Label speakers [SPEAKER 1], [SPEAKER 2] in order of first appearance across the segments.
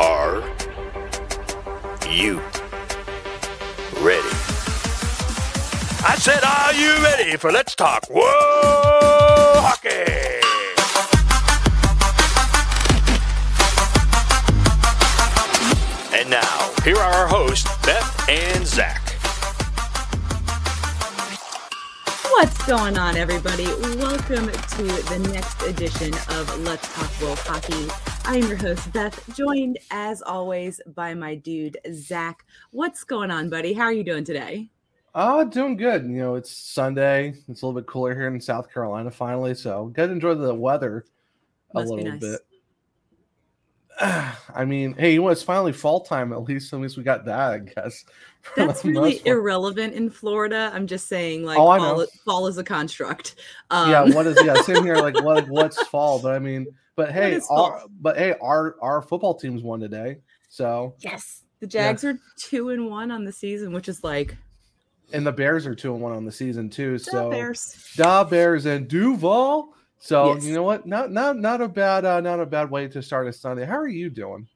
[SPEAKER 1] Are you ready? I said, are you ready for Let's Talk WoHawkey? And now, here are our hosts, Beth and Zach.
[SPEAKER 2] What's going on, everybody? Welcome to the next edition of Let's Talk World Hockey. I am your host, Beth, joined as always by my dude, Zach. What's going on, buddy? How are you doing today?
[SPEAKER 3] Uh, doing good. You know, it's Sunday. It's a little bit cooler here in South Carolina finally, so get to enjoy the weather a
[SPEAKER 2] Must
[SPEAKER 3] little
[SPEAKER 2] nice.
[SPEAKER 3] bit. I mean, hey, you know, it's finally fall time. At least, at least we got that. I guess.
[SPEAKER 2] That's really irrelevant in Florida. I'm just saying, like,
[SPEAKER 3] Oh,
[SPEAKER 2] fall, fall is a construct. Um,
[SPEAKER 3] yeah. What is? Yeah, same here. Like, what? What's fall? But I mean, but hey, our, but hey, our our football teams won today. So,
[SPEAKER 2] yes, the Jags are two and one on the season, which is like
[SPEAKER 3] and the Bears are two and one on the season too. So,
[SPEAKER 2] Bears.
[SPEAKER 3] Da Bears and Duval. So
[SPEAKER 2] Yes.
[SPEAKER 3] you know what? Not not not a bad uh, not a bad way to start a Sunday. How are you doing?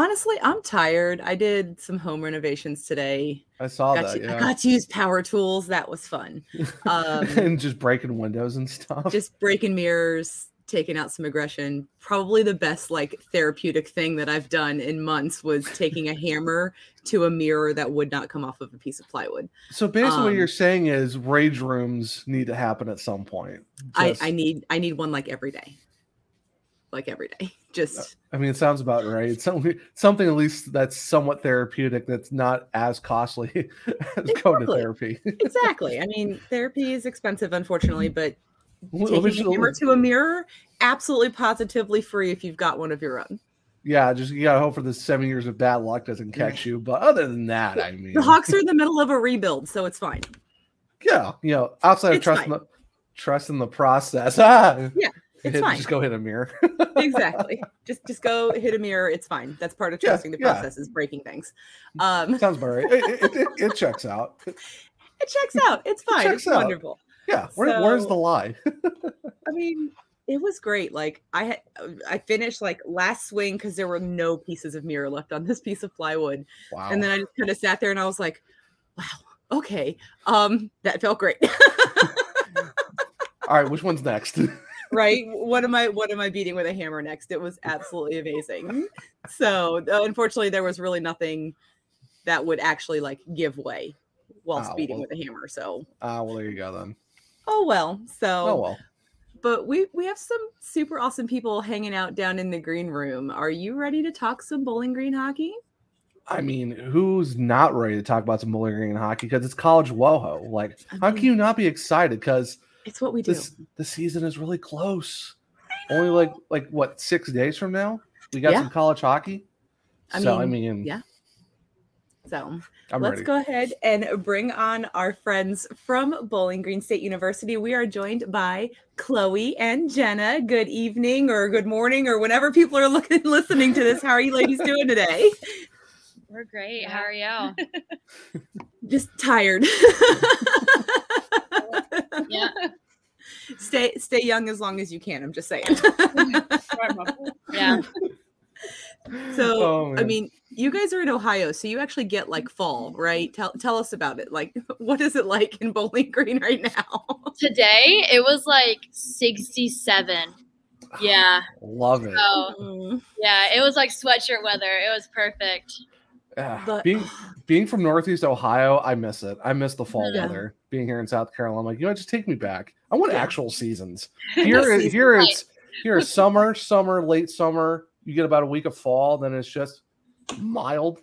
[SPEAKER 2] Honestly, I'm tired. I did some home renovations today.
[SPEAKER 3] I saw
[SPEAKER 2] got
[SPEAKER 3] that.
[SPEAKER 2] to,
[SPEAKER 3] yeah.
[SPEAKER 2] I got to use power tools. That was fun. Um,
[SPEAKER 3] and just breaking windows and stuff.
[SPEAKER 2] just breaking mirrors, taking out some aggression. Probably the best like therapeutic thing that I've done in months was taking a hammer to a mirror that would not come off of a piece of plywood.
[SPEAKER 3] so basically, what
[SPEAKER 2] um,
[SPEAKER 3] you're saying is rage rooms need to happen at some point.
[SPEAKER 2] I, I need I need one like every day. Like every day. Just
[SPEAKER 3] I mean, it sounds about right. It's something, something at least that's somewhat therapeutic. That's not as costly as going to therapy.
[SPEAKER 2] exactly. I mean, therapy is expensive, unfortunately, but
[SPEAKER 3] Let me
[SPEAKER 2] taking a hammer to a mirror, absolutely positively free if you've got one of your own.
[SPEAKER 3] yeah, just you gotta hope for the seven years of bad luck doesn't catch you. But other than that, I mean,
[SPEAKER 2] The Hawks are in the middle of a rebuild, so it's fine.
[SPEAKER 3] yeah, you know, outside of
[SPEAKER 2] It's
[SPEAKER 3] trusting
[SPEAKER 2] fine.
[SPEAKER 3] the trusting the process, ah,
[SPEAKER 2] Yeah, it's
[SPEAKER 3] hit-
[SPEAKER 2] fine.
[SPEAKER 3] Just go hit a mirror.
[SPEAKER 2] exactly. Just just go hit a mirror. It's fine. That's part of
[SPEAKER 3] Yeah,
[SPEAKER 2] trusting the
[SPEAKER 3] yeah.
[SPEAKER 2] process is breaking things. Um,
[SPEAKER 3] Sounds about right. It, it, it, it checks out.
[SPEAKER 2] it checks out. It's fine.
[SPEAKER 3] checks
[SPEAKER 2] It's
[SPEAKER 3] out.
[SPEAKER 2] wonderful.
[SPEAKER 3] Yeah, where, where's the lie?
[SPEAKER 2] I mean, it was great. Like I had, I finished like last swing because there were no pieces of mirror left on this piece of plywood,
[SPEAKER 3] Wow.
[SPEAKER 2] and then I just kind of sat there and I was like, "Wow, okay, um, that felt great."
[SPEAKER 3] All right, which one's next?
[SPEAKER 2] Right? What am I? What am I beating with a hammer next? It was absolutely amazing. So uh, unfortunately, there was really nothing that would actually like give way while
[SPEAKER 3] Oh,
[SPEAKER 2] beating
[SPEAKER 3] well.
[SPEAKER 2] with a hammer. So
[SPEAKER 3] Ah, well, there you go then.
[SPEAKER 2] oh well. So
[SPEAKER 3] Oh well.
[SPEAKER 2] but we we have some super awesome people hanging out down in the green room. Are you ready to talk some bowling green hockey?
[SPEAKER 3] I mean, who's not ready to talk about some bowling green hockey? Because it's college WoHo. Like, how can you not be excited? Because
[SPEAKER 2] It's what we do.
[SPEAKER 3] this the season is really close. Only like like what six days from now, we got
[SPEAKER 2] Yeah.
[SPEAKER 3] some college hockey.
[SPEAKER 2] I
[SPEAKER 3] so I
[SPEAKER 2] mean,
[SPEAKER 3] mean,
[SPEAKER 2] yeah. So
[SPEAKER 3] I'm
[SPEAKER 2] let's
[SPEAKER 3] ready.
[SPEAKER 2] go ahead and bring on our friends from Bowling Green State University. We are joined by Khloe and Jenna. Good evening or good morning or whenever people are looking listening to this. How are you ladies doing today?
[SPEAKER 4] We're great. How are you?
[SPEAKER 2] Just tired.
[SPEAKER 4] Yeah.
[SPEAKER 2] Stay stay young as long as you can. I'm just saying.
[SPEAKER 4] Yeah.
[SPEAKER 2] So
[SPEAKER 3] Oh,
[SPEAKER 2] I mean, you guys are in Ohio, so you actually get like fall, right? Tell tell us about it. Like, what is it like in Bowling Green right now?
[SPEAKER 4] Today it was like 67. Yeah.
[SPEAKER 3] Love it.
[SPEAKER 4] So
[SPEAKER 2] Mm,
[SPEAKER 4] yeah, it was like sweatshirt weather. It was perfect.
[SPEAKER 3] Yeah,
[SPEAKER 2] but-
[SPEAKER 3] being being from Northeast Ohio, I miss it. I miss the fall
[SPEAKER 2] Yeah.
[SPEAKER 3] weather. Being here in South Carolina, I'm like, you know, just take me back. I want
[SPEAKER 2] Yeah.
[SPEAKER 3] actual seasons. Here,
[SPEAKER 2] season,
[SPEAKER 3] here it's here summer, summer, late summer. You get about a week of fall, then it's just mild.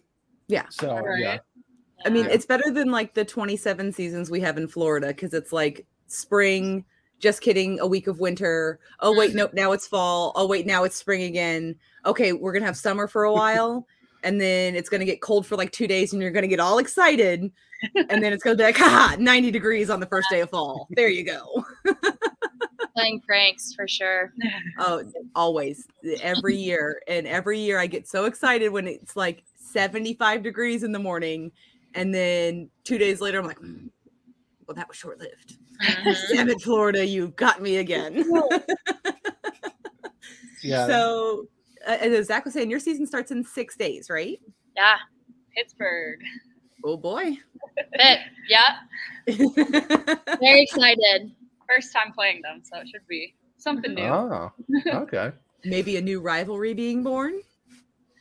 [SPEAKER 2] Yeah.
[SPEAKER 3] So
[SPEAKER 4] Right.
[SPEAKER 3] yeah,
[SPEAKER 2] I mean,
[SPEAKER 3] Yeah.
[SPEAKER 2] it's better than like the 27 seasons we have in Florida because it's like spring, just kidding, a week of winter. Oh wait, nope, now it's fall. Oh wait, now it's spring again. Okay, we're gonna have summer for a while, and then it's gonna get cold for like two days, and you're gonna get all excited, and then it's gonna be like, haha, 90 degrees on the first day of fall. There you go.
[SPEAKER 4] Playing pranks for sure.
[SPEAKER 2] Oh, always, every year, and every year I get so excited when it's like 75 degrees in the morning, and then two days later I'm like, "Mm, well, that was short lived.
[SPEAKER 4] Mhm.
[SPEAKER 2] Damn it, Florida, you got me again.
[SPEAKER 3] Yeah.
[SPEAKER 2] So, as Zach was saying, your season starts in six days, right?
[SPEAKER 4] Yeah.
[SPEAKER 5] Pittsburgh.
[SPEAKER 2] Oh boy.
[SPEAKER 4] Fit. Yeah. Very excited.
[SPEAKER 5] First time playing them, so it should be something new.
[SPEAKER 3] oh, okay.
[SPEAKER 2] Maybe a new rivalry being born.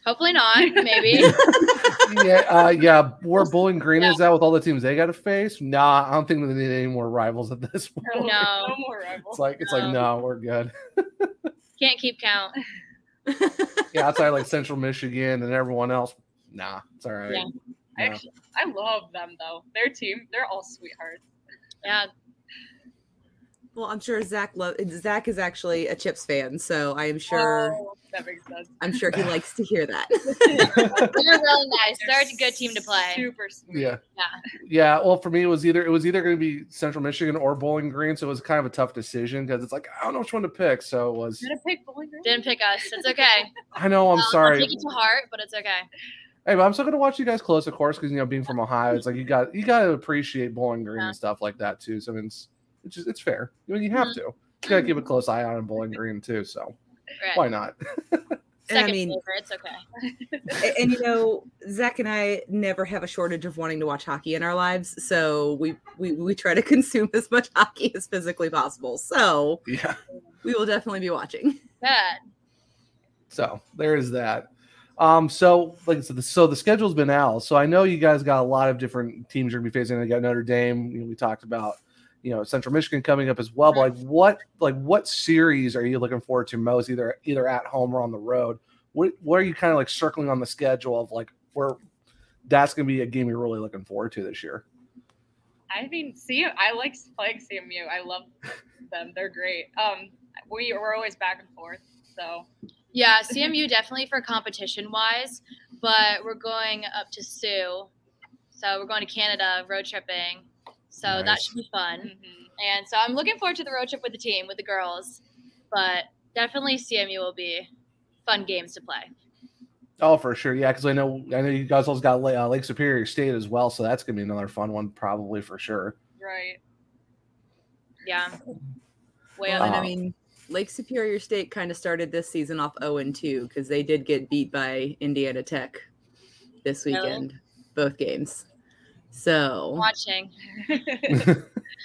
[SPEAKER 4] Hopefully not. Maybe.
[SPEAKER 3] yeah, uh, yeah. Where Bowling Green is at with all the teams they got to face. Nah, I don't think they need any more rivals at this point.
[SPEAKER 5] No,
[SPEAKER 4] No.
[SPEAKER 5] no more rivals.
[SPEAKER 3] It's like it's like
[SPEAKER 4] No.
[SPEAKER 3] no, we're good.
[SPEAKER 4] Can't keep count.
[SPEAKER 3] Yeah, outside like Central Michigan and everyone else. Nah, it's all right.
[SPEAKER 4] Yeah.
[SPEAKER 5] I actually, I love them though. Their team, they're all sweethearts.
[SPEAKER 4] Yeah.
[SPEAKER 2] Well, I'm sure Zach lo- Zach is actually a Chips fan, so I am sure
[SPEAKER 5] Oh, that makes sense.
[SPEAKER 2] I'm sure he likes to hear that.
[SPEAKER 4] They're really nice. They're a good team to play.
[SPEAKER 5] Super sweet.
[SPEAKER 3] Yeah.
[SPEAKER 4] Yeah.
[SPEAKER 3] Yeah, well, for me, it was either it was either going to be Central Michigan or Bowling Green, so it was kind of a tough decision because it's like I don't know which one to pick. So it was.
[SPEAKER 5] Did I pick Bowling Green?
[SPEAKER 4] Didn't pick us. It's okay.
[SPEAKER 3] I know, I'm
[SPEAKER 4] I'll- I'll
[SPEAKER 3] sorry.
[SPEAKER 4] take it to heart, but it's okay.
[SPEAKER 3] Hey, but I'm still going to watch you guys close, of course, because you know, being from Ohio, it's like you got you got to appreciate Bowling Green
[SPEAKER 4] Yeah.
[SPEAKER 3] and stuff like that too. So I mean, it's it's just it's fair. I mean, you have to. You got to keep a close eye on Bowling Green too. So
[SPEAKER 4] Right.
[SPEAKER 3] why not?
[SPEAKER 2] And I
[SPEAKER 4] Second
[SPEAKER 2] mean-
[SPEAKER 4] favorite. It's okay.
[SPEAKER 2] A- and, you know, Zach and I never have a shortage of wanting to watch hockey in our lives, so we we, we try to consume as much hockey as physically possible. So
[SPEAKER 3] Yeah.
[SPEAKER 2] we will definitely be watching.
[SPEAKER 4] Good.
[SPEAKER 3] So there is that. Um, so like I said, the, so the schedule's been out. So I know you guys got a lot of different teams you're gonna be facing. You got Notre Dame. You know, we talked about you know Central Michigan coming up as well. But like what like what series are you looking forward to most, either either at home or on the road? What what are you kind of like circling on the schedule of like where that's gonna be a game you're really looking forward to this year?
[SPEAKER 5] I mean, CM, I like playing CMU. I love them. They're great. Um, we we're always back and forth. So
[SPEAKER 4] Yeah, CMU definitely for competition wise, but we're going up to Soo. So we're going to Canada road tripping. So that should be fun.
[SPEAKER 5] mhm.
[SPEAKER 4] And so I'm looking forward to the road trip with the team, with the girls. But definitely CMU will be fun games to play.
[SPEAKER 3] Oh, for sure, yeah. Because I know I know you guys also got Lake, uh, Lake Superior State as well, so that's gonna be another fun one, probably for sure.
[SPEAKER 5] right.
[SPEAKER 4] Yeah. Way
[SPEAKER 2] Well,
[SPEAKER 4] up.
[SPEAKER 2] and I mean, Lake Superior State kind of started this season off 0 and 2 because they did get beat by Indiana Tech this
[SPEAKER 4] Really?
[SPEAKER 2] weekend, both games. So
[SPEAKER 4] watching.
[SPEAKER 2] I,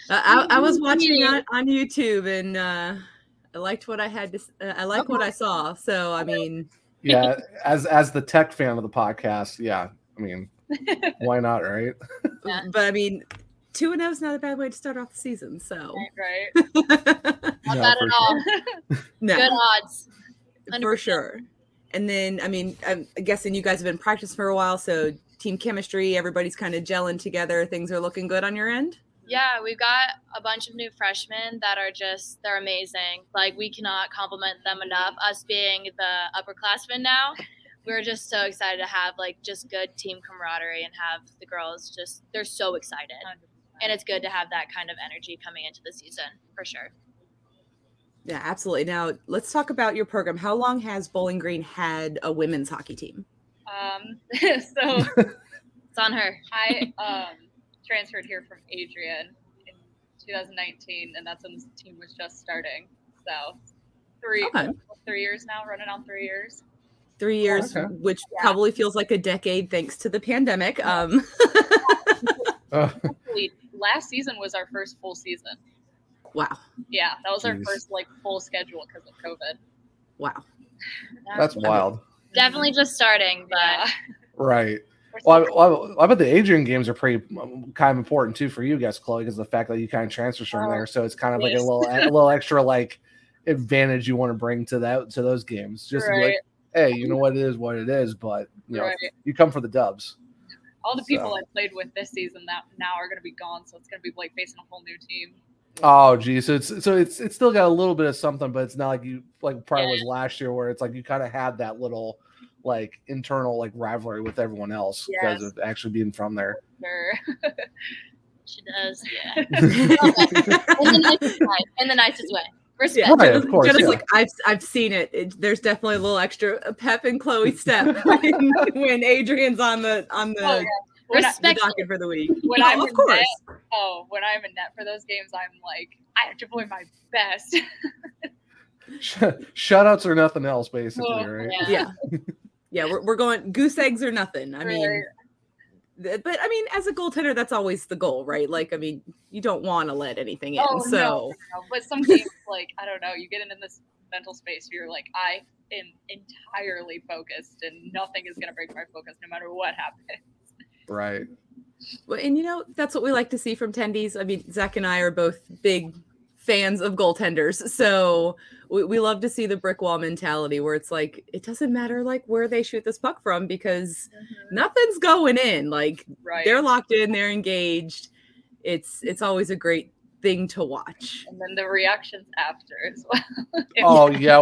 [SPEAKER 2] I, I was watching on, on YouTube and uh, I liked what I had to. Uh, I like what I saw. So I mean,
[SPEAKER 3] yeah as as the tech fan of the podcast yeah i mean why not right
[SPEAKER 4] Yeah.
[SPEAKER 2] but I mean, two and zero is not a bad way to start off the season. So
[SPEAKER 5] right.
[SPEAKER 4] Not
[SPEAKER 3] Yeah,
[SPEAKER 4] bad
[SPEAKER 3] for
[SPEAKER 4] at all.
[SPEAKER 2] no,
[SPEAKER 4] Good odds.
[SPEAKER 2] for
[SPEAKER 4] 100%.
[SPEAKER 2] sure. And then, I mean, I'm guessing you guys have been practicing for a while, so team chemistry, everybody's kind of gelling together. Things are looking good on your end.
[SPEAKER 4] Yeah, we've got a bunch of new freshmen that are just they're amazing. Like we cannot compliment them enough. Us being the upperclassmen now, we're just so excited to have like just good team camaraderie and have the girls just they're so excited. And it's good to have that kind of energy coming into the season for sure.
[SPEAKER 2] Yeah, absolutely. Now, let's talk about your program. How long has Bowling Green had a women's hockey team?
[SPEAKER 5] Um, so
[SPEAKER 4] It's on her.
[SPEAKER 5] I um, transferred here from Adrian in 2019, and that's when this team was just starting. So three
[SPEAKER 2] Okay.
[SPEAKER 5] three years now, running on three years.
[SPEAKER 2] Three years,
[SPEAKER 3] okay.
[SPEAKER 2] which
[SPEAKER 5] Yeah.
[SPEAKER 2] probably feels like a decade thanks to the pandemic. Um,
[SPEAKER 3] Uh,
[SPEAKER 5] Actually, last season was our first full season.
[SPEAKER 2] wow,
[SPEAKER 5] Yeah, that was our first like full schedule because of COVID.
[SPEAKER 2] wow.
[SPEAKER 3] that's wild
[SPEAKER 4] Definitely just starting, but
[SPEAKER 5] Yeah.
[SPEAKER 3] right well, I, well I bet the adrian games are pretty um, kind of important too for you guys khloe because the fact that you kind of transfer from
[SPEAKER 5] Oh,
[SPEAKER 3] there so it's kind of like a little a little extra like advantage you want to bring to that to those games just
[SPEAKER 5] right,
[SPEAKER 3] like hey you know what it is what it is but you know
[SPEAKER 5] right.
[SPEAKER 3] you come for the dubs
[SPEAKER 5] All the people
[SPEAKER 3] so.
[SPEAKER 5] I played with this season that now are going to be gone, so it's going to be like facing a whole new team.
[SPEAKER 3] Oh, geez. So it's so it's it's still got a little bit of something, but it's not like you like probably
[SPEAKER 4] Yeah.
[SPEAKER 3] was last year where it's like you kind of had that little like internal like rivalry with everyone else because
[SPEAKER 5] Yes.
[SPEAKER 3] of actually being from there.
[SPEAKER 5] Sure.
[SPEAKER 4] She does, yeah. in, the nicest way. in the nicest way. Respect.
[SPEAKER 3] Right, of course,
[SPEAKER 2] Jenna's
[SPEAKER 3] yeah.
[SPEAKER 2] like I've I've seen it. It- There's definitely a little extra pep in Khloe's step when, when Adrian's on the on the,
[SPEAKER 5] Oh, yeah. When I,
[SPEAKER 2] the
[SPEAKER 4] Respect.
[SPEAKER 2] docket for the week.
[SPEAKER 5] when
[SPEAKER 2] Oh,
[SPEAKER 5] I'm
[SPEAKER 2] of course.
[SPEAKER 5] net, oh, when I'm in net for those games, I'm like, I have to play my best.
[SPEAKER 3] Shutouts or nothing else, basically,
[SPEAKER 5] Oh,
[SPEAKER 3] right?
[SPEAKER 4] Yeah.
[SPEAKER 2] Yeah. Yeah, we're, we're going goose eggs or nothing. I mean,
[SPEAKER 5] Right.
[SPEAKER 2] th- but I mean, as a goaltender, that's always the goal, right? Like, I mean, you don't want to let anything in.
[SPEAKER 5] Oh, no.
[SPEAKER 2] so,
[SPEAKER 5] No, but some games, like I don't know, you get into this mental space where you're like, I am entirely focused, and nothing is gonna break my focus, no matter what happens.
[SPEAKER 3] Right.
[SPEAKER 2] Well, and you know, that's what we like to see from tendies. I mean, Zach and I are both big fans of goaltenders. So we, we love to see the brick wall mentality where it's like, it doesn't matter like where they shoot this puck from because mm-hmm. nothing's going in. Like
[SPEAKER 5] Right.
[SPEAKER 2] they're locked in, they're engaged. It's it's always a great thing to watch.
[SPEAKER 5] and then the reactions after as well.
[SPEAKER 3] Oh yeah.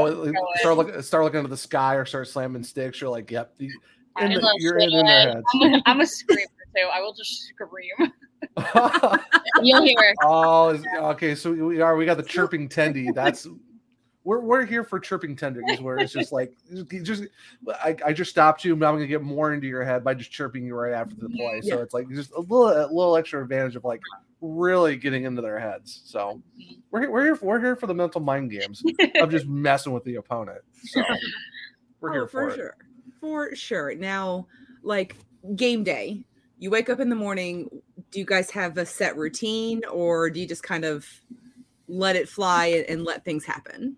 [SPEAKER 3] Start
[SPEAKER 5] in.
[SPEAKER 3] looking start looking into the sky or start slamming sticks. You're like, yep. The-
[SPEAKER 5] I
[SPEAKER 3] in the-
[SPEAKER 4] love
[SPEAKER 3] you're in, in their heads.
[SPEAKER 5] I'm a, I'm a screamer too. I will just scream.
[SPEAKER 4] You'll hear.
[SPEAKER 3] oh, okay. So we are. We got the chirping tendy. That's we're we're here for chirping tendies, where it's just like just I, I just stopped you, but I'm gonna get more into your head by just chirping you right after the play. So it's like just a little a little extra advantage of like really getting into their heads. So mm-hmm. we're here, we're here for, we're here for the mental mind games of just messing with the opponent. So we're oh, here
[SPEAKER 2] Oh,
[SPEAKER 3] for,
[SPEAKER 2] for
[SPEAKER 3] it.
[SPEAKER 2] For sure. Now, like game day, you wake up in the morning. Do you guys have a set routine or do you just kind of let it fly and let things happen?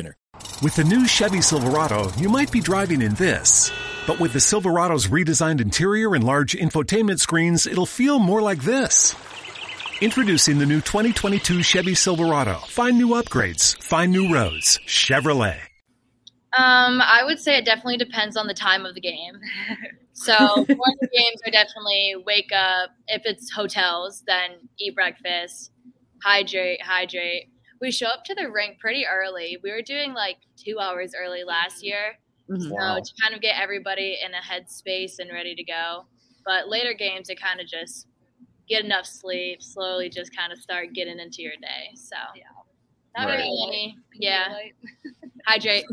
[SPEAKER 6] With the new Chevy Silverado, you might be driving in this. But with the Silverado's redesigned interior and large infotainment screens, it'll feel more like this. Introducing the new 2022 Chevy Silverado. Find new upgrades. Find new roads. Chevrolet.
[SPEAKER 4] Um, I would say it definitely depends on the time of the game. So morning games are definitely wake up. If it's hotels, then eat breakfast, hydrate, hydrate. We show up to the rink pretty early. We were doing like two hours early last year,
[SPEAKER 2] Mhm.
[SPEAKER 3] Wow.
[SPEAKER 4] so to kind of get everybody in a headspace and ready to go. But later games, it kind of just get enough sleep, slowly just kind of start getting into your day. So
[SPEAKER 5] Yeah.
[SPEAKER 4] not
[SPEAKER 3] Right.
[SPEAKER 4] really any, yeah,
[SPEAKER 5] Like,
[SPEAKER 4] hydrate.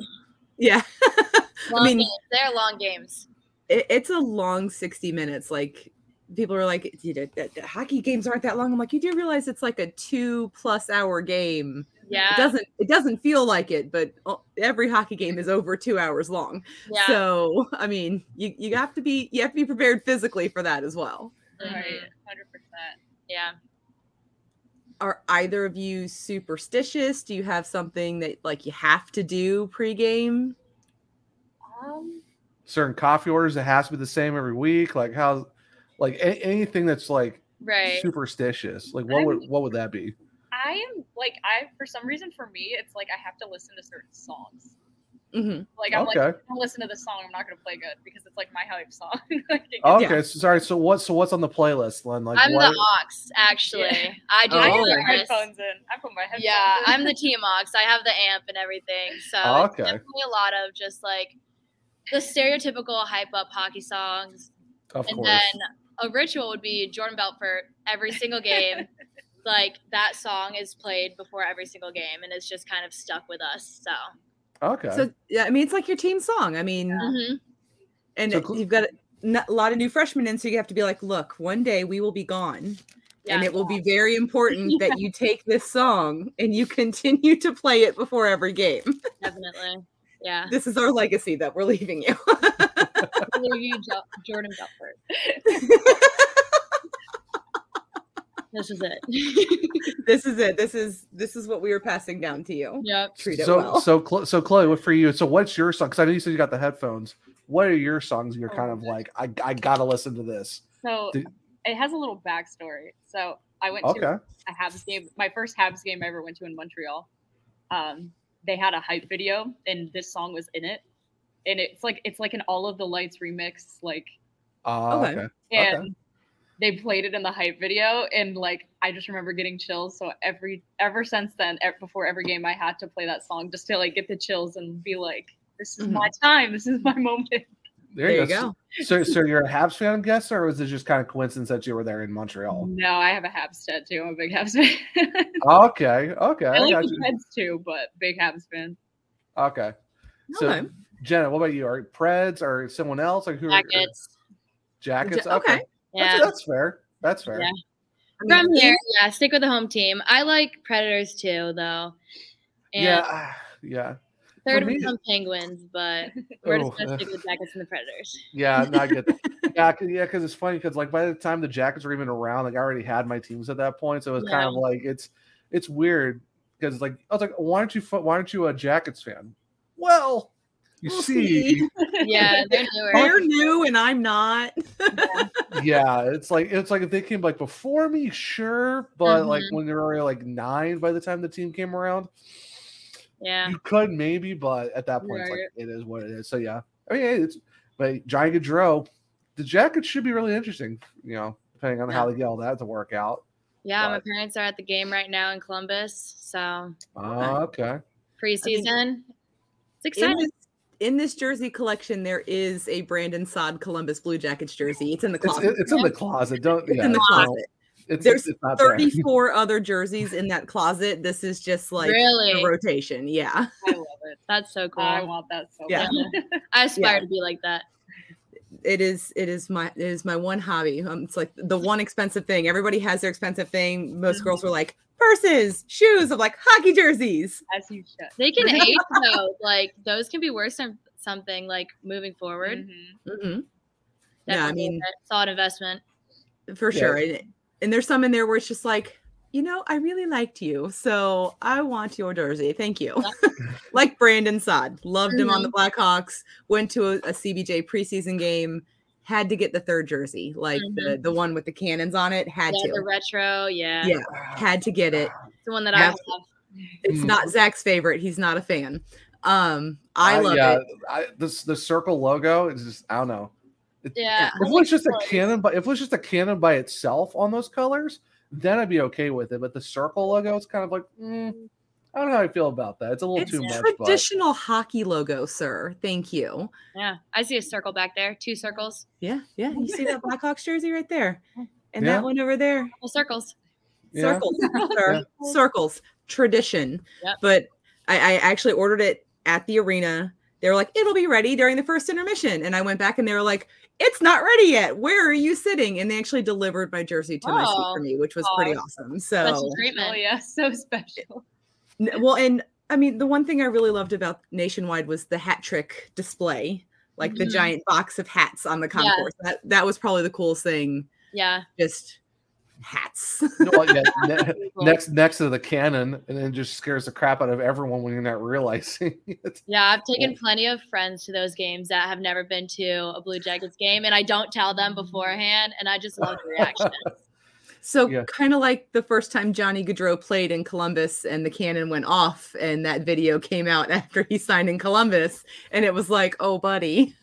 [SPEAKER 2] Yeah.
[SPEAKER 4] Long
[SPEAKER 2] mean-
[SPEAKER 4] games. They're long games.
[SPEAKER 2] it, it's a long 60 minutes. Like people are like, "Dude, the- the- the hockey games aren't that long. I'm like, you do realize it's like a two plus hour game.
[SPEAKER 4] Yeah.
[SPEAKER 2] It doesn't it doesn't feel like it, but every hockey game is over two hours long.
[SPEAKER 4] yeah.
[SPEAKER 2] So I mean, you, you have to be you have to be prepared physically for that as well.
[SPEAKER 4] Mhm.
[SPEAKER 5] right, hundred percent.
[SPEAKER 4] Yeah.
[SPEAKER 2] Are either of you superstitious? Do you have something that like you have to do pregame?
[SPEAKER 5] Um,
[SPEAKER 3] Certain coffee orders that has to be the same every week. Like how, like a- anything that's like
[SPEAKER 4] Right.
[SPEAKER 3] superstitious. Like what would what would that be?
[SPEAKER 5] I am like I for some reason for me it's like I have to listen to certain songs.
[SPEAKER 2] Mm-hmm.
[SPEAKER 5] Like I'm like
[SPEAKER 3] Okay.
[SPEAKER 5] if I don't listen to this song, I'm not gonna play good because it's like my hype song. Like, it gets-
[SPEAKER 3] Okay, so sorry. So what? So what's on the playlist, Len? Like
[SPEAKER 4] I'm
[SPEAKER 3] what?
[SPEAKER 4] the Ox, actually.
[SPEAKER 5] Yeah.
[SPEAKER 4] I do
[SPEAKER 3] Oh,
[SPEAKER 5] I
[SPEAKER 4] the
[SPEAKER 5] put
[SPEAKER 3] okay.
[SPEAKER 5] my headphones in. I put my headphones
[SPEAKER 4] Yeah,
[SPEAKER 5] in.
[SPEAKER 4] I'm the team Ox. I have the amp and everything. So
[SPEAKER 3] Oh, okay.
[SPEAKER 4] definitely a lot of just like the stereotypical hype up hockey songs.
[SPEAKER 3] Of
[SPEAKER 4] and
[SPEAKER 3] course.
[SPEAKER 4] then a ritual would be Jordan Belfort every single game. like that song is played before every single game and it's just kind of stuck with us. So
[SPEAKER 3] okay.
[SPEAKER 2] So yeah, I mean it's like your team song. I mean,
[SPEAKER 4] Mhm.
[SPEAKER 2] and
[SPEAKER 3] So cl-
[SPEAKER 2] you've got a lot of new freshmen in, so you have to be like, look, one day we will be gone. and it will be very important that you take this song and you continue to play it before every game.
[SPEAKER 4] definitely. Yeah.
[SPEAKER 2] This is our legacy that we're leaving you.
[SPEAKER 4] Literally, Jo- Jordan Belfort. This is it.
[SPEAKER 2] this is it. This is this is what we were passing down to you.
[SPEAKER 4] yep.
[SPEAKER 2] Treat it
[SPEAKER 3] So
[SPEAKER 2] well.
[SPEAKER 3] so Khlo- so Khloe, what for you? So what's your song? Because I know you said you got the headphones. What are your songs? You're kind of like I I gotta listen to this.
[SPEAKER 5] So
[SPEAKER 3] Did-
[SPEAKER 5] it has a little backstory. So I went
[SPEAKER 3] Okay.
[SPEAKER 5] to a Habs game, my first Habs game I ever went to in Montreal. Um, they had a hype video, and this song was in it, and it's like it's like an All of the Lights remix, like,
[SPEAKER 3] Uh,
[SPEAKER 2] Okay.
[SPEAKER 3] okay.
[SPEAKER 5] and they played it in the hype video, and like I just remember getting chills. So every ever since then, before every game, I had to play that song just to like get the chills and be like, "This is
[SPEAKER 2] Mhm.
[SPEAKER 5] my time. This is my moment."
[SPEAKER 3] There, you go. So so you're a Habs fan, I'm guessing, or was it just kind of coincidence that you were there in Montreal?
[SPEAKER 5] No, I have a Habs tattoo. I'm a big Habs fan.
[SPEAKER 3] Okay. Okay.
[SPEAKER 5] I
[SPEAKER 3] I
[SPEAKER 5] like
[SPEAKER 3] got
[SPEAKER 5] the
[SPEAKER 3] you.
[SPEAKER 5] Preds too, but big Habs fan.
[SPEAKER 3] Okay. So
[SPEAKER 2] Okay.
[SPEAKER 3] Jenna, what about you? Are it Preds or someone else? Or who?
[SPEAKER 4] Jackets.
[SPEAKER 3] Jackets. Okay.
[SPEAKER 2] okay.
[SPEAKER 4] Yeah.
[SPEAKER 3] That's, that's fair. That's fair.
[SPEAKER 4] Yeah. From here, yeah, stick with the home team. I like Predators too, though. And
[SPEAKER 3] Yeah. ah, Yeah.
[SPEAKER 4] third
[SPEAKER 3] for me-
[SPEAKER 4] some Penguins, but we're just
[SPEAKER 3] Oh,
[SPEAKER 4] gonna stick with Jackets and the Predators.
[SPEAKER 3] Yeah, no, I get that. yeah, cause, yeah, because it's funny because like by the time the Jackets were even around, like I already had my teams at that point, so it was kind of like it's it's weird because like I was like, why aren't you why aren't you a Jackets fan? Well, you
[SPEAKER 2] We'll
[SPEAKER 3] see,
[SPEAKER 2] see.
[SPEAKER 4] Yeah, they're newer.
[SPEAKER 2] They're new and I'm not.
[SPEAKER 3] yeah, it's like it's like if they came like before me, sure, but like
[SPEAKER 4] Mhm.
[SPEAKER 3] when they were already like nine by the time the team came around,
[SPEAKER 4] yeah.
[SPEAKER 3] you could maybe, but at that point, it's like it is what it is. So yeah, I mean, hey, it's but Johnny Gaudreau, the Jackets should be really interesting, you know, depending on how they get all that to work out.
[SPEAKER 4] Yeah, my parents are at the game right now in Columbus, so
[SPEAKER 3] Oh, okay.
[SPEAKER 4] preseason. it's
[SPEAKER 2] In
[SPEAKER 4] exciting.
[SPEAKER 2] this, in this jersey collection, there is a Brandon Saad Columbus Blue Jackets jersey. It's in the closet.
[SPEAKER 3] it's in the closet. Don't
[SPEAKER 2] It's
[SPEAKER 3] yeah,
[SPEAKER 2] in the closet.
[SPEAKER 3] It's,
[SPEAKER 2] There's
[SPEAKER 3] it's not there.
[SPEAKER 2] 34 other jerseys in that closet. This is just like
[SPEAKER 4] really?
[SPEAKER 2] a rotation. Yeah.
[SPEAKER 5] I love it.
[SPEAKER 4] That's so cool.
[SPEAKER 5] I
[SPEAKER 4] I,
[SPEAKER 5] want that so
[SPEAKER 2] Yeah.
[SPEAKER 5] bad.
[SPEAKER 4] aspire
[SPEAKER 2] Yeah.
[SPEAKER 4] to be like that.
[SPEAKER 2] It is it is my it is my one hobby. Um, it's like the one expensive thing. Everybody has their expensive thing. Most girls were like purses, shoes of like hockey jerseys.
[SPEAKER 5] As you should.
[SPEAKER 4] They can age though. Like those can be worse than something like moving forward.
[SPEAKER 5] Mhm.
[SPEAKER 2] hmm Yeah, I mean-
[SPEAKER 4] a solid investment.
[SPEAKER 2] for
[SPEAKER 3] Yeah.
[SPEAKER 2] sure. And, and there's some in there where it's just like, you know, I really liked you, so I want your jersey. Thank you. like Brandon Saad, loved him on the Blackhawks. Went to a, a CBJ preseason game, had to get the third jersey, like the the one with the cannons on it. Had
[SPEAKER 4] Yeah, the retro. Yeah.
[SPEAKER 2] yeah, had to get it.
[SPEAKER 4] It's the one that I
[SPEAKER 2] Yeah.
[SPEAKER 4] have.
[SPEAKER 2] It's
[SPEAKER 3] Mm.
[SPEAKER 2] not Zach's favorite. He's not a fan. Um, I
[SPEAKER 3] Uh,
[SPEAKER 2] love
[SPEAKER 3] yeah,
[SPEAKER 2] it.
[SPEAKER 3] I, this the circle logo is just I don't know.
[SPEAKER 4] Yeah.
[SPEAKER 3] If it was just a cannon, but if it was just a cannon by itself on those colors, then I'd be okay with it. But the circle logo is kind of like, mm, I don't know how I feel about that. It's a little
[SPEAKER 2] It's
[SPEAKER 3] too much. But
[SPEAKER 2] traditional hockey logo, sir. Thank you.
[SPEAKER 4] Yeah. I see a circle back there. Two circles.
[SPEAKER 2] Yeah, yeah. You see that Blackhawks jersey right there, and
[SPEAKER 3] Yeah.
[SPEAKER 2] that one over there.
[SPEAKER 4] Well, circles.
[SPEAKER 3] yeah.
[SPEAKER 2] circles sir. circles tradition
[SPEAKER 4] Yep.
[SPEAKER 2] but I, I actually ordered it at the arena they were like it'll be ready during the first intermission and i went back and they were like it's not ready yet where are you sitting and they actually delivered my jersey to my seat
[SPEAKER 4] Oh.
[SPEAKER 2] for me which was pretty
[SPEAKER 5] Oh,
[SPEAKER 2] awesome
[SPEAKER 4] Special
[SPEAKER 2] so
[SPEAKER 4] treatment.
[SPEAKER 5] Oh yeah, so special.
[SPEAKER 2] N- well and i mean the one thing i really loved about nationwide was the hat trick display like the
[SPEAKER 4] Mhm.
[SPEAKER 2] giant box of hats on the concourse that that was probably the coolest thing
[SPEAKER 4] Yeah.
[SPEAKER 2] just hats
[SPEAKER 3] No, yeah, ne-
[SPEAKER 4] Cool.
[SPEAKER 3] next next to the cannon, and then just scares the crap out of everyone when you're not realizing it.
[SPEAKER 4] Yeah, I've taken plenty of friends to those games that have never been to a Blue Jackets game, and I don't tell them beforehand, and I just love the reaction.
[SPEAKER 2] So
[SPEAKER 3] Yeah.
[SPEAKER 2] kind of like the first time Johnny Gaudreau played in Columbus and the cannon went off and that video came out after he signed in Columbus and it was like, "Oh, buddy."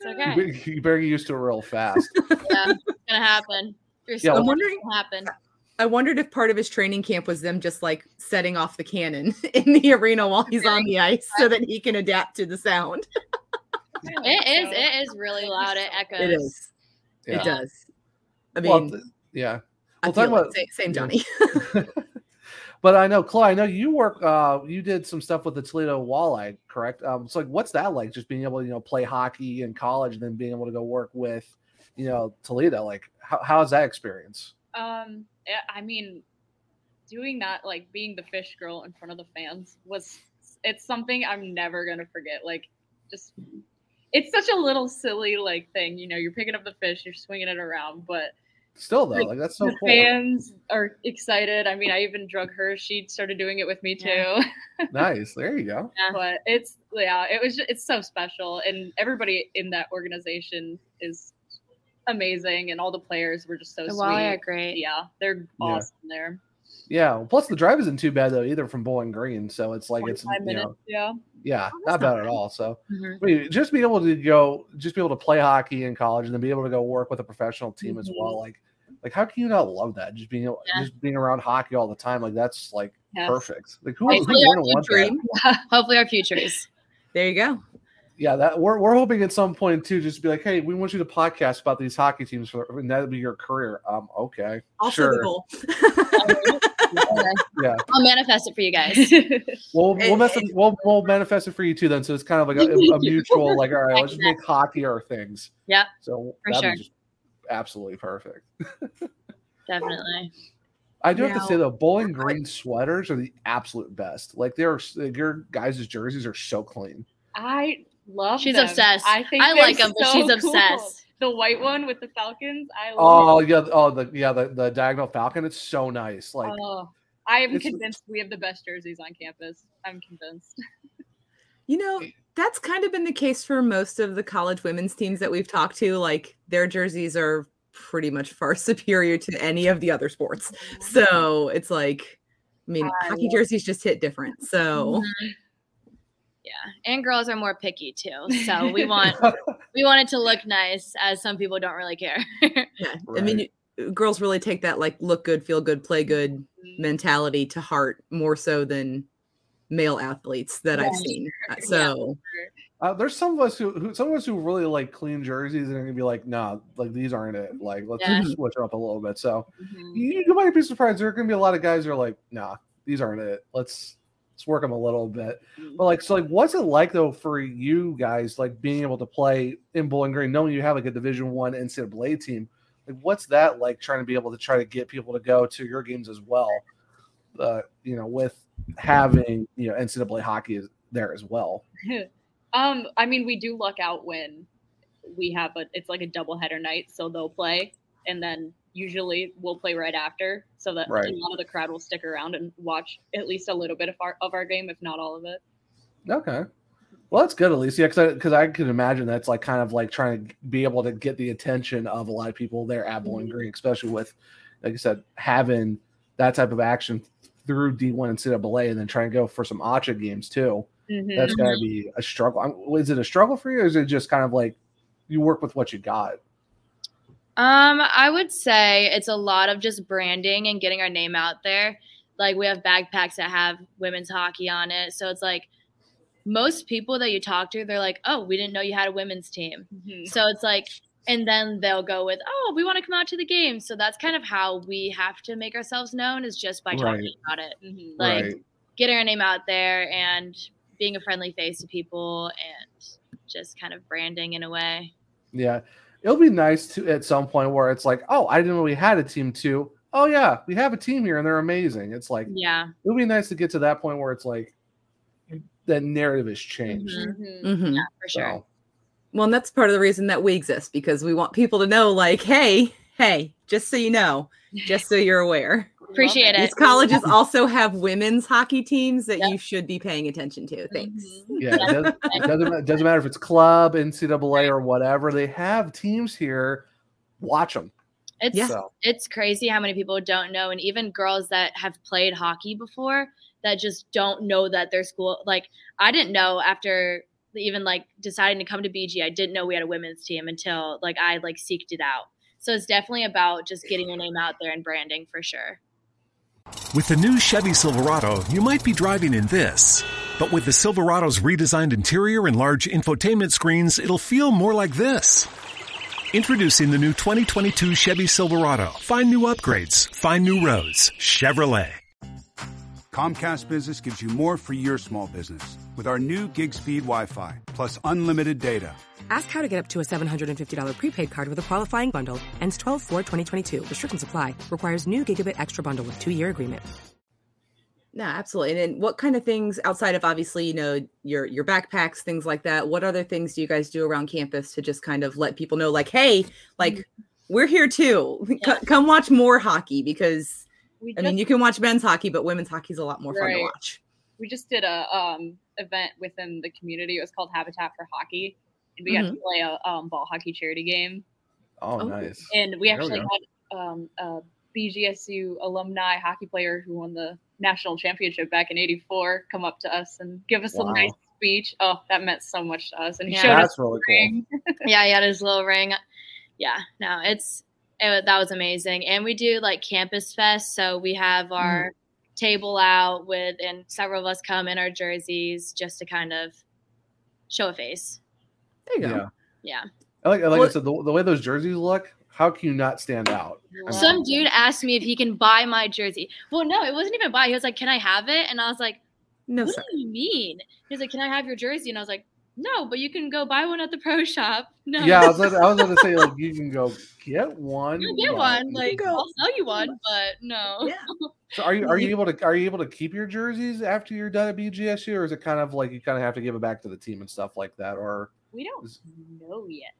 [SPEAKER 4] It's
[SPEAKER 3] You
[SPEAKER 4] okay.
[SPEAKER 3] You better get used to it real fast.
[SPEAKER 4] Yeah, it's gonna happen. You're
[SPEAKER 3] Yeah,
[SPEAKER 2] I'm wondering
[SPEAKER 4] it'll happen.
[SPEAKER 2] I wondered if part of his training camp was them just like setting off the cannon in the arena while he's on the ice so that he can adapt to the sound.
[SPEAKER 4] It is. It is really loud. It echoes.
[SPEAKER 2] It is.
[SPEAKER 3] Yeah.
[SPEAKER 2] It does. I mean,
[SPEAKER 3] Well, th- yeah.
[SPEAKER 2] I
[SPEAKER 3] well, talk
[SPEAKER 2] feel
[SPEAKER 3] about-
[SPEAKER 2] Same, same
[SPEAKER 3] yeah.
[SPEAKER 2] Johnny.
[SPEAKER 3] But I know, Khloe, I know you work. Uh, you did some stuff with the Toledo Walleye, correct? Um, so like, what's that like? Just being able to, you know, play hockey in college, and then being able to go work with, you know, Toledo. Like, how how's that experience?
[SPEAKER 5] Um, I mean, doing that, like being the fish girl in front of the fans, was it's something I'm never gonna forget. Like, just it's such a little silly like thing, you know. You're picking up the fish, you're swinging it around, but
[SPEAKER 3] still though,
[SPEAKER 5] Like,
[SPEAKER 3] like that's so
[SPEAKER 5] the
[SPEAKER 3] cool.
[SPEAKER 5] fans are excited. I mean, I even drug her. She started doing it with me too.
[SPEAKER 4] Yeah.
[SPEAKER 3] Nice. There you go. Yeah.
[SPEAKER 5] but it's yeah, it was just, it's so special, and everybody in that organization is amazing, and all the players were just so
[SPEAKER 4] The
[SPEAKER 5] sweet.
[SPEAKER 4] Walleye are great.
[SPEAKER 5] Yeah, they're
[SPEAKER 3] Yeah.
[SPEAKER 5] awesome there.
[SPEAKER 3] Yeah. Plus the drive isn't too bad though either from Bowling Green, so it's like it's
[SPEAKER 5] 25
[SPEAKER 3] you
[SPEAKER 5] minutes.
[SPEAKER 3] know,
[SPEAKER 5] yeah.
[SPEAKER 3] yeah,
[SPEAKER 2] Oh,
[SPEAKER 3] not
[SPEAKER 2] that's
[SPEAKER 3] bad at all. So
[SPEAKER 4] Mhm.
[SPEAKER 3] I mean, just be able to go, just be able to play hockey in college, and then be able to go work with a professional team as well. Like, like how can you not love that? Just being, able,
[SPEAKER 4] Mm-hmm. Yeah.
[SPEAKER 3] just being around hockey all the time, like that's like
[SPEAKER 5] Yes.
[SPEAKER 3] perfect. Like who, who
[SPEAKER 4] Hopefully our
[SPEAKER 3] wouldn't want that?
[SPEAKER 4] dream. Hopefully our futures.
[SPEAKER 2] There you go.
[SPEAKER 3] Yeah, that we're, we're hoping at some point too, just be like, hey, we want you to podcast about these hockey teams for, and that'll be your career. Um, okay,
[SPEAKER 2] Also
[SPEAKER 3] sure,
[SPEAKER 2] the goal.
[SPEAKER 3] yeah.
[SPEAKER 4] I'll manifest it for you guys.
[SPEAKER 3] We'll we'll, mess it, we'll we'll manifest it for you too. Then, so it's kind of like a, a mutual, like, all right, let's just make hockey our things.
[SPEAKER 4] Yeah.
[SPEAKER 3] So
[SPEAKER 4] For sure.
[SPEAKER 3] just absolutely perfect.
[SPEAKER 4] definitely.
[SPEAKER 3] I do have to say though, Bowling Green sweaters are the absolute best. Like they're like, your guys' jerseys are so clean.
[SPEAKER 5] I love.
[SPEAKER 4] She's
[SPEAKER 5] them.
[SPEAKER 4] obsessed.
[SPEAKER 5] I think
[SPEAKER 4] I
[SPEAKER 5] like them,
[SPEAKER 4] like 'em, but
[SPEAKER 5] so
[SPEAKER 4] she's
[SPEAKER 5] cool.
[SPEAKER 4] obsessed.
[SPEAKER 5] The white one with the Falcons. I love.
[SPEAKER 3] Oh yeah, oh the yeah the, the diagonal falcon. It's so nice. Like
[SPEAKER 5] Oh, I am convinced we have the best jerseys on campus. I'm convinced.
[SPEAKER 2] You know, that's kind of been the case for most of the college women's teams that we've talked to. Like their jerseys are pretty much far superior to any of the other sports. So it's like, I mean,
[SPEAKER 5] I
[SPEAKER 2] hockey
[SPEAKER 5] love-
[SPEAKER 2] jerseys just hit different. So
[SPEAKER 4] Mhm. Yeah, and girls are more picky too. So we want we want it to look nice, as some people don't really care.
[SPEAKER 2] yeah, I mean, girls really take that like look good, feel good, play good
[SPEAKER 5] Mm-hmm.
[SPEAKER 2] mentality to heart more so than male athletes that I've
[SPEAKER 5] Yeah,
[SPEAKER 2] seen. Uh,
[SPEAKER 5] Yeah.
[SPEAKER 2] So
[SPEAKER 3] uh, there's some of us who, who some of us who really like clean jerseys and are gonna be like, nah, like these aren't it. Like let's
[SPEAKER 4] Yeah.
[SPEAKER 3] switch it up a little bit. So
[SPEAKER 5] Mhm.
[SPEAKER 3] you, you might be surprised. There are gonna be a lot of guys who are like, nah, these aren't it. Let's let's work them a little bit. But like, so like, what's it like though for you guys, like being able to play in Bowling Green, knowing you have like a Division One NCAA team? Like, what's that like? Trying to be able to try to get people to go to your games as well. Uh, you know, with having you know NCAA hockey is there as well.
[SPEAKER 5] um, I mean, we do luck out when we have a. It's like a double header night, so they'll play, and then usually we'll play right after, so that
[SPEAKER 3] Right.
[SPEAKER 5] a lot of the crowd will stick around and watch at least a little bit of our of our game, if not all of it.
[SPEAKER 3] Okay. Well, that's good, at least. Yeah, because I, I could imagine that's like kind of like trying to be able to get the attention of a lot of people there at Bowling
[SPEAKER 5] Mhm.
[SPEAKER 3] Green, especially with, like I said, having that type of action through D1 and NCAA and then trying to go for some ACHA games too.
[SPEAKER 5] Mhm.
[SPEAKER 3] That's got to be a struggle. I'm- Is it a struggle for you, or is it just kind of like you work with what you got?
[SPEAKER 4] Um, I would say it's a lot of just branding and getting our name out there. Like we have backpacks that have women's hockey on it, so it's like most people that you talk to, they're like, "Oh, we didn't know you had a women's team."
[SPEAKER 5] Mhm.
[SPEAKER 4] So it's like, and then they'll go with, "Oh, we want to come out to the game." So that's kind of how we have to make ourselves known is just by talking
[SPEAKER 3] Right.
[SPEAKER 4] about it,
[SPEAKER 5] Mhm.
[SPEAKER 4] like
[SPEAKER 3] right.
[SPEAKER 4] getting our name out there and being a friendly face to people and just kind of branding in a way.
[SPEAKER 3] Yeah. It'll be nice to at some point where it's like, oh, I didn't know we had a team too. Oh yeah, we have a team here and they're amazing. It's like
[SPEAKER 4] Yeah.
[SPEAKER 3] it'll be nice to get to that point where it's like the narrative has changed.
[SPEAKER 4] Mhm.
[SPEAKER 5] Mhm.
[SPEAKER 2] mhm.
[SPEAKER 4] Yeah, for sure.
[SPEAKER 3] So,
[SPEAKER 2] well, and that's part of the reason that we exist because we want people to know, like, hey, hey, just so you know, just so you're aware.
[SPEAKER 4] Appreciate it.
[SPEAKER 2] These colleges also have women's hockey teams that
[SPEAKER 4] Yep.
[SPEAKER 2] you should be paying attention to. Thanks.
[SPEAKER 4] Mhm.
[SPEAKER 3] yeah, it, does, it doesn't it doesn't matter if it's club, NCAA, or whatever. They have teams here. Watch them.
[SPEAKER 4] It's
[SPEAKER 2] Yeah.
[SPEAKER 3] So
[SPEAKER 4] it's crazy how many people don't know, and even girls that have played hockey before that just don't know that their school. Like I didn't know after even like deciding to come to BG, I didn't know we had a women's team until like I like seeked it out. So it's definitely about just getting your name out there and branding for sure.
[SPEAKER 6] With the new Chevy Silverado, you might be driving in this. But with the Silverado's redesigned interior and large infotainment screens, it'll feel more like this. Introducing the new 2022 Chevy Silverado. Find new upgrades, find new roads. Chevrolet.
[SPEAKER 7] Comcast Business gives you more for your small business with our new gig speed Wi-Fi plus unlimited data.
[SPEAKER 8] Ask how to get up to a $750 prepaid card with a qualifying bundle. Ends 12 4 2022. Restrictions apply. Requires new gigabit extra bundle with two year agreement.
[SPEAKER 2] No, absolutely. And then what kind of things outside of obviously, you know, your your backpacks, things like that, what other things do you guys do around campus to just kind of let people know like, hey, like we're here too. C- come watch more hockey because
[SPEAKER 5] We
[SPEAKER 2] I mean you can watch men's hockey, but women's hockey is a lot more fun to watch.
[SPEAKER 5] we just did a um event within the community. It was called Habitat for Hockey, and we got to
[SPEAKER 2] Mhm.
[SPEAKER 5] play a um, ball hockey charity game.
[SPEAKER 3] Oh,
[SPEAKER 2] Oh.
[SPEAKER 3] nice.
[SPEAKER 5] And we
[SPEAKER 3] There we
[SPEAKER 5] actually
[SPEAKER 3] go.
[SPEAKER 5] had um, a BGSU alumni hockey player who won the national championship back in '84 come up to us and give us
[SPEAKER 3] Wow.
[SPEAKER 5] a nice speech. Oh, that meant so much to us, and he
[SPEAKER 4] Yeah.
[SPEAKER 5] showed us
[SPEAKER 3] That's really
[SPEAKER 5] the
[SPEAKER 3] cool.
[SPEAKER 5] ring.
[SPEAKER 4] yeah, he had his little ring. Yeah, no, it's it, that was amazing. And we do like campus fest, so we have our table out with, and several of us come in our jerseys just to kind of show a face.
[SPEAKER 2] There you go.
[SPEAKER 3] Yeah.
[SPEAKER 4] Yeah.
[SPEAKER 3] I Like, like I said, the, the way those jerseys look, how can you not stand out? I mean,
[SPEAKER 4] Some dude asked me if he can buy my jersey. Well, no, it wasn't even buy. He was like, "Can I have it?" And I was like,
[SPEAKER 2] No,
[SPEAKER 4] "What
[SPEAKER 2] sir.
[SPEAKER 4] do you mean?" He was like, "Can I have your jersey?" And I was like, "No, but you can go buy one at the pro shop." No,
[SPEAKER 3] yeah, I was, gonna- I was going to say like you can go get one.
[SPEAKER 4] you get
[SPEAKER 3] Yeah.
[SPEAKER 4] one. Like
[SPEAKER 2] go.
[SPEAKER 4] I'll sell you one, but no.
[SPEAKER 2] Yeah.
[SPEAKER 3] So are you are you able to are you able to keep your jerseys after you're done at BGSU, or is it kind of like you kind of have to give it back to the team and stuff like that, or
[SPEAKER 5] We don't know yet.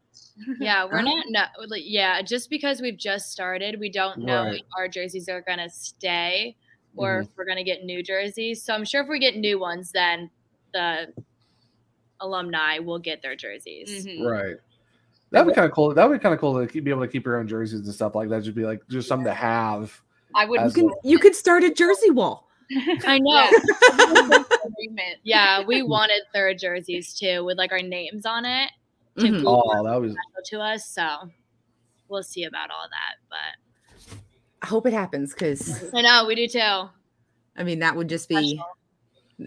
[SPEAKER 4] Yeah, we're not no like, yeah, just because we've just started, we don't know
[SPEAKER 3] Right.
[SPEAKER 4] if our jerseys are gonna stay or if we're gonna get new jerseys. So I'm sure if we get new ones, then the alumni will get their jerseys.
[SPEAKER 5] Mhm.
[SPEAKER 3] right? That'd be kind of cool. That would be kind of cool to keep, be able to keep your own jerseys and stuff like that. Just be like just something to have.
[SPEAKER 5] I would.
[SPEAKER 2] You can you could start a jersey wall.
[SPEAKER 4] I know.
[SPEAKER 5] Yeah. Agreement.
[SPEAKER 4] Yeah, we wanted third jerseys too with like our names on it to
[SPEAKER 2] Mhm.
[SPEAKER 3] Oh, that was
[SPEAKER 4] to us. So we'll see about all that. But
[SPEAKER 2] I hope it happens because
[SPEAKER 4] I know we do too.
[SPEAKER 2] I mean that would just be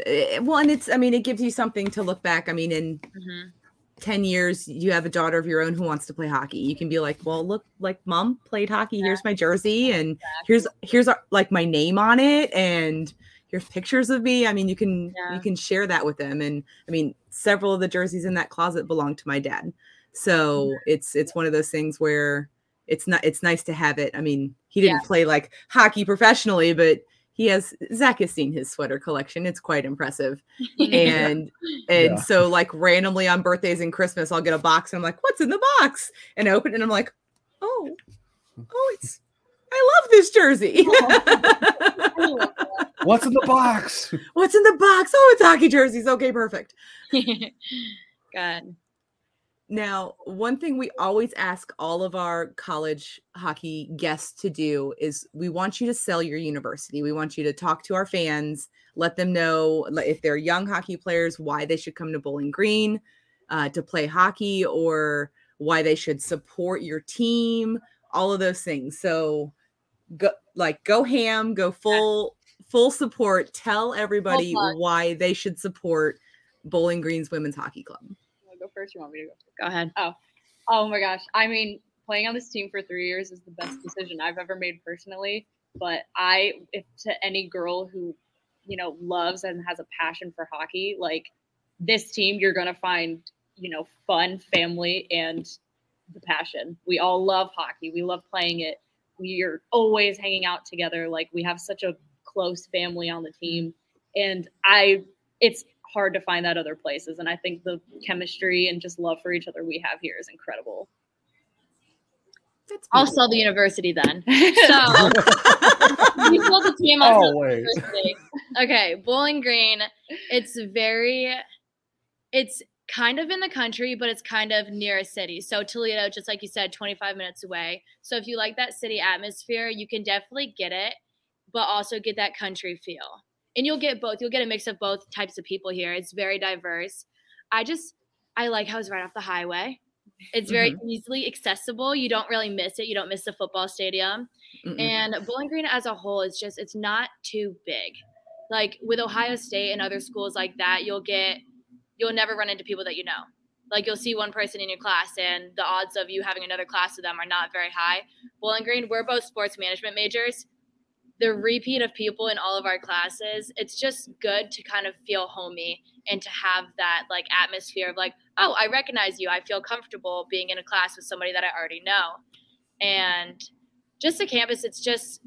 [SPEAKER 2] eh, well, and it's I mean it gives you something to look back. I mean in
[SPEAKER 4] hmm
[SPEAKER 2] 10 years you have a daughter of your own who wants to play hockey you can be like well look like mom played hockey here's my jersey and here's here's our, like my name on it and here's pictures of me. I mean you can
[SPEAKER 4] Yeah.
[SPEAKER 2] you can share that with them. And i mean several of the jerseys in that closet belong to my dad. So it's it's one of those things where it's not it's nice to have it. I mean he didn't play like hockey professionally but he has zach has seen his sweater collection. It's quite impressive. And and
[SPEAKER 3] Yeah.
[SPEAKER 2] so like randomly on birthdays and christmas i'll get a box and i'm like what's in the box? And I open it and i'm like oh oh it's i love this jersey
[SPEAKER 3] what's in the box.
[SPEAKER 2] what's in the box oh it's hockey jerseys okay perfect
[SPEAKER 4] Good.
[SPEAKER 2] Now, one thing we always ask all of our college hockey guests to do is we want you to sell your university. We want you to talk to our fans, let them know if they're young hockey players, why they should come to Bowling Green uh, to play hockey or why they should support your team, all of those things. So, go like go ham, go full full support. Tell everybody why they should support Bowling Green's Women's Hockey Club.
[SPEAKER 5] Go first? You want me to go?
[SPEAKER 4] Go ahead.
[SPEAKER 5] Oh, oh my gosh. I mean, playing on this team for three years is the best decision I've ever made personally. But I, if to any girl who, you know, loves and has a passion for hockey, like this team, you're going to find, you know, fun, family, and the passion. We all love hockey. We love playing it. We are always hanging out together. Like we have such a close family on the team. And I, it's hard to find that other places. And I think the chemistry and just love for each other we have here is incredible.
[SPEAKER 2] That's
[SPEAKER 4] I'll sell the university then. So you sold the team. I'll sell the
[SPEAKER 3] Always.
[SPEAKER 4] university. Okay, Bowling Green. It's very. It's kind of in the country, but it's kind of near a city. So Toledo, just like you said, 25 minutes away. So if you like that city atmosphere, you can definitely get it, but also get that country feel. And you'll get both. You'll get a mix of both types of people here. It's very diverse. I just I like how it's right off the highway. It's very mm-hmm. easily accessible. You don't really miss it. You don't miss the football stadium.
[SPEAKER 2] Mm-mm.
[SPEAKER 4] And Bowling Green as a whole is just it's not too big. Like with Ohio State and other schools like that, you'll get you'll never run into people that you know. Like you'll see one person in your class and the odds of you having another class with them are not very high. Bowling Green, we're both sports management majors. The repeat of people in all of our classes, it's just good to kind of feel homey and to have that like atmosphere of like, oh, I recognize you. I feel comfortable being in a class with somebody that I already know. And just the campus, it's just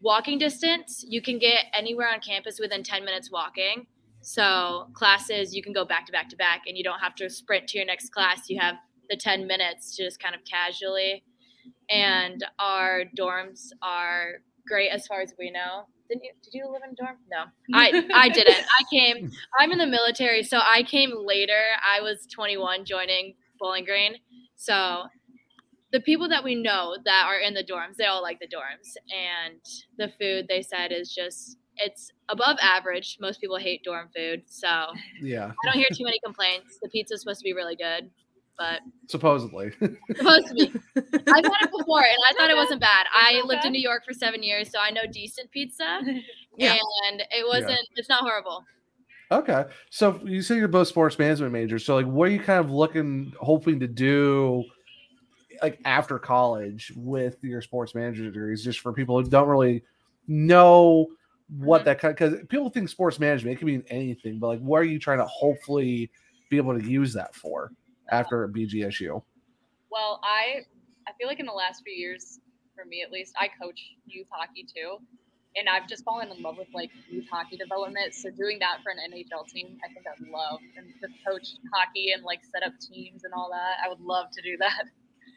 [SPEAKER 4] walking distance. You can get anywhere on campus within 10 minutes walking. So classes, you can go back to back to back and you don't have to sprint to your next class. You have the 10 minutes to just kind of casually and our dorms are great as far as we know. Didn't you? Did you live in a dorm? No, I I didn't. I came. I'm in the military, so I came later. I was 21 joining Bowling Green, so the people that we know that are in the dorms, they all like the dorms, and the food they said is just it's above average. Most people hate dorm food, so
[SPEAKER 3] yeah, I
[SPEAKER 4] don't hear too many complaints. The pizza's supposed to be really good, but
[SPEAKER 3] supposedly.
[SPEAKER 4] supposed to be. I've had it before, and I thought it wasn't bad. I lived in New York for seven years, so I know decent pizza,
[SPEAKER 2] Yeah.
[SPEAKER 4] and it wasn't. It's not horrible.
[SPEAKER 3] Okay, so you say you're both sports management majors. So like, what are you kind of looking, hoping to do, like after college with your sports management degrees? Just for people who don't really know what
[SPEAKER 4] Mhm.
[SPEAKER 3] that kind because people think sports management it can mean anything, but like, what are you trying to hopefully be able to use that for after BGSU?
[SPEAKER 5] Well, I I feel like in the last few years, for me at least, I coach youth hockey too, and I've just fallen in love with like youth hockey development. So doing that for an NHL team, I think I'd love and to coach hockey and like set up teams and all that. I would love to do that.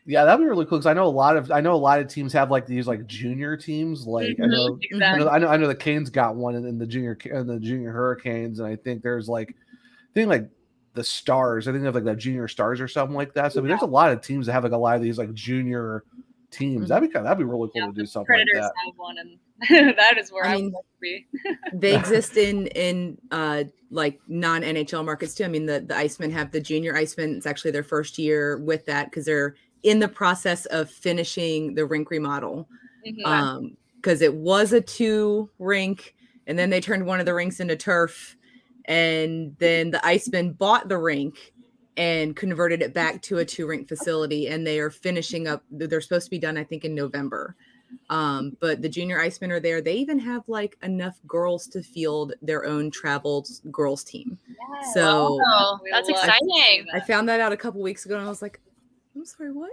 [SPEAKER 3] Yeah, that'd be really cool because I know a lot of I know a lot of teams have like these like junior teams. Like I know mm-hmm, I
[SPEAKER 5] exactly.
[SPEAKER 3] know, I know, I know the Canes got one in, in the junior in the junior Hurricanes, and I think there's like, I think like the Stars. I think they have like the junior Stars or something like that. So I mean, there's a lot of teams that have like a lot of these like junior teams. That'd be kind of, that'd be really cool
[SPEAKER 5] Yeah,
[SPEAKER 3] to do something
[SPEAKER 5] Predators
[SPEAKER 3] like that.
[SPEAKER 5] have one, and that is where
[SPEAKER 2] I
[SPEAKER 5] I,
[SPEAKER 2] mean,
[SPEAKER 5] would like to be.
[SPEAKER 2] they exist in in uh like non NHL markets too. I mean, the the Icemen have the junior Icemen. It's actually their first year with that because they're in the process of finishing the rink remodel.
[SPEAKER 5] Mhm.
[SPEAKER 2] Um, because it was a two rink, and then they turned one of the rinks into turf, and then the Icemen bought the rink and converted it back to a two rink facility, and they are finishing up. They're supposed to be done, I think, in November. Um, but the junior Icemen are there. They even have like enough girls to field their own traveled girls team.
[SPEAKER 5] Yes.
[SPEAKER 2] So
[SPEAKER 4] Oh, that's
[SPEAKER 5] love to see
[SPEAKER 4] exciting.
[SPEAKER 2] I found that out a couple weeks ago, and I was like, "I'm sorry, what?"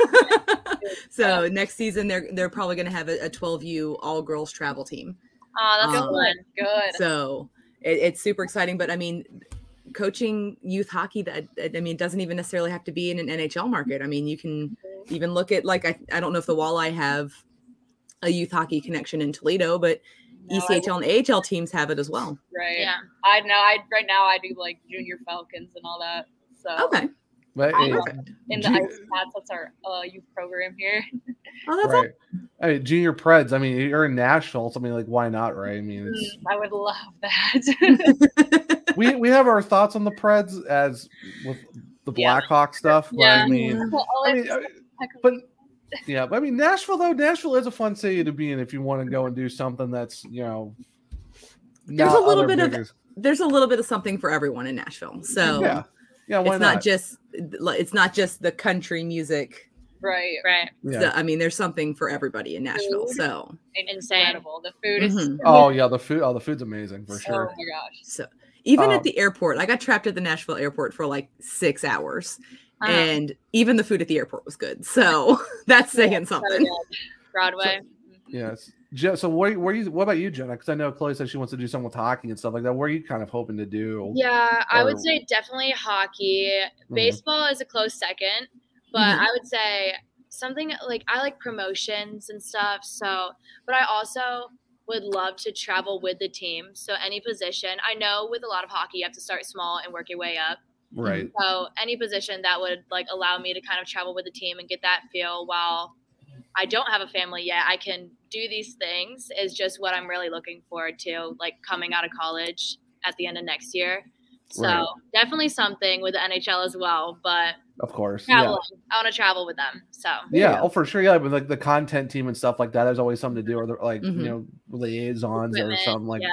[SPEAKER 2] so next season, they're they're probably going to have a, a 12U all girls travel team.
[SPEAKER 4] Oh, that's
[SPEAKER 2] Um,
[SPEAKER 4] fun.
[SPEAKER 5] Good.
[SPEAKER 2] So it, it's super exciting. But I mean, coaching youth hockey that I mean doesn't even necessarily have to be in an NHL market. I mean, you can mm-hmm. even look at like I, I don't know if the Walleye have a youth hockey connection in Toledo, but
[SPEAKER 5] No,
[SPEAKER 2] ECHL and AHL teams have it as well.
[SPEAKER 5] Right.
[SPEAKER 4] Yeah.
[SPEAKER 5] I know. I right now I do like junior Falcons and all that. So
[SPEAKER 2] Okay.
[SPEAKER 3] But
[SPEAKER 5] I
[SPEAKER 3] hey,
[SPEAKER 5] in the
[SPEAKER 3] Ju-
[SPEAKER 5] Ice Cats, that's our uh, youth program here.
[SPEAKER 2] Oh, that's
[SPEAKER 3] right. I mean, junior Preds. I mean, you're in Nashville. So I mean, like, why not? Right? I mean, it's,
[SPEAKER 5] Mm, I would love that.
[SPEAKER 3] we we have our thoughts on the Preds as with the
[SPEAKER 5] Yeah.
[SPEAKER 3] Blackhawk stuff. But
[SPEAKER 4] Yeah.
[SPEAKER 3] I mean,
[SPEAKER 5] Well,
[SPEAKER 3] I mean, I- but yeah, but I mean, Nashville though, Nashville is a fun city to be in if you want to go and do something that's you know.
[SPEAKER 2] There's a little
[SPEAKER 3] other
[SPEAKER 2] bit of- there's a little bit of something for everyone in Nashville. So
[SPEAKER 3] yeah, yeah. Why
[SPEAKER 2] it's not? just it's not just the country music.
[SPEAKER 5] right.
[SPEAKER 4] Right.
[SPEAKER 3] yeah.
[SPEAKER 2] So, I mean, there's something for everybody in Nashville.
[SPEAKER 5] Food.
[SPEAKER 2] So
[SPEAKER 4] Insane.
[SPEAKER 5] Incredible. The food is.
[SPEAKER 2] Mhm.
[SPEAKER 3] Oh yeah, the food. Oh, the food's amazing for sure.
[SPEAKER 5] Oh my gosh.
[SPEAKER 2] so even
[SPEAKER 3] Um,
[SPEAKER 2] at the airport, I got trapped at the Nashville airport for like six hours,
[SPEAKER 4] Uh-huh.
[SPEAKER 2] and even the food at the airport was good. So that's saying
[SPEAKER 4] So
[SPEAKER 2] something.
[SPEAKER 4] good. Broadway.
[SPEAKER 3] Yes. Je- So what? Where you? What about you, Jenna? Because I know Khloe said she wants to do something with hockey and stuff like that. What are you kind of hoping to do?
[SPEAKER 4] Yeah, I would say definitely hockey. Baseball is a close second, but
[SPEAKER 2] Mhm.
[SPEAKER 4] I would say something like I like promotions and stuff. So, but I also would love to travel with the team. So, any position. I know with a lot of hockey, you have to start small and work your way up.
[SPEAKER 3] Right.
[SPEAKER 4] So, any position that would like allow me to kind of travel with the team and get that feel while I don't have a family yet, I can do these things is just what I'm really looking forward to, like coming out of college at the end of next year. So
[SPEAKER 3] Right.
[SPEAKER 4] definitely something with the NHL as well, but
[SPEAKER 3] Of course.
[SPEAKER 4] traveling, I want to travel with them. So
[SPEAKER 3] Yeah. Yeah. Oh, for sure. Yeah. But like the content team and stuff like that, there's always something to do, or the, like
[SPEAKER 2] Mhm.
[SPEAKER 3] you know liaisons or something like.
[SPEAKER 4] yeah,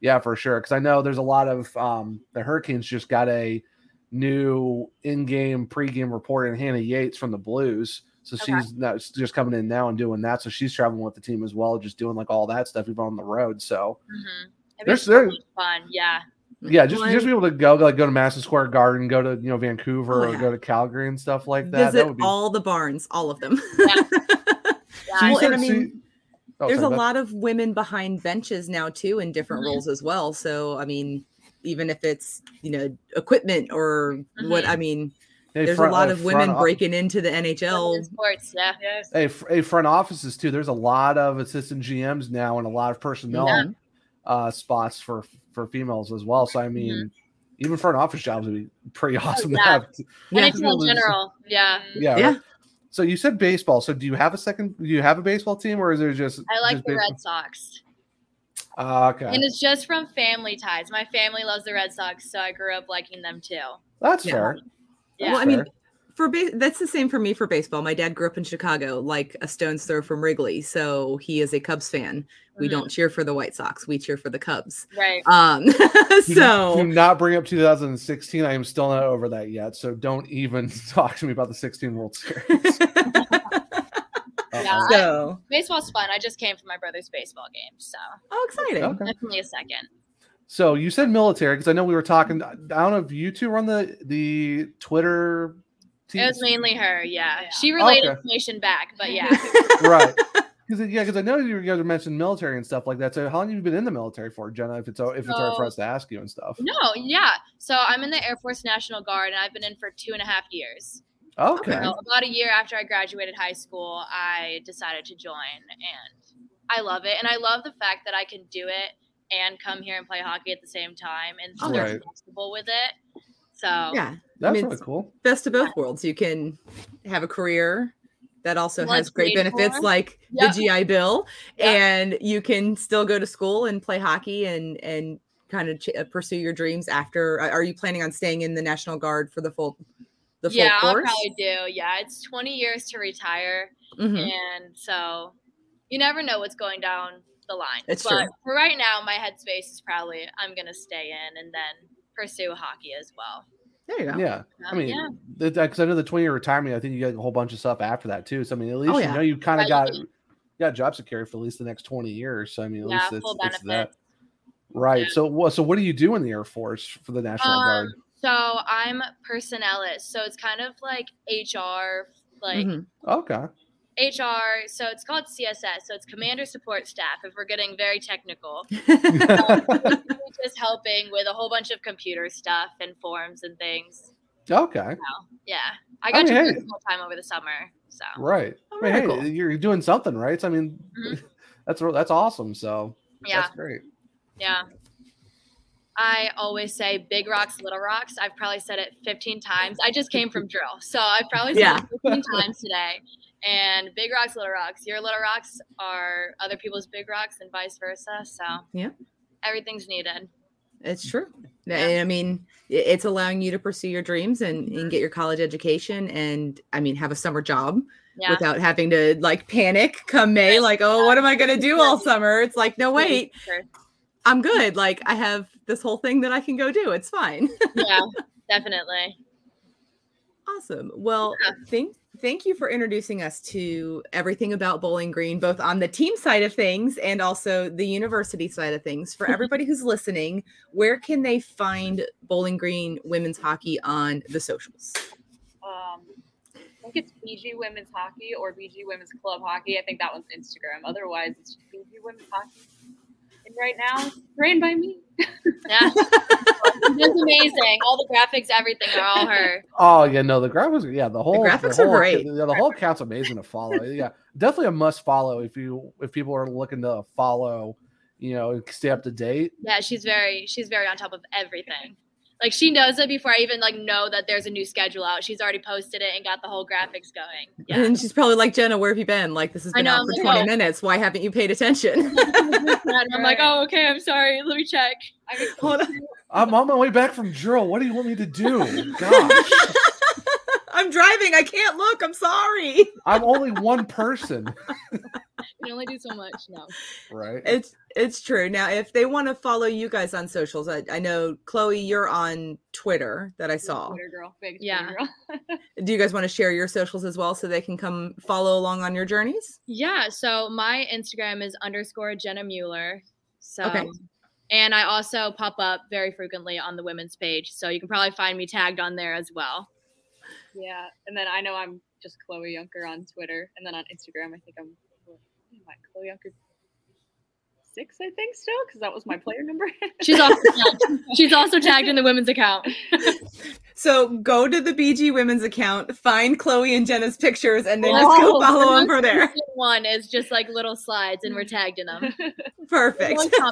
[SPEAKER 3] Yeah, for sure. Because I know there's a lot of um the Hurricanes just got a new in-game pregame report in Hannah Yates from the Blues. So
[SPEAKER 4] Okay.
[SPEAKER 3] she's now just coming in now and doing that. So she's traveling with the team as well, just doing like all that stuff even on the road. So
[SPEAKER 4] hmm it'd be
[SPEAKER 3] There's-
[SPEAKER 4] so
[SPEAKER 3] there-
[SPEAKER 4] fun. Yeah,
[SPEAKER 3] yeah, just
[SPEAKER 2] Well,
[SPEAKER 3] just be able to go like go to Madison Square Garden, go to you know Vancouver,
[SPEAKER 2] Oh,
[SPEAKER 3] or go to Calgary and stuff like that.
[SPEAKER 2] Visit
[SPEAKER 3] that would be
[SPEAKER 2] all the barns, all of them.
[SPEAKER 4] yeah.
[SPEAKER 3] So
[SPEAKER 2] Well,
[SPEAKER 3] said-
[SPEAKER 2] and I
[SPEAKER 3] so you-
[SPEAKER 2] mean,
[SPEAKER 3] Oh,
[SPEAKER 2] there's
[SPEAKER 3] sorry,
[SPEAKER 2] a lot of women behind benches now too in different
[SPEAKER 4] Mhm.
[SPEAKER 2] roles as well so i mean even if it's you know equipment or what
[SPEAKER 4] Mm-hmm.
[SPEAKER 2] i mean
[SPEAKER 3] Hey,
[SPEAKER 2] There's
[SPEAKER 3] front-
[SPEAKER 2] a lot of women
[SPEAKER 3] front o-
[SPEAKER 2] breaking into the NHL.
[SPEAKER 4] Sports, yeah.
[SPEAKER 5] Yes.
[SPEAKER 3] Hey, fr- hey, front offices too. There's a lot of assistant GMs now, and a lot of personnel
[SPEAKER 2] Yeah.
[SPEAKER 3] uh, spots for for females as well. So I mean, even front office jobs would be pretty awesome to
[SPEAKER 4] Mm-hmm. Oh, yeah.
[SPEAKER 3] have.
[SPEAKER 2] Yeah.
[SPEAKER 4] NHL in general, yeah.
[SPEAKER 3] Yeah.
[SPEAKER 2] Yeah.
[SPEAKER 3] right. So you said baseball. So do you have a second? Do you have a baseball team, or is there just?
[SPEAKER 4] I like
[SPEAKER 3] just
[SPEAKER 4] the
[SPEAKER 3] baseball?
[SPEAKER 4] Red Sox.
[SPEAKER 3] Ah, okay,
[SPEAKER 4] And it's just from family ties. My family loves the Red Sox, so I grew up liking them too.
[SPEAKER 3] that's
[SPEAKER 2] Yeah.
[SPEAKER 3] fair.
[SPEAKER 4] Yeah.
[SPEAKER 2] Well, I mean, for ba- that's the same for me for baseball. My dad grew up in Chicago, like a stone's throw from Wrigley, so he is a Cubs fan. We
[SPEAKER 4] Mhm.
[SPEAKER 2] don't cheer for the White Sox; we cheer for the Cubs.
[SPEAKER 4] Right.
[SPEAKER 2] Um,
[SPEAKER 3] Do- do
[SPEAKER 2] so
[SPEAKER 3] not bring up 2016. I am still not over that yet. So don't even talk to me about the 16 World Series.
[SPEAKER 4] Yeah.
[SPEAKER 2] So
[SPEAKER 4] Baseball's fun. I just came from my brother's baseball game, so
[SPEAKER 2] oh, exciting!
[SPEAKER 3] Okay.
[SPEAKER 4] definitely a second.
[SPEAKER 3] So you said military because I know we were talking. I don't know if you two run the the Twitter.
[SPEAKER 4] It was mainly her, yeah.
[SPEAKER 5] Yeah.
[SPEAKER 4] She relayed
[SPEAKER 3] Okay.
[SPEAKER 4] information back, but yeah.
[SPEAKER 3] right. Because yeah, because I know you guys are mentioning military and stuff like that. So how long have you been in the military for, Jenna? If it's if it's hard for us to ask you and stuff.
[SPEAKER 4] no, yeah. So I'm in the Air Force National Guard, and I've been in for two and a half years.
[SPEAKER 3] Okay.
[SPEAKER 4] So about a year after I graduated high school, I decided to join, and I love it. And I love the fact that I can do it and come here and play hockey at the same time, and
[SPEAKER 2] Oh,
[SPEAKER 4] still
[SPEAKER 3] Right.
[SPEAKER 4] be flexible with it. So
[SPEAKER 2] Yeah,
[SPEAKER 3] That's
[SPEAKER 2] mean,
[SPEAKER 3] really cool.
[SPEAKER 2] best of both worlds. You can have a career that also
[SPEAKER 4] Well,
[SPEAKER 2] has great benefits,
[SPEAKER 4] for.
[SPEAKER 2] like
[SPEAKER 4] Yep.
[SPEAKER 2] the GI Bill,
[SPEAKER 4] Yeah.
[SPEAKER 2] and you can still go to school and play hockey and and kind of ch- uh, pursue your dreams after. uh, Are you planning on staying in the National Guard for the full? The full
[SPEAKER 4] yeah, I'll probably do. Yeah, it's 20 years to retire,
[SPEAKER 2] Mhm.
[SPEAKER 4] and so you never know what's going down the line.
[SPEAKER 2] It's
[SPEAKER 4] but
[SPEAKER 2] true.
[SPEAKER 4] for right now, my headspace is probably I'm gonna stay in and then pursue hockey as well.
[SPEAKER 2] There you go.
[SPEAKER 3] Yeah. I
[SPEAKER 4] Um,
[SPEAKER 3] mean,
[SPEAKER 4] yeah.
[SPEAKER 3] because I know the 20 year retirement, I think you get a whole bunch of stuff after that too. So I mean, at least
[SPEAKER 2] Oh,
[SPEAKER 3] you know you kind of
[SPEAKER 4] Right,
[SPEAKER 3] got
[SPEAKER 4] you
[SPEAKER 3] got job security for at least the next 20 years. So I mean, at
[SPEAKER 4] Yeah,
[SPEAKER 3] least it's,
[SPEAKER 4] full
[SPEAKER 3] it's that. Right.
[SPEAKER 4] Yeah.
[SPEAKER 3] So what? So what do you do in the Air Force for the National Guard?
[SPEAKER 4] Um, so I'm personnelist, so it's kind of like HR, like
[SPEAKER 2] Mhm.
[SPEAKER 3] Okay.
[SPEAKER 4] HR. So it's called CSS, so it's Commander Support Staff. If we're getting very technical, just helping with a whole bunch of computer stuff and forms and things.
[SPEAKER 3] Okay.
[SPEAKER 4] Yeah, I got
[SPEAKER 3] I
[SPEAKER 4] to
[SPEAKER 3] mean,
[SPEAKER 4] work
[SPEAKER 3] hey.
[SPEAKER 4] full time over the summer. So
[SPEAKER 3] Right.
[SPEAKER 2] Oh,
[SPEAKER 3] I mean, hey,
[SPEAKER 2] cool.
[SPEAKER 3] you're doing something, right? So I mean,
[SPEAKER 4] Mhm.
[SPEAKER 3] that's that's awesome. So
[SPEAKER 4] yeah,
[SPEAKER 3] that's great.
[SPEAKER 4] yeah. I always say big rocks, little rocks. I've probably said it 15 times. I just came from drill, so I've probably said
[SPEAKER 2] Yeah.
[SPEAKER 4] it 15 times today. And big rocks, little rocks. Your little rocks are other people's big rocks, and vice versa. So
[SPEAKER 2] Yeah.
[SPEAKER 4] everything's needed.
[SPEAKER 2] It's true.
[SPEAKER 4] Yeah.
[SPEAKER 2] And I mean, it's allowing you to pursue your dreams and, and get your college education and I mean, have a summer job
[SPEAKER 4] Yeah.
[SPEAKER 2] without having to like panic come May, like, oh, what am I going to do all summer? It's like, no, wait, I'm good. Like, I have this whole thing that I can go do. It's fine.
[SPEAKER 4] Yeah, definitely.
[SPEAKER 2] awesome. Well,
[SPEAKER 4] Yeah.
[SPEAKER 2] thank thank you for introducing us to everything about Bowling Green, both on the team side of things and also the university side of things. For everybody who's listening, where can they find Bowling Green women's hockey on the socials?
[SPEAKER 5] Um, I think it's BG Women's Hockey or BG Women's Club Hockey. I think that one's Instagram. Otherwise, it's BG Women's Hockey. And right now, it's ran by me.
[SPEAKER 4] Yeah. It's amazing. All the graphics, everything are all her.
[SPEAKER 3] Oh yeah, no, the graphics, yeah, the whole
[SPEAKER 2] graphics are
[SPEAKER 3] whole,
[SPEAKER 2] great.
[SPEAKER 3] Yeah, the whole account's amazing to follow. yeah, definitely a must follow if you if people are looking to follow, you know, stay up to date.
[SPEAKER 4] Yeah, she's very she's very on top of everything. Like she knows it before I even like know that there's a new schedule out. She's already posted it and got the whole graphics going. Yeah.
[SPEAKER 2] And she's probably like, Jenna, where have you been? Like, this has been
[SPEAKER 4] know,
[SPEAKER 2] out for
[SPEAKER 4] like,
[SPEAKER 2] 20
[SPEAKER 4] oh.
[SPEAKER 2] minutes. Why haven't you paid attention?
[SPEAKER 4] I'm like, oh, okay, I'm sorry. Let me check.
[SPEAKER 5] I mean,
[SPEAKER 2] Hold on.
[SPEAKER 3] I'm on my way back from drill. What do you want me to do? Gosh,
[SPEAKER 2] I'm driving. I can't look. I'm sorry.
[SPEAKER 3] I'm only one person,
[SPEAKER 4] You can only do so much. No.
[SPEAKER 3] right?
[SPEAKER 2] It's it's true. Now, if they want to follow you guys on socials, I, I know Khloe, you're on Twitter that I saw.
[SPEAKER 5] Twitter girl, big
[SPEAKER 4] Yeah.
[SPEAKER 5] Twitter girl.
[SPEAKER 2] Do you guys want to share your socials as well so they can come follow along on your journeys?
[SPEAKER 4] Yeah, so my Instagram is underscore Jenna Mueller. So
[SPEAKER 2] Okay.
[SPEAKER 4] and I also pop up very frequently on the women's page. So you can probably find me tagged on there as well.
[SPEAKER 5] yeah, and then I know I'm just Khloe Yunker on Twitter, and then on Instagram I think I'm oh what am Khloe Yunker six, I think, still, because that was my player number.
[SPEAKER 4] She's also tagged, she's also tagged in the women's account.
[SPEAKER 2] So go to the BG women's account, find Khloe and Jenna's pictures, and then just go
[SPEAKER 4] Oh,
[SPEAKER 2] follow them
[SPEAKER 4] the
[SPEAKER 2] from there.
[SPEAKER 4] One is just like little slides, and we're tagged in them.
[SPEAKER 2] Perfect.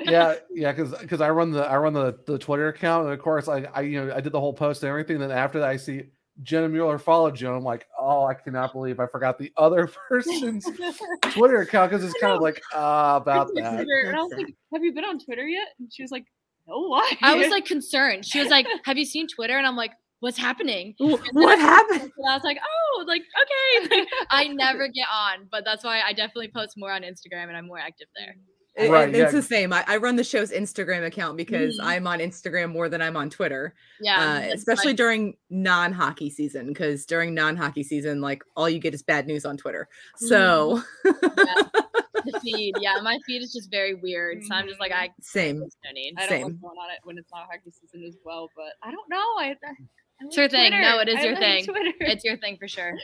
[SPEAKER 3] Yeah, yeah, because because I run the I run the the Twitter account, and of course, like I you know I did the whole post and everything. And Then after that, I see Jenna Mueller followed you, and I'm like, oh, I cannot believe I forgot the other person's Twitter account because it's kind of like uh, about that.
[SPEAKER 5] And I was like, "Have you been on Twitter yet?" And she was like, "No, why?"
[SPEAKER 4] I was like concerned. She was like, "Have you seen Twitter?" And I'm like, "What's happening?"
[SPEAKER 2] Wh-
[SPEAKER 4] And then
[SPEAKER 2] What
[SPEAKER 4] I-
[SPEAKER 2] happened?
[SPEAKER 4] And I was like, "Oh, like okay." Like, I never get on, but that's why I definitely post more on Instagram and I'm more active there.
[SPEAKER 2] It-
[SPEAKER 3] Right,
[SPEAKER 2] it- it's
[SPEAKER 3] yeah.
[SPEAKER 2] the same. I, I run the show's Instagram account because
[SPEAKER 4] Mhm.
[SPEAKER 2] I'm on Instagram more than I'm on Twitter.
[SPEAKER 4] Yeah,
[SPEAKER 2] uh, especially
[SPEAKER 4] like-
[SPEAKER 2] during non-hockey season because during non-hockey season like all you get is bad news on twitter so
[SPEAKER 4] the feed. Yeah, my feed is just very weird, so I'm just like, I
[SPEAKER 2] same
[SPEAKER 4] no.
[SPEAKER 5] I don't know what's
[SPEAKER 2] same.
[SPEAKER 5] going on it when it's not hockey season as well, but I don't know. I, I
[SPEAKER 4] It's your thing. No, it is your thing.
[SPEAKER 5] Twitter.
[SPEAKER 4] It's your thing for sure.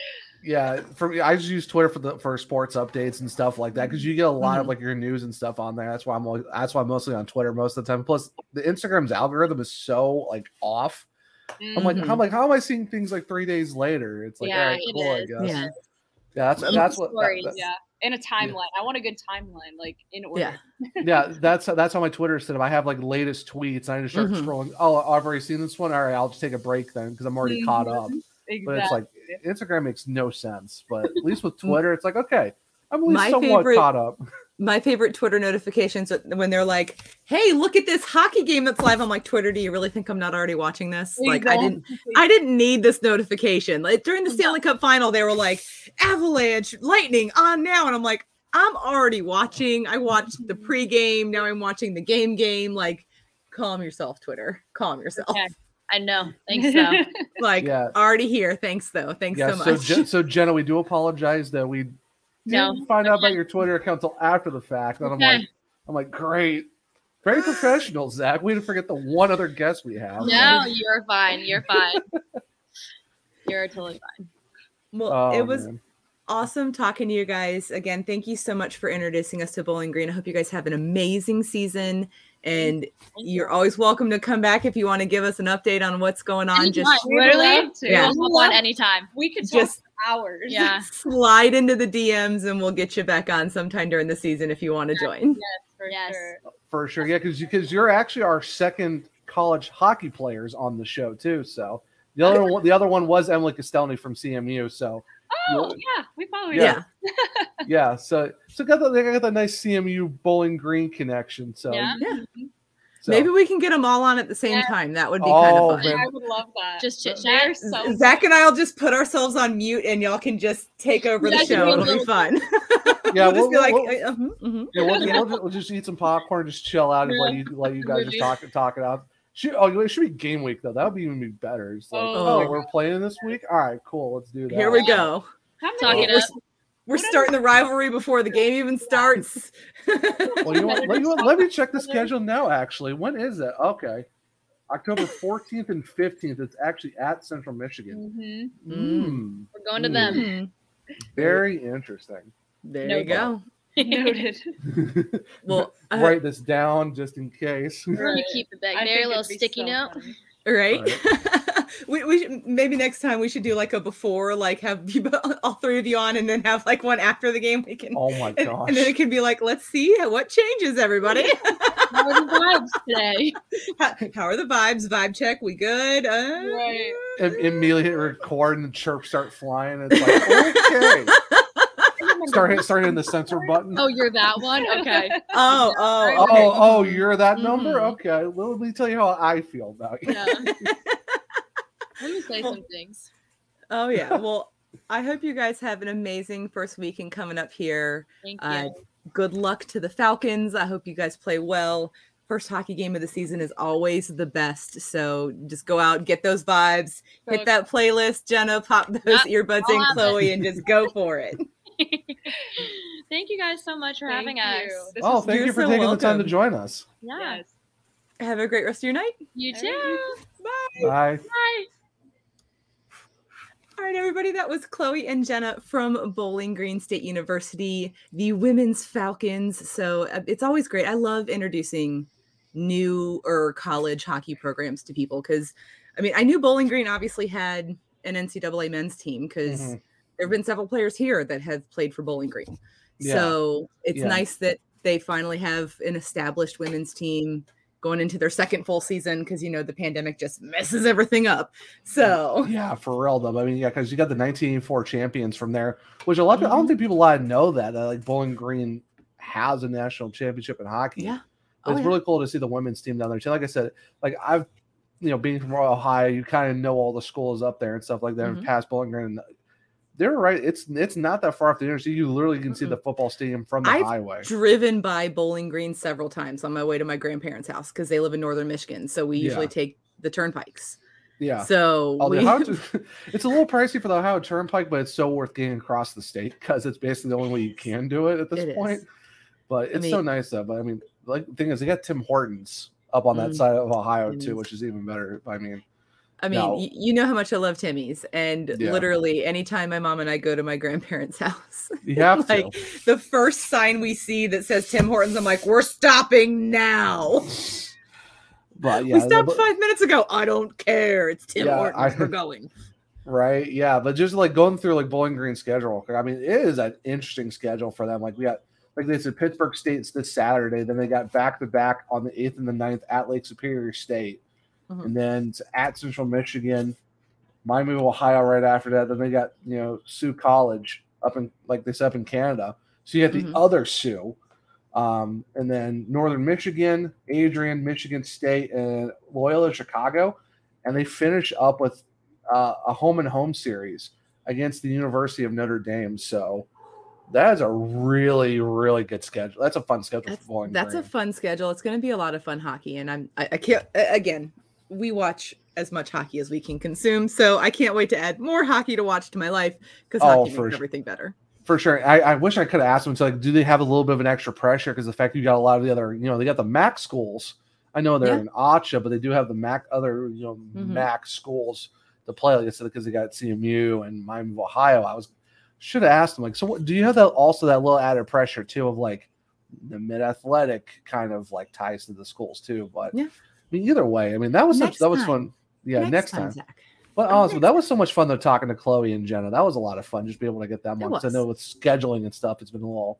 [SPEAKER 3] Yeah, for me, I just use Twitter for the for sports updates and stuff like that because you get a lot of like your news and stuff on there. That's why I'm always, that's why I'm mostly on Twitter most of the time. Plus, the Instagram's algorithm is so like off. I'm like. I'm mm-hmm. like, how am I seeing things like three days later? It's like,
[SPEAKER 4] Yeah,
[SPEAKER 3] all right,
[SPEAKER 4] it
[SPEAKER 3] cool, I guess.
[SPEAKER 2] Yeah.
[SPEAKER 3] Yeah, that's
[SPEAKER 4] Even
[SPEAKER 3] that's what that-
[SPEAKER 4] stories,
[SPEAKER 3] that-
[SPEAKER 5] yeah, and a timeline. I want a good timeline, like in order.
[SPEAKER 2] yeah
[SPEAKER 3] yeah, that's that's how my Twitter is set up. I have like latest tweets. And I just start
[SPEAKER 2] Mhm.
[SPEAKER 3] scrolling. Oh, I've already seen this one. All right, I'll just take a break then because I'm already caught up.
[SPEAKER 5] Exactly.
[SPEAKER 3] But it's like Instagram makes no sense. But at least with Twitter, it's like okay, I'm at least
[SPEAKER 2] My
[SPEAKER 3] somewhat
[SPEAKER 2] favorite-
[SPEAKER 3] caught up.
[SPEAKER 2] My favorite twitter notifications when they're like hey look at this hockey game that's live. I'm like twitter do you really think i'm not already watching this? Like i didn't i didn't need this notification. Like during the stanley cup final they were like avalanche lightning on now. And i'm like i'm already watching. I watched the mm-hmm. pregame. Now i'm watching the game game. Like calm yourself twitter. Calm yourself.
[SPEAKER 4] Okay. I know. Thanks so.
[SPEAKER 2] like
[SPEAKER 3] Yeah.
[SPEAKER 2] already here. Thanks though. Thanks
[SPEAKER 3] yeah,
[SPEAKER 2] so
[SPEAKER 3] so
[SPEAKER 2] much.
[SPEAKER 3] Je- so Jenna, we do apologize that we
[SPEAKER 4] No.
[SPEAKER 3] didn't find out about your Twitter account until after the fact. And I'm like, I'm like, great, very professional, Zach. We didn't forget the one other guest we have.
[SPEAKER 4] No, you're fine. You're fine. You're totally fine.
[SPEAKER 2] well
[SPEAKER 3] Oh,
[SPEAKER 2] it was
[SPEAKER 3] man.
[SPEAKER 2] awesome talking to you guys again thank you so much for introducing us to bowling green i hope you guys have an amazing season and you're always welcome to come back if you want to give us an update on what's going on just
[SPEAKER 4] Anytime, literally.
[SPEAKER 2] Yeah.
[SPEAKER 4] we'll hop on anytime.
[SPEAKER 5] We could
[SPEAKER 2] Just-
[SPEAKER 5] hours.
[SPEAKER 4] Yeah.
[SPEAKER 2] slide into the dms and we'll get you back on sometime during the season if you want to join Yes,
[SPEAKER 5] for
[SPEAKER 4] Yes.
[SPEAKER 5] sure.
[SPEAKER 3] for sure. Yeah, because because you're actually our second college hockey players on the show too. So the other oh, one, the other one was Emily Castelny from CMU. So
[SPEAKER 5] Oh yeah, we follow you.
[SPEAKER 3] Yeah. yeah, so so got the, they got the nice CMU Bowling Green connection. So,
[SPEAKER 4] Yeah.
[SPEAKER 2] yeah
[SPEAKER 3] so-
[SPEAKER 2] maybe we can get them all on at the same
[SPEAKER 5] Yeah.
[SPEAKER 2] time that would be
[SPEAKER 3] Oh,
[SPEAKER 2] kind of fun
[SPEAKER 3] man.
[SPEAKER 5] I would love that.
[SPEAKER 4] Just chit
[SPEAKER 5] They're
[SPEAKER 4] chat.
[SPEAKER 5] so
[SPEAKER 2] zach and i'll just put ourselves on mute and y'all can just take over the show
[SPEAKER 4] do
[SPEAKER 2] it'll be fun
[SPEAKER 3] yeah,
[SPEAKER 2] we'll just be like
[SPEAKER 3] we'll-
[SPEAKER 2] uh, mhm, mhm.
[SPEAKER 3] Yeah, we'll, we'll, just, eat some popcorn, just chill out, and let you let you guys just talk talk it out. Should, oh, it should be game week though. That would be even be better. It's like,
[SPEAKER 5] Oh.
[SPEAKER 3] oh, we're playing this week. All right, cool. Let's do that.
[SPEAKER 2] here we go
[SPEAKER 5] How
[SPEAKER 4] Talk
[SPEAKER 5] many
[SPEAKER 4] it
[SPEAKER 2] we're,
[SPEAKER 4] up.
[SPEAKER 2] we're starting the rivalry before the game even starts
[SPEAKER 3] Well, you know what? Let, you know what? Let me check the schedule now. Actually, when is it? Okay, October fourteenth and fifteenth. It's actually at Central Michigan.
[SPEAKER 5] Mhm.
[SPEAKER 2] Mm.
[SPEAKER 3] Hmm,
[SPEAKER 4] We're going to them.
[SPEAKER 2] Mhm.
[SPEAKER 3] very interesting.
[SPEAKER 2] There
[SPEAKER 4] No
[SPEAKER 2] you go.
[SPEAKER 5] Noted.
[SPEAKER 2] Well, uh,
[SPEAKER 3] Write this down just in case.
[SPEAKER 4] We're gonna keep it back
[SPEAKER 5] I
[SPEAKER 4] there. A little sticky
[SPEAKER 5] so
[SPEAKER 4] note.
[SPEAKER 5] funny.
[SPEAKER 2] right? we, we should, maybe next time we should do like a before, like have you, all three of you on, and then have like one after the game. We can,
[SPEAKER 3] Oh my
[SPEAKER 2] and,
[SPEAKER 3] gosh!
[SPEAKER 2] and then it can be like, let's see what changes, everybody.
[SPEAKER 4] How are the vibes today?
[SPEAKER 2] how, how are the vibes? Vibe check. We good? Uh,
[SPEAKER 5] Right.
[SPEAKER 3] Im- immediately hit record and the chirps start flying. It's like okay. start hit, start hitting the censor button.
[SPEAKER 4] Oh, you're that one. Okay.
[SPEAKER 2] Oh, oh,
[SPEAKER 3] Oh,
[SPEAKER 2] okay.
[SPEAKER 3] oh, you're that number?
[SPEAKER 2] Mhm.
[SPEAKER 3] Okay. Let me tell you how I feel about you.
[SPEAKER 4] Yeah. Let me say some things.
[SPEAKER 2] Oh yeah. Well, I hope you guys have an amazing first weekend coming up here.
[SPEAKER 4] Thank you.
[SPEAKER 2] Uh, good luck to the Falcons. I hope you guys play well. First hockey game of the season is always the best. So just go out, get those vibes, hit that playlist, Jenna, pop those
[SPEAKER 4] Yep,
[SPEAKER 2] earbuds in,
[SPEAKER 4] have it.
[SPEAKER 2] Khloe, and just go for it.
[SPEAKER 4] Thank you guys so much for
[SPEAKER 5] Thank
[SPEAKER 4] having
[SPEAKER 5] you.
[SPEAKER 4] us.
[SPEAKER 5] This
[SPEAKER 3] Oh, thank
[SPEAKER 2] You're
[SPEAKER 3] for
[SPEAKER 2] so
[SPEAKER 3] taking the time to join us.
[SPEAKER 4] Yeah.
[SPEAKER 5] Yes.
[SPEAKER 2] Have a great rest of your night.
[SPEAKER 4] You
[SPEAKER 5] Alrighty.
[SPEAKER 4] too.
[SPEAKER 2] Bye.
[SPEAKER 3] Bye.
[SPEAKER 4] Bye.
[SPEAKER 2] All right, everybody. everybody. That was Khloe and Jenna from Bowling Green State University, the women's Falcons. So uh, it's always great. I love introducing new or college hockey programs to people because, I mean, I knew Bowling Green obviously had an NCAA men's team because
[SPEAKER 3] Mhm.
[SPEAKER 2] There have been several players here that have played for Bowling Green.
[SPEAKER 3] Yeah.
[SPEAKER 2] So it's
[SPEAKER 3] Yeah.
[SPEAKER 2] nice that they finally have an established women's team going into their second full season because you know the pandemic just messes everything up. So
[SPEAKER 3] Yeah, for real though. I mean, yeah, because you got the 1984 champions from there, which a lot. Of, I
[SPEAKER 2] Mm-hmm.
[SPEAKER 3] don't think people a lot know that. that like Bowling Green has a national championship in hockey.
[SPEAKER 2] yeah, Oh,
[SPEAKER 3] it's
[SPEAKER 2] yeah.
[SPEAKER 3] really cool to see the women's team down there too. Like I said, like I've, you know, being from Ohio, you kind of know all the schools up there and stuff like that.
[SPEAKER 2] Mhm.
[SPEAKER 3] And past Bowling Green, they're right. It's it's not that far off the interstate. You literally can see the football stadium from the
[SPEAKER 2] I've
[SPEAKER 3] highway.
[SPEAKER 2] driven by Bowling Green several times on my way to my grandparents' house because they live in northern Michigan. So we usually
[SPEAKER 3] Yeah.
[SPEAKER 2] take the turnpikes.
[SPEAKER 3] Yeah.
[SPEAKER 2] So we,
[SPEAKER 3] it's a little pricey for the Ohio Turnpike, but it's so worth getting across the state because it's basically the only way you can do it at this
[SPEAKER 2] It
[SPEAKER 3] point.
[SPEAKER 2] is.
[SPEAKER 3] But
[SPEAKER 2] I
[SPEAKER 3] it's so nice though. But I mean, like the thing is, they got Tim Hortons up on that
[SPEAKER 2] Mm.
[SPEAKER 3] side of Ohio too,
[SPEAKER 2] is.
[SPEAKER 3] which is even better. I mean,
[SPEAKER 2] I mean,
[SPEAKER 3] No.
[SPEAKER 2] y- you know how much I love Timmy's, and
[SPEAKER 3] Yeah.
[SPEAKER 2] literally anytime my mom and I go to my grandparents' house,
[SPEAKER 3] you have
[SPEAKER 2] like
[SPEAKER 3] to.
[SPEAKER 2] the first sign we see that says Tim Hortons, I'm like, we're stopping now.
[SPEAKER 3] But yeah,
[SPEAKER 2] we stopped
[SPEAKER 3] but-
[SPEAKER 2] five minutes ago. I don't care. It's Tim
[SPEAKER 3] Yeah,
[SPEAKER 2] Hortons.
[SPEAKER 3] I-
[SPEAKER 2] we're going.
[SPEAKER 3] Right. Yeah. But just like going through like Bowling Green schedule, I mean, it is an interesting schedule for them. Like we got, like they said, Pittsburgh State's this Saturday. Then they got back to back on the 8th and the 9th at Lake Superior State.
[SPEAKER 2] Mhm.
[SPEAKER 3] And then at Central Michigan, Miami, of Ohio right after that. Then they got, you know, Sault College up in, like this up in Canada. So you have the
[SPEAKER 2] Mhm.
[SPEAKER 3] other Soo. Um, and then Northern Michigan, Adrian, Michigan State, and Loyola Chicago. And they finish up with uh, a home and home series against the University of Notre Dame. So that is a really, really good schedule. That's a fun schedule
[SPEAKER 2] That's, that's a fun schedule. It's going to be a lot of fun hockey, and I'm I, I can't again. We watch as much hockey as we can consume, so I can't wait to add more hockey to watch to my life because
[SPEAKER 3] Oh,
[SPEAKER 2] hockey
[SPEAKER 3] for
[SPEAKER 2] makes
[SPEAKER 3] sure.
[SPEAKER 2] everything better.
[SPEAKER 3] for sure. I, I wish I could have asked them. to like, do they have a little bit of an extra pressure because the fact you got a lot of the other, you know, they got the MAC schools. I know they're
[SPEAKER 2] Yeah.
[SPEAKER 3] in ACHA, but they do have the MAC other, you know,
[SPEAKER 2] Mhm.
[SPEAKER 3] MAC schools to play. Like I said, because they got CMU and Miami of Ohio. I was should have asked them like, so what, do you have that also that little added pressure too of like the mid athletic kind of like ties to the schools too? But
[SPEAKER 2] Yeah.
[SPEAKER 3] Mean, either way, I mean that was such that was fun. Yeah, next, time.
[SPEAKER 2] Zach.
[SPEAKER 3] But honestly, that was so much fun though talking to Khloe and Jenna. That was a lot of fun just be able to get them
[SPEAKER 2] It
[SPEAKER 3] on. 'cause I know with scheduling and stuff, it's been a little.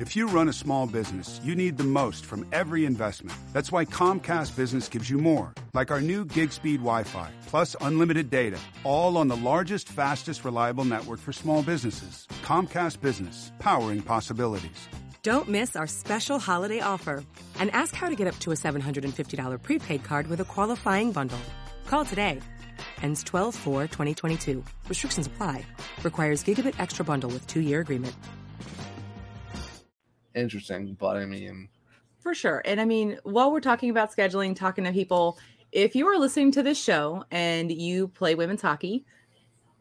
[SPEAKER 7] If you run a small business, you need the most from every investment. That's why Comcast Business gives you more, like our new gig speed Wi Fi, plus unlimited data, all on the largest, fastest, reliable network for small businesses. Comcast Business, powering possibilities.
[SPEAKER 8] Don't miss our special holiday offer and ask how to get up to a $750 prepaid card with a qualifying bundle. Call today. Ends 12 4 2022. Restrictions apply. Requires gigabit extra bundle with two year agreement.
[SPEAKER 3] Interesting, but I mean,
[SPEAKER 2] For sure. And I mean, while we're talking about scheduling, talking to people, if you are listening to this show and you play women's hockey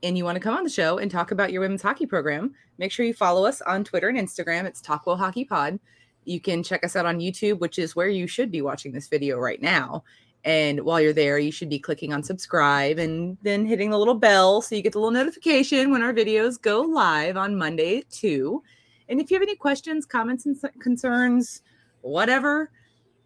[SPEAKER 2] and you want to come on the show and talk about your women's hockey program, make sure you follow us on Twitter and Instagram. It's Talkwell Hockey Pod. You can check us out on YouTube, which is where you should be watching this video right now. And while you're there, you should be clicking on subscribe and then hitting the little bell so you get the little notification when our videos go live on Monday 2. And if you have any questions, comments, and concerns, whatever,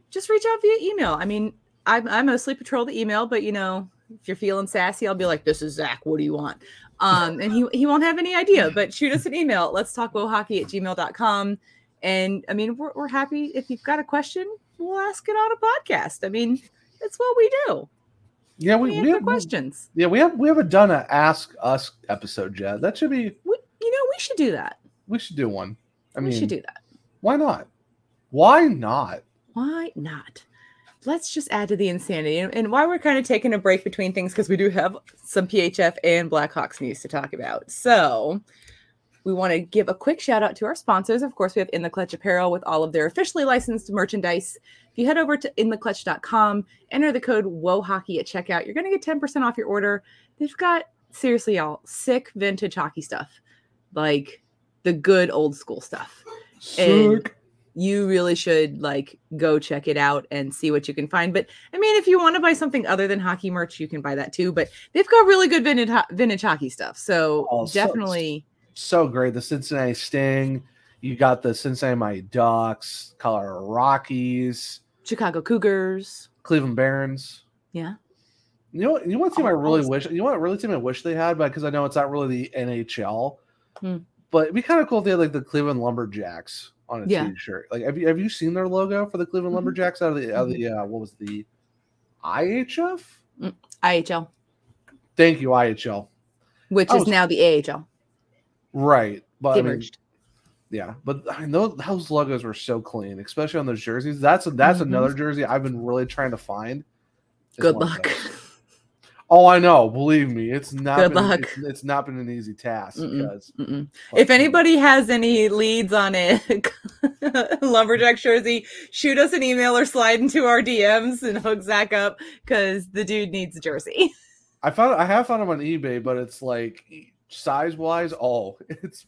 [SPEAKER 2] just reach out via email. I mean, I, I mostly patrol the email, but you know, if you're feeling sassy, I'll be like, "This is Zach. What do you want?" Um, and he he won't have any idea. But shoot us an email. Let's talk hockey at gmail.com. And I mean, we're, we're happy if you've got a question, we'll ask it on a podcast. I mean, that's what we do.
[SPEAKER 3] yeah, we,
[SPEAKER 2] We
[SPEAKER 3] have
[SPEAKER 2] questions.
[SPEAKER 3] Yeah, we have we haven't done an Ask Us episode yet. That should be.
[SPEAKER 2] We, you know, we should do that.
[SPEAKER 3] We should do one. I
[SPEAKER 2] we
[SPEAKER 3] mean,
[SPEAKER 2] should do that.
[SPEAKER 3] why not? Why not?
[SPEAKER 2] Why not? let's just add to the insanity. And, why we're kind of taking a break between things because we do have some PHF and Blackhawks news to talk about. So we want to give a quick shout out to our sponsors. Of course, we have In the Clutch Apparel with all of their officially licensed merchandise. If you head over to intheclutch.com, enter the code WOHAWKEY at checkout, you're going to get 10% off your order. They've got, seriously, y'all, sick vintage hockey stuff. Like the good old school stuff. And you really should like go check it out and see what you can find. But I mean, if you want to buy something other than hockey merch, you can buy that too. But they've got really good vintage, ho- vintage hockey stuff. So
[SPEAKER 3] Oh,
[SPEAKER 2] definitely.
[SPEAKER 3] so great. The Cincinnati Sting. You got the Cincinnati Mighty Ducks, Colorado Rockies,
[SPEAKER 2] Chicago Cougars.
[SPEAKER 3] Cleveland Barons.
[SPEAKER 2] Yeah.
[SPEAKER 3] You know, what- you know what team I really
[SPEAKER 2] all-
[SPEAKER 3] wish. You know what really team I wish they had, but because I know it's not really the NHL.
[SPEAKER 2] Hmm.
[SPEAKER 3] But it'd be kind of cool if they had like the Cleveland Lumberjacks on a
[SPEAKER 2] Yeah.
[SPEAKER 3] t-shirt. Like, have you have you seen their logo for the Cleveland
[SPEAKER 2] Mhm.
[SPEAKER 3] Lumberjacks out of the out of the uh, what was the IHF?
[SPEAKER 2] IHL,
[SPEAKER 3] Thank you, IHL.
[SPEAKER 2] which
[SPEAKER 3] I
[SPEAKER 2] is
[SPEAKER 3] was-
[SPEAKER 2] now the AHL.
[SPEAKER 3] Right, but I mean. Yeah, but I know those, those logos were so clean, especially on those jerseys. That's that's
[SPEAKER 2] Mhm.
[SPEAKER 3] another jersey I've been really trying to find.
[SPEAKER 2] Good luck.
[SPEAKER 3] Oh, I know. Believe me, it's not.
[SPEAKER 2] Good
[SPEAKER 3] been,
[SPEAKER 2] luck.
[SPEAKER 3] It's, it's not been an easy task
[SPEAKER 2] Mm-mm.
[SPEAKER 3] because
[SPEAKER 2] Mm-mm. If anybody has any leads on it, lumberjack jersey, shoot us an email or slide into our DMs and hook Zach up because the dude needs a jersey.
[SPEAKER 3] I found I have found them on eBay, but it's like size wise, oh, it's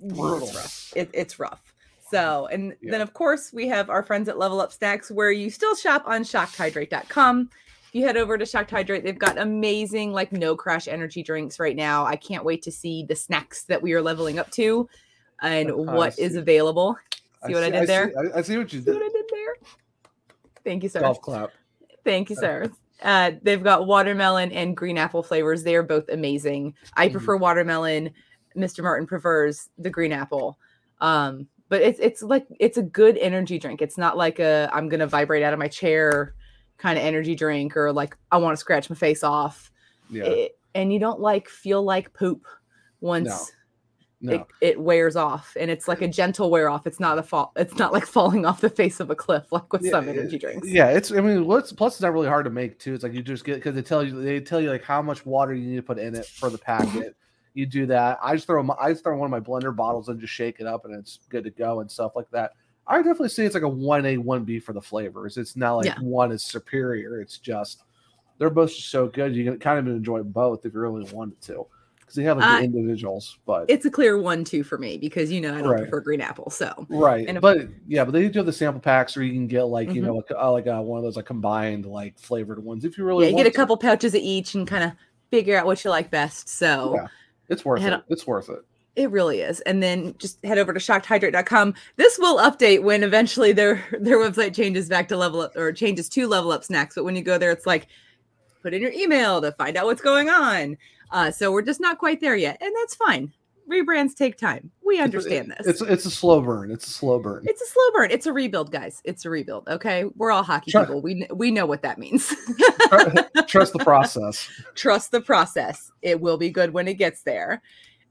[SPEAKER 3] brutal.
[SPEAKER 2] It's rough. It, it's rough. So, and then of course we have our friends at Level Up Snacks where you still shop on shockedhydrate.com. If you head over to Shocked Hydrate, they've got amazing like no crash energy drinks right now. I can't wait to see the snacks that we are leveling up to and
[SPEAKER 3] I
[SPEAKER 2] what is available. See what I did
[SPEAKER 3] see-
[SPEAKER 2] there?
[SPEAKER 3] I, I see what you
[SPEAKER 2] See what
[SPEAKER 3] did.
[SPEAKER 2] I did there? Thank you, sir.
[SPEAKER 3] Golf clap.
[SPEAKER 2] Thank you, sir. Uh, they've got watermelon and green apple flavors. They are both amazing. I
[SPEAKER 3] Mhm.
[SPEAKER 2] prefer watermelon. Mr. Martin prefers the green apple. Um, but it's it's like it's a good energy drink. It's not like a I'm gonna vibrate out of my chair kind of energy drink or like I want to scratch my face off.
[SPEAKER 3] Yeah.
[SPEAKER 2] It- and you don't like feel like poop once
[SPEAKER 3] No.
[SPEAKER 2] it, it wears off and it's like a gentle wear off. It's not a fall. It's not like falling off the face of a cliff like with
[SPEAKER 3] Yeah,
[SPEAKER 2] some
[SPEAKER 3] eh,
[SPEAKER 2] energy drinks.
[SPEAKER 3] Yeah, it's. I mean, what's plus it's not really hard to make too. It's like you just get because they tell you they tell you like how much water you need to put in it for the packet. you do that. I just throw my, I just throw one of my blender bottles and just shake it up, and it's good to go and stuff like that. I definitely say it's like a one A one B for the flavors. It's not like
[SPEAKER 2] Yeah.
[SPEAKER 3] one is superior. It's just they're both just so good. You can kind of enjoy both if you really wanted to because they have like
[SPEAKER 2] Uh,
[SPEAKER 3] the individuals. But
[SPEAKER 2] It's a clear one two for me because you know I don't
[SPEAKER 3] Right.
[SPEAKER 2] prefer green apple. So
[SPEAKER 3] Right,
[SPEAKER 2] And
[SPEAKER 3] but yeah, but they do have the sample packs, where you can get like you
[SPEAKER 2] Mhm.
[SPEAKER 3] know like, uh, like uh, one of those like combined like flavored ones if you really
[SPEAKER 2] yeah, you get a
[SPEAKER 3] to.
[SPEAKER 2] couple pouches of each and kind of figure out what you like best. So
[SPEAKER 3] Yeah, it's worth it. It's worth it.
[SPEAKER 2] It really is. And then just head over to shockedhydrate.com. This will update when eventually their their website changes back to level up or changes to level up snacks. But when you go there, it's like put in your email to find out what's going on. Uh, so we're just not quite there yet, and that's fine. Rebrands take time. We understand this.
[SPEAKER 3] It's it's a slow burn. It's a slow burn.
[SPEAKER 2] It's a slow burn. It's a rebuild, guys. It's a rebuild. Okay, we're all hockey
[SPEAKER 3] Sure.
[SPEAKER 2] people. We we know what that means.
[SPEAKER 3] Trust the process.
[SPEAKER 2] Trust the process. It will be good when it gets there.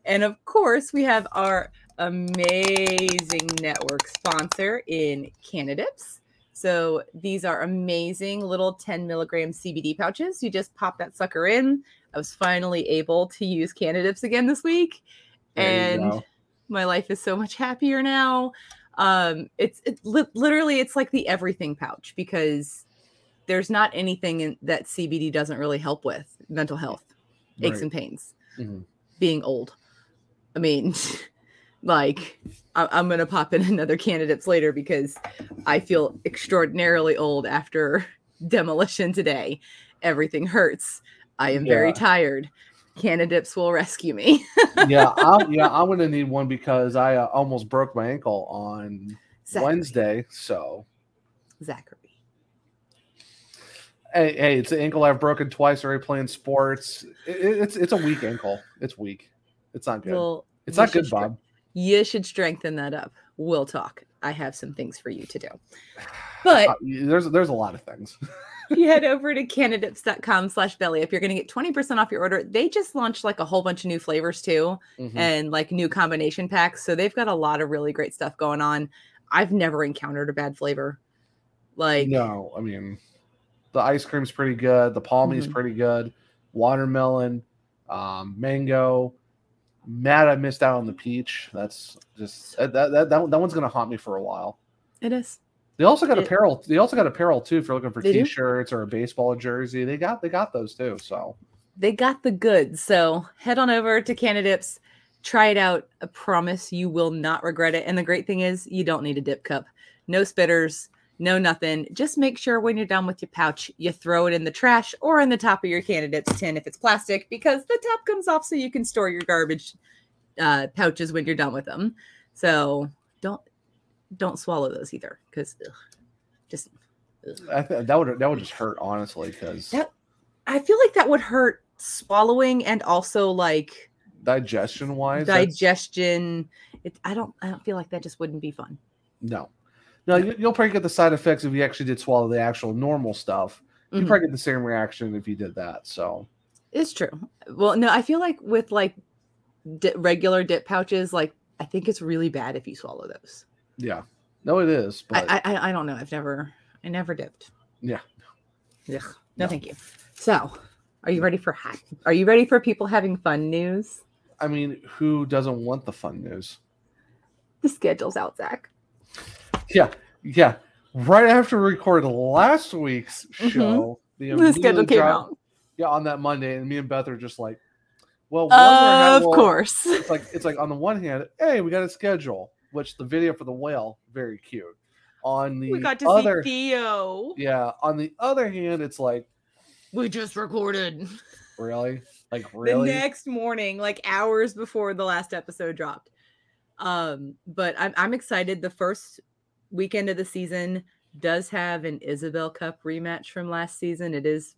[SPEAKER 2] And of course, we have our amazing network sponsor in Cannadips. So these are amazing little 10 milligram CBD pouches. You just pop that sucker in. I was finally able to use Cannadips again this week.
[SPEAKER 3] There
[SPEAKER 2] and my life is so much happier now. Um, it's it, li- literally it's like the everything pouch because there's not anything in, that CBD doesn't really help with mental health, aches
[SPEAKER 3] Right.
[SPEAKER 2] and pains,
[SPEAKER 3] Mhm.
[SPEAKER 2] being old. I mean, like I- I'm gonna pop in another Cannadips later because I feel extraordinarily old after demolition today. Everything hurts. I am very tired. Cannadips will rescue me.
[SPEAKER 3] yeah, I'm, yeah, I'm gonna need one because I uh, almost broke my ankle on
[SPEAKER 2] Zachary.
[SPEAKER 3] Wednesday. So
[SPEAKER 2] Zachary.
[SPEAKER 3] hey, hey, it's an ankle I've broken twice already playing sports. It, it- it's it's a weak ankle. It's weak. It's not good.
[SPEAKER 2] Well,
[SPEAKER 3] it's not good, Bob.
[SPEAKER 2] You should strengthen that up. We'll talk. I have some things for you to do. But
[SPEAKER 3] Uh, there's there's a lot of things.
[SPEAKER 2] you head over to Cannadips.com slash belly if you're going to get 20% off your order. They just launched like a whole bunch of new flavors too
[SPEAKER 3] Mhm.
[SPEAKER 2] and like new combination packs. So they've got a lot of really great stuff going on. I've never encountered a bad flavor. Like,
[SPEAKER 3] no, I mean, the ice cream's pretty good. The palmy's
[SPEAKER 2] Mhm.
[SPEAKER 3] pretty good. Watermelon, um, mango. Mad, I missed out on the peach. That's just that that that, that, that one's gonna haunt me for a while.
[SPEAKER 2] It is.
[SPEAKER 3] They also got
[SPEAKER 2] It-
[SPEAKER 3] apparel. They also got apparel too. If you're looking for t-shirts or a baseball jersey, they got they got those too. So
[SPEAKER 2] They got the goods. So head on over to Cannadips, try it out. I promise you will not regret it. And the great thing is, you don't need a dip cup. No spitters, no nothing. Just make sure when you're done with your pouch, you throw it in the trash or in the top of your Cannadips' tin if it's plastic, because the top comes off so you can store your garbage uh, pouches when you're done with them. So don't don't swallow those either, because just
[SPEAKER 3] th- that would that would just hurt honestly because
[SPEAKER 2] I feel like that would hurt swallowing and also like
[SPEAKER 3] digestion wise,
[SPEAKER 2] digestion. It, I don't. I don't feel like that just wouldn't be fun.
[SPEAKER 3] no, no, you, you'll probably get the side effects if you actually did swallow the actual normal stuff. You
[SPEAKER 2] Mhm.
[SPEAKER 3] probably get the same reaction if you did that. So
[SPEAKER 2] It's true. Well, no, I feel like with like di- regular dip pouches, like I think it's really bad if you swallow those.
[SPEAKER 3] yeah, no, it is. But
[SPEAKER 2] I, I I don't know. I've never I never dipped.
[SPEAKER 3] yeah,
[SPEAKER 2] Ugh. No, thank you. So, are you ready for ha- Are you ready for people having fun news?
[SPEAKER 3] I mean, who doesn't want the fun news?
[SPEAKER 2] The schedule's out, Zach.
[SPEAKER 3] Yeah, yeah. Right after we recorded last week's
[SPEAKER 2] Mhm.
[SPEAKER 3] show,
[SPEAKER 2] The schedule came out.
[SPEAKER 3] Yeah, on that Monday, and me and Beth are just like, "Well, how
[SPEAKER 2] Of
[SPEAKER 3] we'll-"
[SPEAKER 2] course.
[SPEAKER 3] It's like it's like on the one hand, hey, we got a schedule, which the video for the whale very cute. On the
[SPEAKER 2] We got to
[SPEAKER 3] other,
[SPEAKER 2] see Theo.
[SPEAKER 3] yeah. On the other hand, it's like
[SPEAKER 2] We just recorded.
[SPEAKER 3] really, like really,
[SPEAKER 2] the next morning, like hours before the last episode dropped. Um, but I'm I'm excited. The first weekend of the season does have an Isobel Cup rematch from last season. It is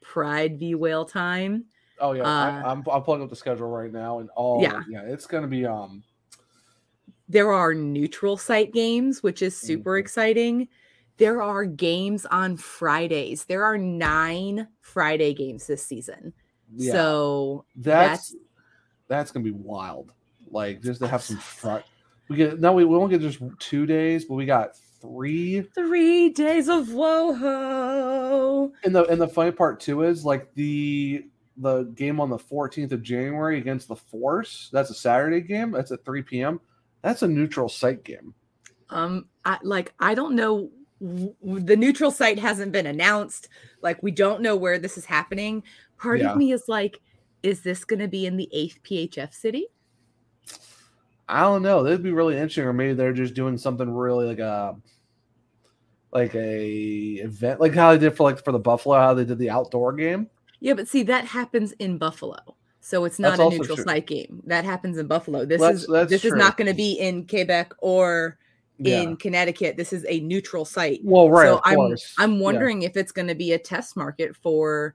[SPEAKER 2] Pride v Whale time.
[SPEAKER 3] oh yeah.
[SPEAKER 2] uh,
[SPEAKER 3] I, I'm I'm pulling up the schedule right now, and all
[SPEAKER 2] Yeah.
[SPEAKER 3] yeah, it's gonna be um
[SPEAKER 2] There are neutral site games, which is super
[SPEAKER 3] Mhm.
[SPEAKER 2] exciting. There are games on Fridays. There are nine Friday games this season.
[SPEAKER 3] yeah.
[SPEAKER 2] So
[SPEAKER 3] that's that's gonna be wild. Like just to have some front. We get no, we, we won't get just two days, but we got three.
[SPEAKER 2] three days of Woho.
[SPEAKER 3] And the and the funny part too is like the the game on the 14th of January against the Force. That's a Saturday game. That's at 3 p.m. That's a neutral site game.
[SPEAKER 2] Um, I like I don't know. The neutral site hasn't been announced. Like we don't know where this is happening. Part
[SPEAKER 3] Yeah.
[SPEAKER 2] of me is like, is this going to be in the eighth PHF city?
[SPEAKER 3] I don't know. That'd be really interesting, or maybe they're just doing something really like a like a event, like how they did for like for the Buffalo, how they did the outdoor game.
[SPEAKER 2] Yeah, but see, that happens in Buffalo, so it's not
[SPEAKER 3] That's
[SPEAKER 2] a neutral
[SPEAKER 3] true.
[SPEAKER 2] site game. That happens in Buffalo. This
[SPEAKER 3] That's-
[SPEAKER 2] is
[SPEAKER 3] that's
[SPEAKER 2] this is not going to be in Quebec or
[SPEAKER 3] Yeah.
[SPEAKER 2] in Connecticut. This is a neutral site.
[SPEAKER 3] Well, right,
[SPEAKER 2] So I'm
[SPEAKER 3] course.
[SPEAKER 2] I'm
[SPEAKER 3] Yeah.
[SPEAKER 2] wondering if it's going to be a test market for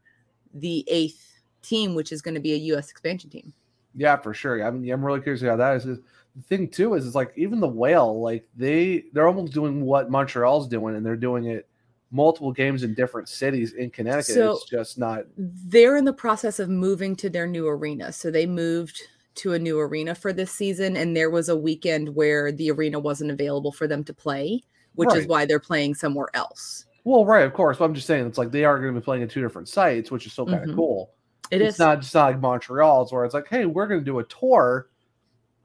[SPEAKER 2] the eighth team, which is going to be a U.S. expansion team.
[SPEAKER 3] Yeah, for sure. I mean, I'm really curious how that is. The thing too is, it's like even the whale, like they they're almost doing what Montreal's doing, and they're doing it multiple games in different cities in Connecticut.
[SPEAKER 2] So-
[SPEAKER 3] it's just not.
[SPEAKER 2] they're in the process of moving to their new arena. So they moved to a new arena for this season, and there was a weekend where the arena wasn't available for them to play, which is why they're playing somewhere else.
[SPEAKER 3] Well, right, of course. But I'm just saying, it's like they are going to be playing in two different sites, which is still kind of
[SPEAKER 2] mm-hmm.
[SPEAKER 3] cool.
[SPEAKER 2] It
[SPEAKER 3] it's
[SPEAKER 2] is.
[SPEAKER 3] not just not like Montreal's where it's like, hey, we're going to do a tour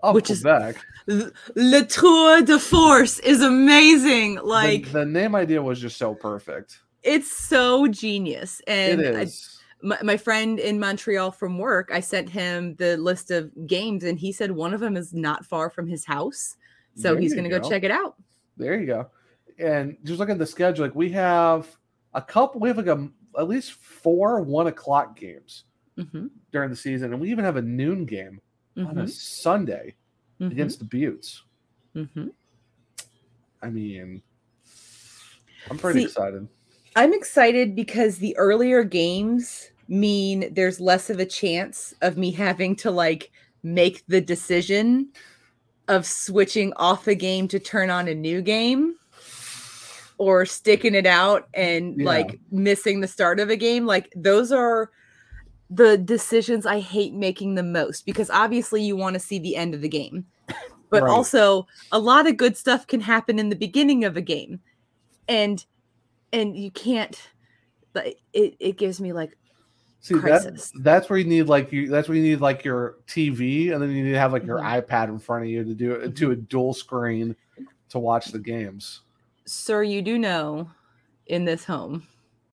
[SPEAKER 3] of
[SPEAKER 2] Which is-
[SPEAKER 3] Quebec.
[SPEAKER 2] Th- Le Tour de Force is amazing. Like
[SPEAKER 3] the, name idea was just so perfect.
[SPEAKER 2] it's so genius. And
[SPEAKER 3] it
[SPEAKER 2] I- my, my friend in Montreal from work, I sent him the list of games, and he said one of them is not far from his house. So
[SPEAKER 3] There
[SPEAKER 2] he's going to go
[SPEAKER 3] go.
[SPEAKER 2] check it out.
[SPEAKER 3] There you go. And just looking at the schedule, like we have a couple, we have like a, at least four one o'clock games
[SPEAKER 2] hmm
[SPEAKER 3] during the season, and we even have a noon game on a
[SPEAKER 2] Mhm.
[SPEAKER 3] Sunday
[SPEAKER 2] Mhm.
[SPEAKER 3] against the Beauts.
[SPEAKER 2] hmm
[SPEAKER 3] I mean, I'm pretty
[SPEAKER 2] See,
[SPEAKER 3] excited.
[SPEAKER 2] I'm excited because the earlier games mean there's less of a chance of me having to like make the decision of switching off a game to turn on a new game or sticking it out and
[SPEAKER 3] Yeah.
[SPEAKER 2] like missing the start of a game. Like those are the decisions I hate making the most because obviously you want to see the end of the game. But
[SPEAKER 3] Right.
[SPEAKER 2] also a lot of good stuff can happen in the beginning of a game. And and you can't But it, it gives me like
[SPEAKER 3] See that,
[SPEAKER 2] crisis.
[SPEAKER 3] that's where you need like you that's where you need like your TV and then you need to have like your
[SPEAKER 2] Mhm.
[SPEAKER 3] iPad in front of you to do it to a dual screen to watch the games.
[SPEAKER 2] sir, you do know in this home.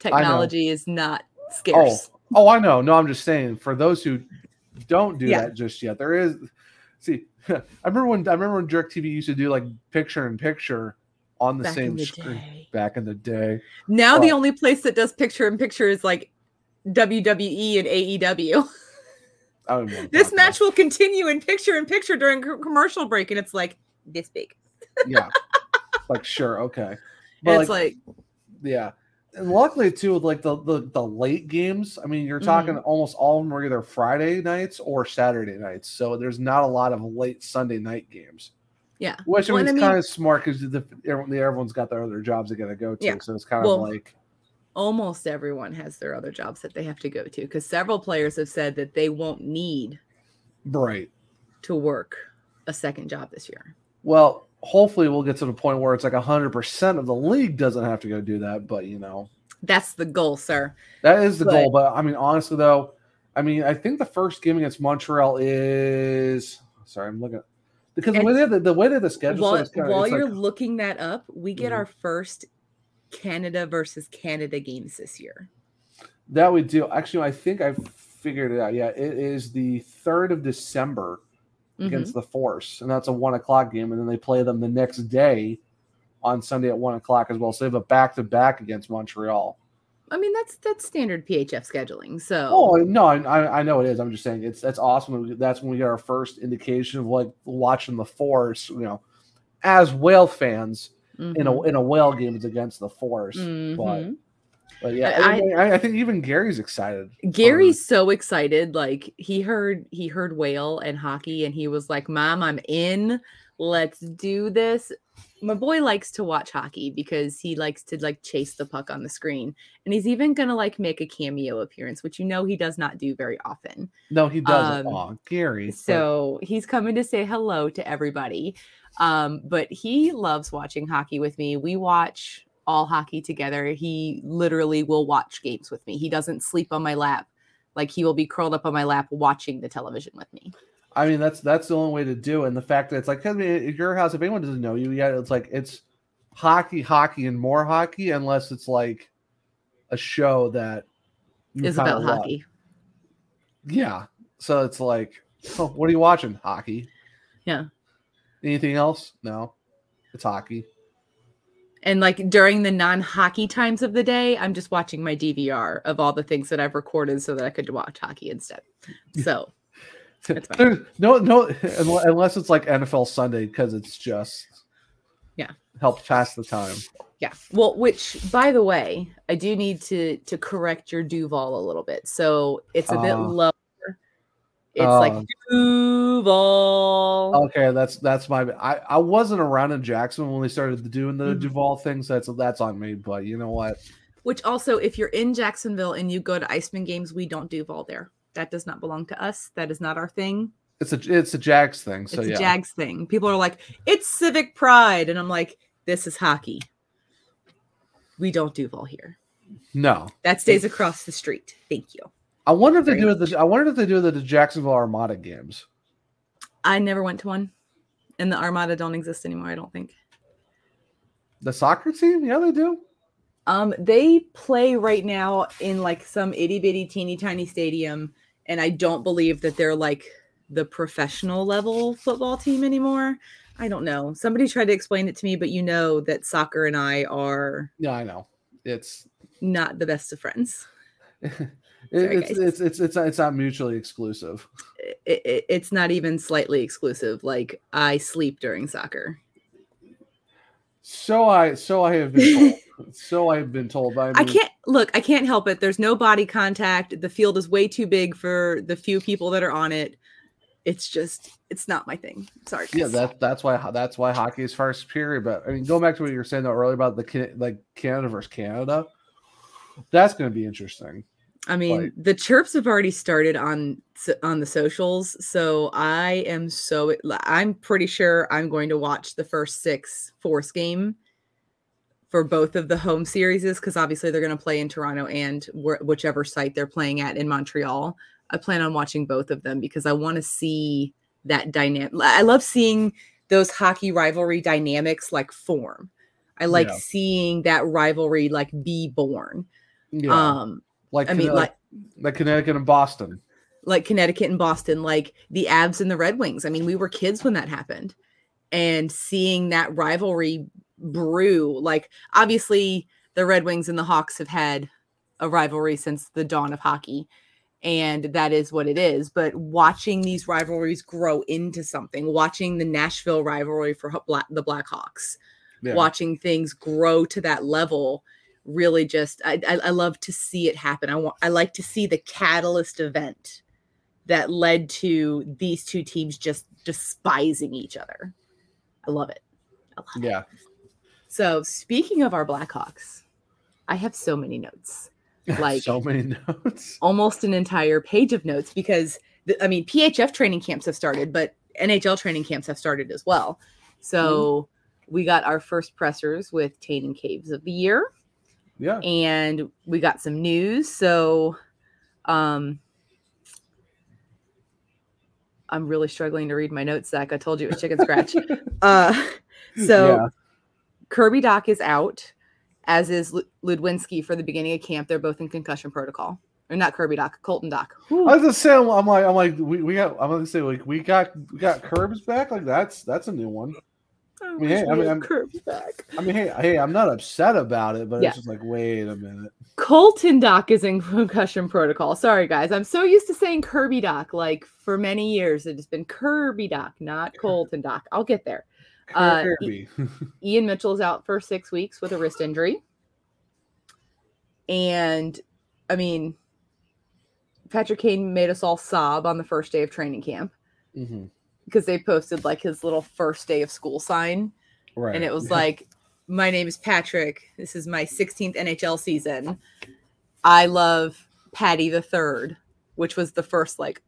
[SPEAKER 2] Technology is not
[SPEAKER 3] Oh, oh
[SPEAKER 2] scarce.
[SPEAKER 3] oh, oh, I know. No, I'm just saying for those who don't do
[SPEAKER 2] Yeah.
[SPEAKER 3] that just yet, there is. See, I remember when I remember when Jerk TV used to do like picture in picture on the
[SPEAKER 2] Back
[SPEAKER 3] same
[SPEAKER 2] the
[SPEAKER 3] screen
[SPEAKER 2] day.
[SPEAKER 3] back in the day.
[SPEAKER 2] Now the only place that does picture in picture is like WWE and AEW.
[SPEAKER 3] Don't.
[SPEAKER 2] This match will continue in picture in picture during co- commercial break, and it's like this big.
[SPEAKER 3] yeah, like sure, okay,
[SPEAKER 2] but it's like,
[SPEAKER 3] yeah. And luckily too, with like the, the the late games, I mean, you're talking
[SPEAKER 2] Mm-hmm.
[SPEAKER 3] almost all of them are either Friday nights or Saturday nights. So there's not a lot of late Sunday night games.
[SPEAKER 2] yeah.
[SPEAKER 3] Which I mean, it's kind of smart because the, everyone, everyone's got their other jobs they got to go to.
[SPEAKER 2] Yeah.
[SPEAKER 3] So it's kind
[SPEAKER 2] Well,
[SPEAKER 3] of like
[SPEAKER 2] almost everyone has their other jobs that they have to go to because several players have said that they won't need
[SPEAKER 3] right.
[SPEAKER 2] to work a second job this year.
[SPEAKER 3] Well, hopefully we'll get to the point where it's like hundred percent of the league doesn't have to go do that. But you know,
[SPEAKER 2] That's the goal, sir.
[SPEAKER 3] that is the
[SPEAKER 2] But-
[SPEAKER 3] goal. But I mean, honestly though, I mean, I think the first game against Montreal is sorry, I'm looking because the way they the, the way that the schedule
[SPEAKER 2] While,
[SPEAKER 3] kinda,
[SPEAKER 2] while you're
[SPEAKER 3] like,
[SPEAKER 2] looking that up, we get
[SPEAKER 3] Mhm.
[SPEAKER 2] our first Canada versus Canada games this year.
[SPEAKER 3] that we do. Actually, I think I figured it out. Yeah, it is the third of December
[SPEAKER 2] Mm-hmm.
[SPEAKER 3] against the Force, and that's a one o'clock game, and then they play them the next day on Sunday at one o'clock as well. So they have a back to back against Montreal.
[SPEAKER 2] I mean, that's that's standard PHF scheduling. So
[SPEAKER 3] Oh no, I- I, know it is. I'm just saying it's that's awesome. That's when we get our first indication of like watching the Force. You know, as whale fans in a
[SPEAKER 2] Mhm.
[SPEAKER 3] in a whale game is against the Force. But
[SPEAKER 2] Mhm.
[SPEAKER 3] But yeah,
[SPEAKER 2] I-
[SPEAKER 3] I, I, I think even Gary's excited. for-
[SPEAKER 2] Gary's so excited. Like he heard he heard whale and hockey, and he was like, "Mom, I'm in. Let's do this." My boy likes to watch hockey because he likes to like chase the puck on the screen, and he's even gonna like make a cameo appearance, which you know he does not do very often.
[SPEAKER 3] no, he doesn't.
[SPEAKER 2] um,
[SPEAKER 3] Aw, Gary. but-
[SPEAKER 2] So he's coming to say hello to everybody. Um, but he loves watching hockey with me. We watch all hockey together. He literally will watch games with me. He doesn't sleep on my lap. Like he will be curled up on my lap watching the television with me.
[SPEAKER 3] I mean, that's that's the only way to do. it. And the fact that it's like, I mean, at your house, if anyone doesn't know you yet, it's like it's hockey, hockey, and more hockey, unless it's like a show that you
[SPEAKER 2] about
[SPEAKER 3] love.
[SPEAKER 2] hockey.
[SPEAKER 3] Yeah. So it's like, oh, what are you watching? Hockey.
[SPEAKER 2] Yeah.
[SPEAKER 3] Anything else? No. It's hockey.
[SPEAKER 2] And like during the non-hockey times of the day, I'm just watching my DVR of all the things that I've recorded so that I could watch hockey instead. So
[SPEAKER 3] no no unless it's like NFL Sunday because it's just
[SPEAKER 2] Yeah.
[SPEAKER 3] helps pass the time.
[SPEAKER 2] Yeah. Well, which by the way, I do need to to correct your Duval a little bit. So it's a bit
[SPEAKER 3] Uh,
[SPEAKER 2] It's like
[SPEAKER 3] uh,
[SPEAKER 2] Duval.
[SPEAKER 3] Okay, that's that's my. I, I wasn't around in Jackson when we started doing the
[SPEAKER 2] Mhm.
[SPEAKER 3] Duval things. That's that's on me. But you know what?
[SPEAKER 2] Which also, if you're in Jacksonville and you go to Iceman games, we don't Duval there. That does not belong to us. That is not our thing.
[SPEAKER 3] It's a it's a Jags thing. So
[SPEAKER 2] it's
[SPEAKER 3] yeah,
[SPEAKER 2] a Jags thing. People are like, it's civic pride. And I'm like, this is hockey. We don't Duval here.
[SPEAKER 3] no.
[SPEAKER 2] That stays across the street. Thank you.
[SPEAKER 3] I wonder if they do. The, I wonder if they do it the Jacksonville Armada games.
[SPEAKER 2] I never went to one. And the Armada don't exist anymore, I don't think.
[SPEAKER 3] The soccer team, yeah, they do.
[SPEAKER 2] Um, they play right now in like some itty bitty teeny tiny stadium, and I don't believe that they're like the professional level football team anymore. I don't know. Somebody tried to explain it to me, but you know that soccer and I are
[SPEAKER 3] Yeah, I know. It's
[SPEAKER 2] not the best of friends. Sorry,
[SPEAKER 3] it's, it's it's it's not, it's not mutually exclusive.
[SPEAKER 2] It, it, it's not even slightly exclusive. Like I sleep during soccer.
[SPEAKER 3] So I so I have been told. So I've been told. By
[SPEAKER 2] I can't look. I can't help it. There's no body contact. The field is way too big for the few people that are on it. It's just, it's not my thing. Sorry.
[SPEAKER 3] Yeah, that that's why that's why hockey is far superior. But I mean, going back to what you were saying though earlier about the like Canada versus Canada, that's going to be interesting.
[SPEAKER 2] I mean,
[SPEAKER 3] like-
[SPEAKER 2] the chirps have already started on on the socials, so I am so I'm pretty sure I'm going to watch the first six force game for both of the home series because obviously they're going to play in Toronto and wh- whichever site they're playing at in Montreal. I plan on watching both of them because I want to see that dynamic. I love seeing those hockey rivalry dynamics like form. I like
[SPEAKER 3] Yeah.
[SPEAKER 2] seeing that rivalry like be born.
[SPEAKER 3] Yeah,
[SPEAKER 2] Um,
[SPEAKER 3] like
[SPEAKER 2] I mean, like
[SPEAKER 3] like Connecticut and Boston.
[SPEAKER 2] like Connecticut and Boston, like the Avs and the Red Wings. I mean, we were kids when that happened. And seeing that rivalry brew, like obviously the Red Wings and the Hawks have had a rivalry since the dawn of hockey. And that is what it is. But watching these rivalries grow into something, watching the Nashville rivalry for Black, the Blackhawks,
[SPEAKER 3] Yeah.
[SPEAKER 2] watching things grow to that level really just I, I I love to see it happen. I want I like to see the catalyst event that led to these two teams just despising each other. I love it. I love it.
[SPEAKER 3] Yeah,
[SPEAKER 2] So speaking of our Blackhawks, I have so many notes. Like
[SPEAKER 3] so many notes.
[SPEAKER 2] almost an entire page of notes because the, I mean PHF training camps have started, but NHL training camps have started as well. So mm-hmm. we got our first pressers with Tate and Caves of the year,
[SPEAKER 3] Yeah,
[SPEAKER 2] and we got some news. So, um, I'm really struggling to read my notes, Zach. I told you it was chicken scratch. uh, so
[SPEAKER 3] Yeah.
[SPEAKER 2] Kirby Dach is out, as is Lu- Ludwinski for the beginning of camp. They're both in concussion protocol. Or not Kirby Dach, Colton Dach.
[SPEAKER 3] I was just saying. I'm like, I'm like, we, we got. I'm gonna say like we got we got Curbs back. Like that's that's a new one.
[SPEAKER 2] I
[SPEAKER 3] mean, hey, I mean, I'm-. I mean, hey, hey, I'm not upset about it, but
[SPEAKER 2] Yeah.
[SPEAKER 3] it's just like, wait a minute.
[SPEAKER 2] Colton Dach is in concussion protocol. Sorry, guys. I'm so used to saying Kirby Dach. Like for many years, it has been Kirby Dach, not Colton Dach. I'll get there. Uh,
[SPEAKER 3] Kirby.
[SPEAKER 2] Ian Mitchell's out for six weeks with a wrist injury. And I mean, Patrick Kane made us all sob on the first day of training camp
[SPEAKER 3] hmm
[SPEAKER 2] because they posted like his little first day of school sign.
[SPEAKER 3] Right.
[SPEAKER 2] And it was like, My name is Patrick. This is my 16th NHL season. I love Patty the Third, which was the first like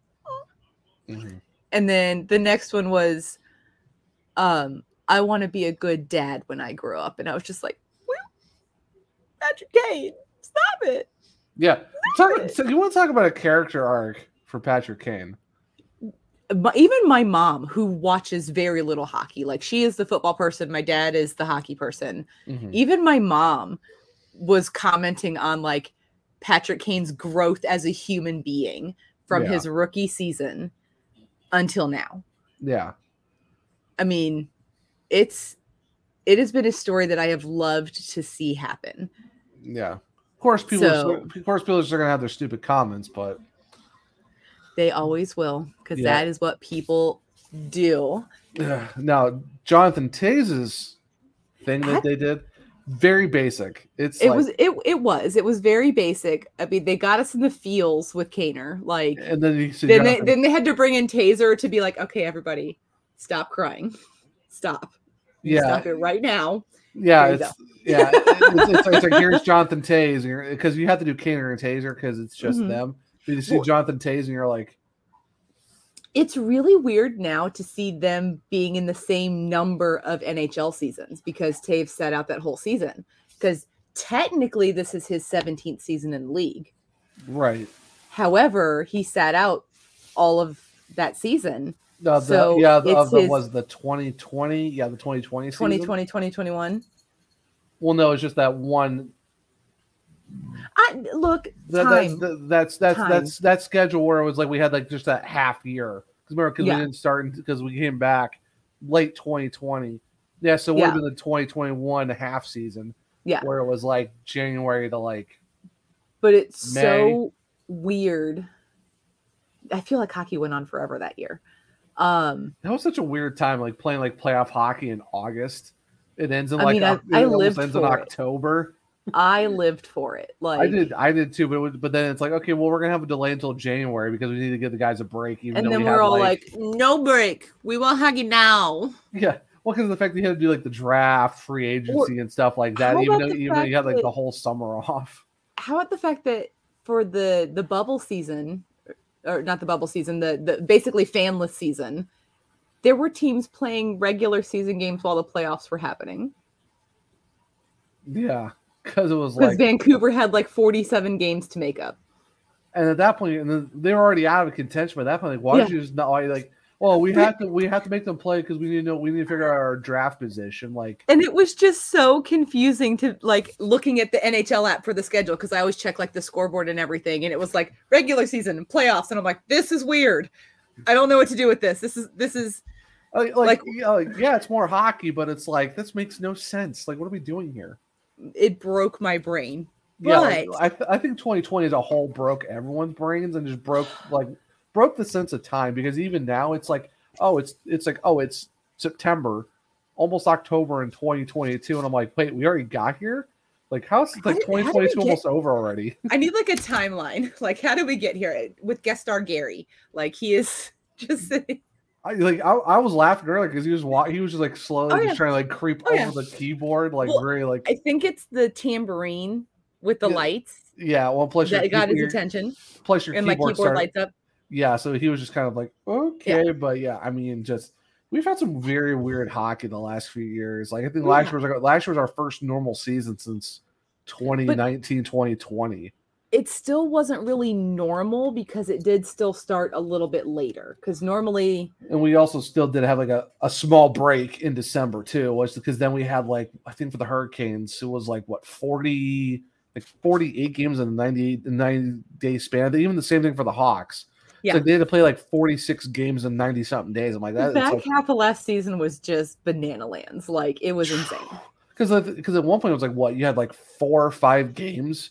[SPEAKER 3] Mhm.
[SPEAKER 2] and then the next one was um i want to be a good dad when i grow up and i was just like well, patrick kane stop it
[SPEAKER 3] Yeah. Talk, so you want to talk about a character arc for Patrick Kane?
[SPEAKER 2] Even my mom who watches very little hockey like she is the football person my dad is the hockey person
[SPEAKER 3] Mhm.
[SPEAKER 2] even my mom was commenting on like patrick kane's growth as a human being from
[SPEAKER 3] Yeah.
[SPEAKER 2] his rookie season until now
[SPEAKER 3] Yeah.
[SPEAKER 2] I mean, it's it has been a story that I have loved to see happen.
[SPEAKER 3] Yeah. Of course, people.
[SPEAKER 2] So-
[SPEAKER 3] of course, people are gonna have their stupid comments, but
[SPEAKER 2] They always will, because
[SPEAKER 3] Yeah.
[SPEAKER 2] that is what people do.
[SPEAKER 3] now Jonathan Toews's thing that they did very basic. It's
[SPEAKER 2] It
[SPEAKER 3] like,
[SPEAKER 2] was it it was it was very basic. I mean, they got us in the feels with Kaner. Like
[SPEAKER 3] and then you see
[SPEAKER 2] then they then they had to bring in Tazer to be like, okay, everybody, stop crying, stop,
[SPEAKER 3] yeah,
[SPEAKER 2] stop it right now.
[SPEAKER 3] yeah,
[SPEAKER 2] There you
[SPEAKER 3] it's yeah, it's, it's, it's like here's Jonathan Toews because you have to do Kaner and Tazer because it's just
[SPEAKER 2] Mhm.
[SPEAKER 3] them. You see
[SPEAKER 2] Well-
[SPEAKER 3] Jonathan Toews and you're like,
[SPEAKER 2] it's really weird now to see them being in the same number of NHL seasons because Toews set out that whole season. Because technically, this is his 17th season in the league.
[SPEAKER 3] right.
[SPEAKER 2] However, he sat out all of that season
[SPEAKER 3] No, the,
[SPEAKER 2] So
[SPEAKER 3] yeah, the, of the
[SPEAKER 2] his-
[SPEAKER 3] was the 2020, yeah, the 2020 season.
[SPEAKER 2] 2020, 2021.
[SPEAKER 3] Well, no, it's just that one.
[SPEAKER 2] I look,
[SPEAKER 3] That,
[SPEAKER 2] time.
[SPEAKER 3] that's that's that's
[SPEAKER 2] Time.
[SPEAKER 3] that's that schedule where it was like we had like just that half year because remember because
[SPEAKER 2] Yeah.
[SPEAKER 3] we didn't start because we came back late 2020. Yeah, so it would have
[SPEAKER 2] Yeah.
[SPEAKER 3] been the 2021 half season.
[SPEAKER 2] Yeah.
[SPEAKER 3] where it was like January to like
[SPEAKER 2] but it's
[SPEAKER 3] May.
[SPEAKER 2] so weird. I feel like hockey went on forever that year. Um,
[SPEAKER 3] that was such a weird time like playing like playoff hockey in August. It ends in
[SPEAKER 2] I
[SPEAKER 3] like
[SPEAKER 2] mean, I-
[SPEAKER 3] Oc-
[SPEAKER 2] I
[SPEAKER 3] it almost
[SPEAKER 2] lived
[SPEAKER 3] ends in
[SPEAKER 2] for it. I lived for it. Like
[SPEAKER 3] I did, I did too. But was, but then it's like, okay, well, we're gonna have a delay until January because we need to give the guys a break. Even
[SPEAKER 2] and then
[SPEAKER 3] we
[SPEAKER 2] we're
[SPEAKER 3] have,
[SPEAKER 2] all like, no break. We want hockey now.
[SPEAKER 3] yeah. Well, because of the fact that you had to do like the draft, free agency, and stuff like that. Even though even though you had like
[SPEAKER 2] that-
[SPEAKER 3] the whole summer off.
[SPEAKER 2] How about the fact that for the the bubble season, or not the bubble season, the the basically fanless season, there were teams playing regular season games while the playoffs were happening.
[SPEAKER 3] Yeah, because it was like,
[SPEAKER 2] Vancouver had like 47 games to make up.
[SPEAKER 3] and at that point, and then they were already out of contention. By that point, like, why
[SPEAKER 2] Yeah.
[SPEAKER 3] did you just not like? Well, we have to we have to make them play because we need to know we need to figure out our draft position. Like,
[SPEAKER 2] And it was just so confusing to like looking at the NHL app for the schedule because I always check like the scoreboard and everything. And it was like regular season and playoffs. And I'm like, this is weird. I don't know what to do with this. This is this is
[SPEAKER 3] like, like, like, yeah, it's more hockey, but it's like this makes no sense. Like, what are we doing here?
[SPEAKER 2] It broke my brain.
[SPEAKER 3] Yeah,
[SPEAKER 2] But
[SPEAKER 3] like, I, th- I think 2020 as a whole broke everyone's brains and just broke like broke the sense of time because even now it's like oh it's it's like oh it's September, almost October in 2022, and I'm like wait we already got here, like how's like
[SPEAKER 2] did- how
[SPEAKER 3] 2022 almost over already?
[SPEAKER 2] I need like a timeline. Like, how did we get here with guest star Gary? Like, he is just sitting.
[SPEAKER 3] I like I, I was laughing earlier because he was wa- he was just like slowly
[SPEAKER 2] Oh,
[SPEAKER 3] just trying to like creep
[SPEAKER 2] Oh,
[SPEAKER 3] over
[SPEAKER 2] yeah.
[SPEAKER 3] the keyboard like
[SPEAKER 2] Well,
[SPEAKER 3] very like
[SPEAKER 2] I think it's the tambourine with the
[SPEAKER 3] Yeah,
[SPEAKER 2] lights
[SPEAKER 3] yeah well plus your
[SPEAKER 2] that got his
[SPEAKER 3] your-
[SPEAKER 2] attention.
[SPEAKER 3] plus your
[SPEAKER 2] And my
[SPEAKER 3] keyboard,
[SPEAKER 2] keyboard
[SPEAKER 3] started-
[SPEAKER 2] lights up.
[SPEAKER 3] yeah so he was just kind of like okay but yeah i mean just we've had some very weird hockey the last few years like i think oh,
[SPEAKER 2] last
[SPEAKER 3] year was like last year was our first normal season since 2019 2020
[SPEAKER 2] it still wasn't really normal because it did still start a little bit later. Because normally,
[SPEAKER 3] and we also still did have like a, a small break in december too was because then we had like i think for the hurricanes it was like what 40 like 48 games in a 98 90 day span even the same thing for the hawks
[SPEAKER 2] Yeah.
[SPEAKER 3] so they had to play like 46 games in 90 something days i'm like
[SPEAKER 2] the
[SPEAKER 3] that
[SPEAKER 2] back
[SPEAKER 3] like,
[SPEAKER 2] half of last season was just banana lands. Like, it was insane.
[SPEAKER 3] because because at one point it was like what you had like four or five games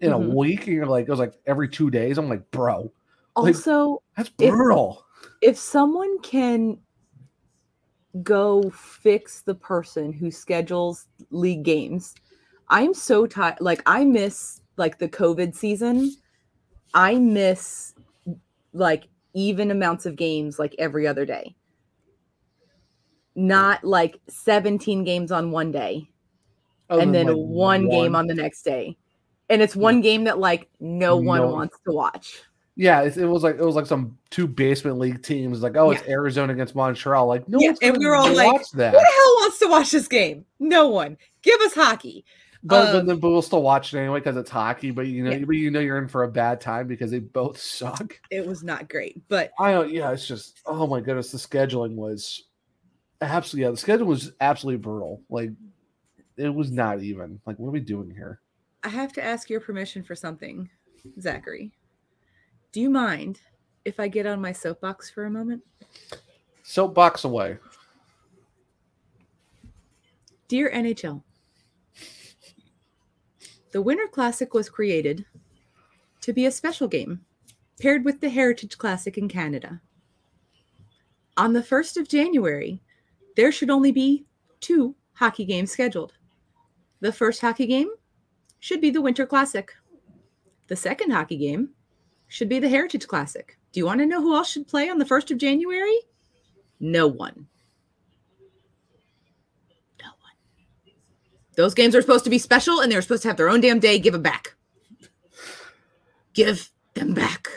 [SPEAKER 3] In
[SPEAKER 2] Mhm.
[SPEAKER 3] a week and you're like it was like every two days i'm like bro. Like,
[SPEAKER 2] Also,
[SPEAKER 3] that's
[SPEAKER 2] if-
[SPEAKER 3] brutal.
[SPEAKER 2] if someone can go fix the person who schedules league games i'm so tired like i miss like the covid season. I miss like even amounts of games like every other day. Not like 17 games on one day
[SPEAKER 3] Other
[SPEAKER 2] and then
[SPEAKER 3] like,
[SPEAKER 2] one, game on the next day and it's one game that like no one
[SPEAKER 3] No-
[SPEAKER 2] wants to watch
[SPEAKER 3] yeah it, it was like it was like some two basement league teams like oh it's arizona against montreal like no
[SPEAKER 2] Yeah, and we were all like,
[SPEAKER 3] watch that
[SPEAKER 2] Who the hell wants to watch this game? No one. Give us hockey.
[SPEAKER 3] but, but
[SPEAKER 2] um,
[SPEAKER 3] then but we'll still watch it anyway because it's hockey but you know
[SPEAKER 2] Yeah.
[SPEAKER 3] but you know you're in for a bad time because they both suck
[SPEAKER 2] It was not great, but
[SPEAKER 3] i don't yeah it's just oh my goodness the scheduling was absolutely yeah the schedule was absolutely brutal like it was not even like what are we doing here
[SPEAKER 2] I have to ask your permission for something, Zachary. Do you mind if I get on my soapbox for a moment?
[SPEAKER 3] soapbox away
[SPEAKER 2] Dear NHL, the Winter Classic was created to be a special game paired with the Heritage Classic in Canada. On the 1st of January, there should only be two hockey games scheduled. The first hockey game should be the Winter Classic. The second hockey game should be the Heritage Classic. Do you want to know who else should play on the 1st of January? No one. No one. Those games are supposed to be special and they're supposed to have their own damn day. Give them back. Give them back.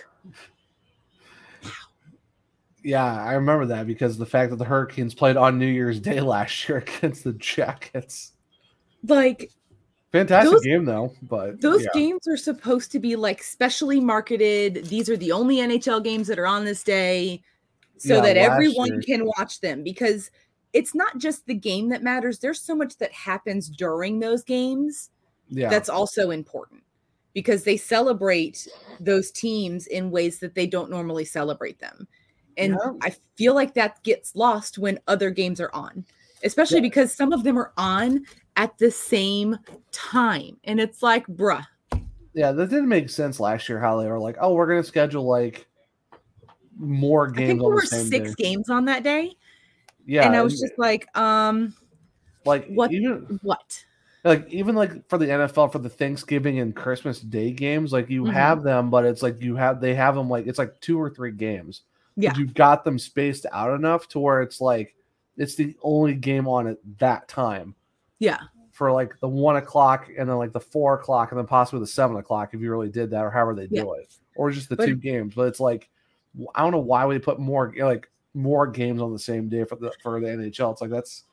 [SPEAKER 3] Yeah, I remember that because the fact that the Hurricanes played on New Year's Day last year against the Jackets.
[SPEAKER 2] Like
[SPEAKER 3] Fantastic
[SPEAKER 2] Those-
[SPEAKER 3] game though, but
[SPEAKER 2] those
[SPEAKER 3] yeah.
[SPEAKER 2] games are supposed to be like specially marketed. These are the only NHL games that are on this day so
[SPEAKER 3] Yeah,
[SPEAKER 2] that everyone
[SPEAKER 3] year-
[SPEAKER 2] can watch them because it's not just the game that matters. There's so much that happens during those games
[SPEAKER 3] yeah,
[SPEAKER 2] that's also important because they celebrate those teams in ways that they don't normally celebrate them. And
[SPEAKER 3] Yeah.
[SPEAKER 2] I feel like that gets lost when other games are on, especially
[SPEAKER 3] Yeah.
[SPEAKER 2] because some of them are on at the same time. And it's like, bruh,
[SPEAKER 3] yeah, that didn't make sense last year. How they were like, oh, we're gonna schedule like more games.
[SPEAKER 2] I think there were
[SPEAKER 3] the
[SPEAKER 2] six
[SPEAKER 3] day.
[SPEAKER 2] games on that day.
[SPEAKER 3] Yeah,
[SPEAKER 2] and I was just like, um,
[SPEAKER 3] like
[SPEAKER 2] what
[SPEAKER 3] even
[SPEAKER 2] what?
[SPEAKER 3] like even like for the NFL for the Thanksgiving and Christmas Day games, like you
[SPEAKER 2] Mhm.
[SPEAKER 3] have them, but it's like you have they have them like it's like two or three games.
[SPEAKER 2] Yeah.
[SPEAKER 3] you've got them spaced out enough to where it's like it's the only game on at that time
[SPEAKER 2] Yeah.
[SPEAKER 3] for like the one o'clock and then like the four o'clock and then possibly the seven o'clock if you really did that or however they do it or just the
[SPEAKER 2] But-
[SPEAKER 3] two games. But it's like I don't know why we put more like more games on the same day for the for the NHL. It's like that's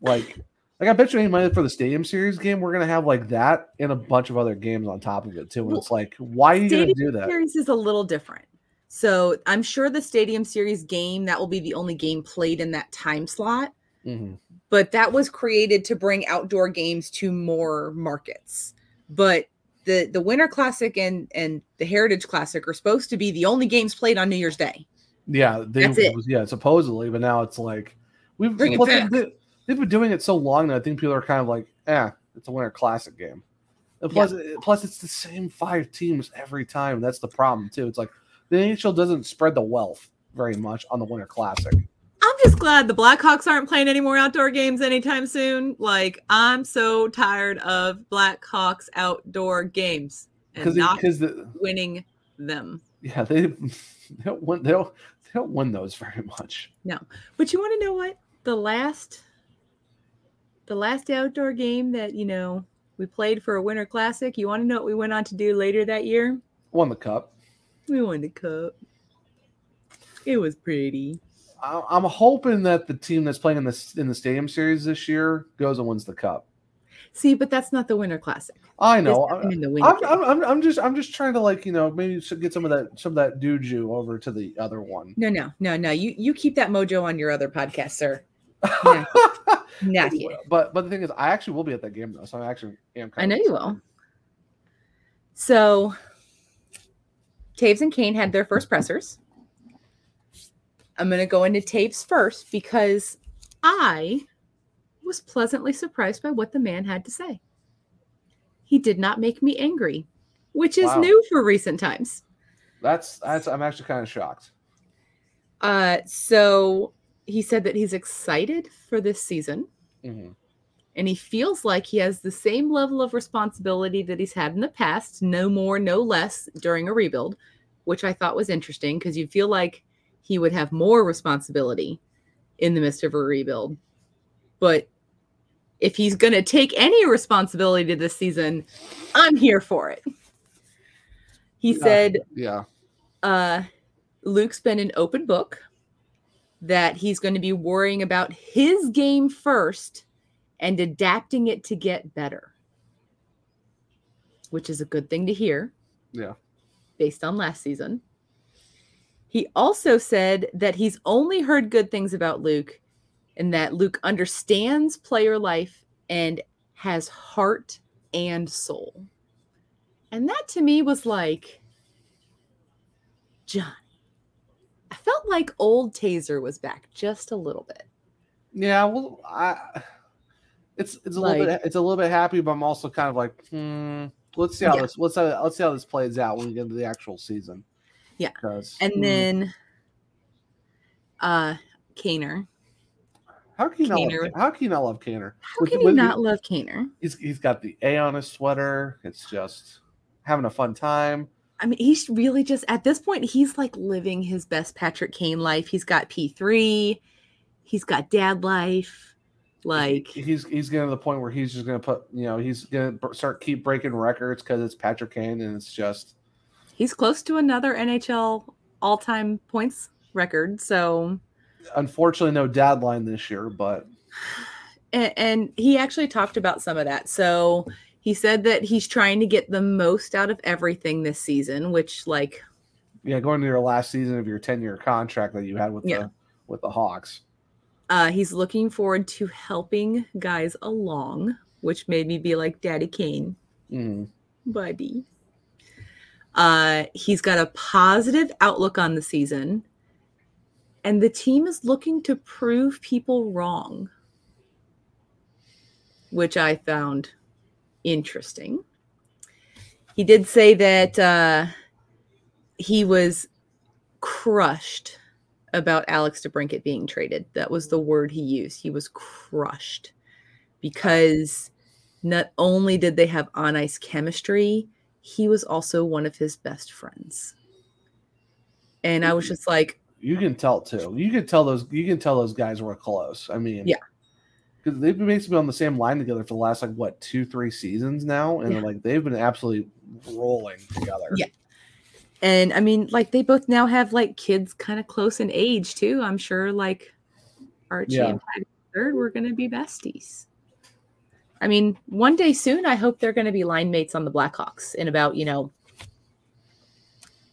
[SPEAKER 3] like like I bet you any money for the Stadium Series game we're gonna have like that and a bunch of other games on top of it too. And
[SPEAKER 2] Well,
[SPEAKER 3] it's like why are you gonna do that?
[SPEAKER 2] Series is a little different. So I'm sure the Stadium Series game that will be the only game played in that time slot.
[SPEAKER 3] Mhm.
[SPEAKER 2] But that was created to bring outdoor games to more markets. But the the Winter Classic and and the Heritage Classic are supposed to be the only games played on New Year's Day.
[SPEAKER 3] Yeah, they
[SPEAKER 2] That's it.
[SPEAKER 3] was- yeah, supposedly, but now it's like we've
[SPEAKER 2] Bring it
[SPEAKER 3] plus they- have been doing it so long that I think people are kind of like, eh, it's a winter classic game. And plus, plus it's the same five teams every time. That's the problem too. It's like the NHL doesn't spread the wealth very much on the winter classic.
[SPEAKER 2] I'm just glad the Blackhawks aren't playing any more outdoor games anytime soon. Like I'm so tired of Blackhawks outdoor games and
[SPEAKER 3] Because
[SPEAKER 2] not
[SPEAKER 3] because the
[SPEAKER 2] winning them.
[SPEAKER 3] yeah they, they don't win they don't they don't win those very much.
[SPEAKER 2] No. But you want to know what? The last the last outdoor game that, you know, we played for a winter classic, you want to know what we went on to do later that year?
[SPEAKER 3] Won the cup.
[SPEAKER 2] We won the cup. It was pretty.
[SPEAKER 3] I'm hoping that the team that's playing in this in the Stadium Series this year goes and wins the cup.
[SPEAKER 2] See, but that's not the winter classic.
[SPEAKER 3] I know.
[SPEAKER 2] The
[SPEAKER 3] I'm. I'm, I'm, I'm just I'm just trying to like you know maybe get some of that some of that juju over to the other one.
[SPEAKER 2] No, no, no, no. You you keep that mojo on your other podcast, sir. Not, not here.
[SPEAKER 3] But but the thing is, I actually will be at that game though, so I actually am.
[SPEAKER 2] I know you will. So, Toews and Kane had their first pressers. I'm going to go into Toews first because I was pleasantly surprised by what the man had to say. He did not make me angry, which is
[SPEAKER 3] Wow.
[SPEAKER 2] new for recent times.
[SPEAKER 3] That's that's I'm actually kind of shocked.
[SPEAKER 2] Uh, so he said that he's excited for this season
[SPEAKER 3] Mhm.
[SPEAKER 2] and he feels like he has the same level of responsibility that he's had in the past, no more, no less during a rebuild, which I thought was interesting because you feel like he would have more responsibility in the midst of a rebuild. But if he's going to take any responsibility this season, I'm here for it. He said,
[SPEAKER 3] yeah.
[SPEAKER 2] uh, Luke's been an open book, that he's going to be worrying about his game first and adapting it to get better, which is a good thing to hear
[SPEAKER 3] Yeah.
[SPEAKER 2] based on last season. He also said that he's only heard good things about Luke and that Luke understands player life and has heart and soul. And that to me was like, Johnny. I felt like old Tazer was back just a little bit.
[SPEAKER 3] Yeah, well, I it's it's a little bit it's a little bit happy, but I'm also kind of like, hmm, let's see how
[SPEAKER 2] Yeah.
[SPEAKER 3] this let's let's see how this plays out when we get into the actual season.
[SPEAKER 2] Yeah. And
[SPEAKER 3] hmm,
[SPEAKER 2] then uh Kaner.
[SPEAKER 3] how can you not love, how can you not love Kaner?
[SPEAKER 2] How
[SPEAKER 3] With-
[SPEAKER 2] can you
[SPEAKER 3] with
[SPEAKER 2] not love Kaner?
[SPEAKER 3] He's he's got the A on his sweater. It's just having a fun time.
[SPEAKER 2] I mean, he's really just at this point, he's like living his best Patrick Kane life. He's got P3, he's got dad life. Like
[SPEAKER 3] he's he's getting to the point where he's just gonna put you know he's gonna start keep breaking records because it's Patrick Kane and it's just
[SPEAKER 2] he's close to another NHL all-time points record. So
[SPEAKER 3] unfortunately no deadline this year, but
[SPEAKER 2] and, and he actually talked about some of that. So he said that he's trying to get the most out of everything this season, which like
[SPEAKER 3] yeah, going to your last season of your 10-year contract that you had with
[SPEAKER 2] Yeah.
[SPEAKER 3] the with the Hawks.
[SPEAKER 2] uh he's looking forward to helping guys along, which made me be like Daddy Kane,
[SPEAKER 3] Mm.
[SPEAKER 2] buddy. Uh he's got a positive outlook on the season. And the team is looking to prove people wrong, which I found interesting. He did say that uh, he was crushed about Alex DeBrincat being traded. That was the word he used. He was crushed because not only did they have on ice chemistry, he was also one of his best friends. And I was just like,
[SPEAKER 3] You can tell too. You can tell those. You can tell those guys were close. I mean,
[SPEAKER 2] Yeah.
[SPEAKER 3] because they've been basically on the same line together for the last like what two, three seasons now, and
[SPEAKER 2] Yeah.
[SPEAKER 3] like they've been absolutely rolling together.
[SPEAKER 2] Yeah. And I mean, like they both now have like kids kind of close in age too. I'm sure like Archie
[SPEAKER 3] Yeah.
[SPEAKER 2] and Patty third were gonna be besties. I mean, one day soon I hope they're gonna be line mates on the Blackhawks in about, you know,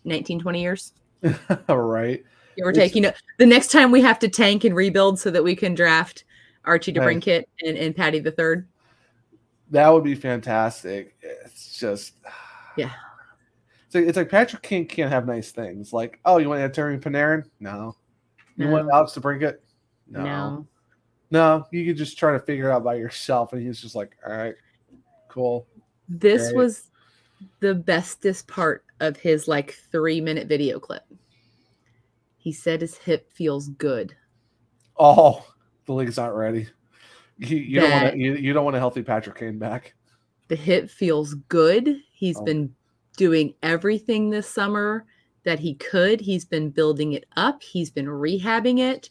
[SPEAKER 2] 19, 20 years.
[SPEAKER 3] All right.
[SPEAKER 2] Give or take. You know, the next time we have to tank and rebuild so that we can draft Archie
[SPEAKER 3] Hey.
[SPEAKER 2] DeBrincat and, and Patty the third.
[SPEAKER 3] That would be fantastic. It's just
[SPEAKER 2] Yeah.
[SPEAKER 3] So it's like Patrick Kane can't have nice things. Like, oh, you want to have Terry Panarin? No. You want Alex to bring it? No.
[SPEAKER 2] No.
[SPEAKER 3] No. you could just try to figure it out by yourself. And he's just like, all right, cool.
[SPEAKER 2] This
[SPEAKER 3] Right.
[SPEAKER 2] was the bestest part of his like three minute video clip. He said his hip feels good.
[SPEAKER 3] Oh, the league's not ready. You, you don't want You, you don't want a healthy Patrick Kane back.
[SPEAKER 2] The hip feels good. He's
[SPEAKER 3] Oh.
[SPEAKER 2] been doing everything this summer that he could. He's been building it up, he's been rehabbing it,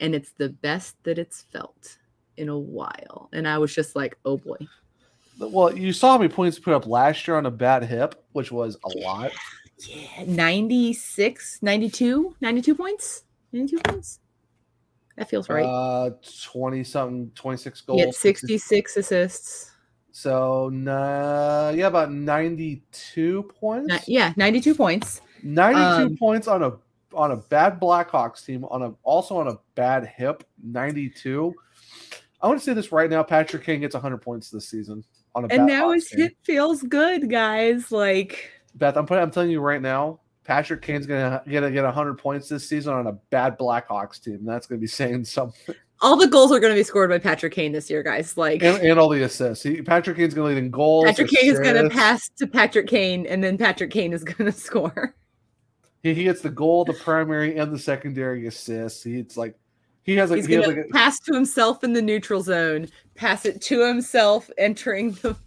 [SPEAKER 2] and it's the best that it's felt in a while. And I was just like, oh boy.
[SPEAKER 3] Well, you saw how many points put up last year on a bad hip, which was a lot.
[SPEAKER 2] 96, 92, 92 points? 92 points? That feels right.
[SPEAKER 3] Uh, twenty something, twenty six
[SPEAKER 2] he
[SPEAKER 3] goals.
[SPEAKER 2] had 66 assists.
[SPEAKER 3] So, nah, yeah, about ninety two points.
[SPEAKER 2] Ni- yeah, 92 points.
[SPEAKER 3] 92
[SPEAKER 2] Um,
[SPEAKER 3] points on a on a bad Blackhawks team on a also on a bad hip 92 I want to say this right now Patrick Kane gets 100 points this season on a
[SPEAKER 2] And
[SPEAKER 3] bad
[SPEAKER 2] now his hip feels good, guys. Like,
[SPEAKER 3] Beth I'm putting, I'm telling you right now Patrick Kane's going to get get 100 points this season on a bad Blackhawks team that's going to be saying something
[SPEAKER 2] all the goals are going to be scored by Patrick Kane this year, guys. Like,
[SPEAKER 3] and, and all the assists he, Patrick Kane's going to lead in goals
[SPEAKER 2] Patrick Kane is going to pass to Patrick Kane, and then Patrick Kane is going to score.
[SPEAKER 3] He, he gets the goal the primary and the secondary assists He's like he has like
[SPEAKER 2] He's
[SPEAKER 3] he has
[SPEAKER 2] going
[SPEAKER 3] like a,
[SPEAKER 2] pass to himself in the neutral zone, pass it to himself, entering the.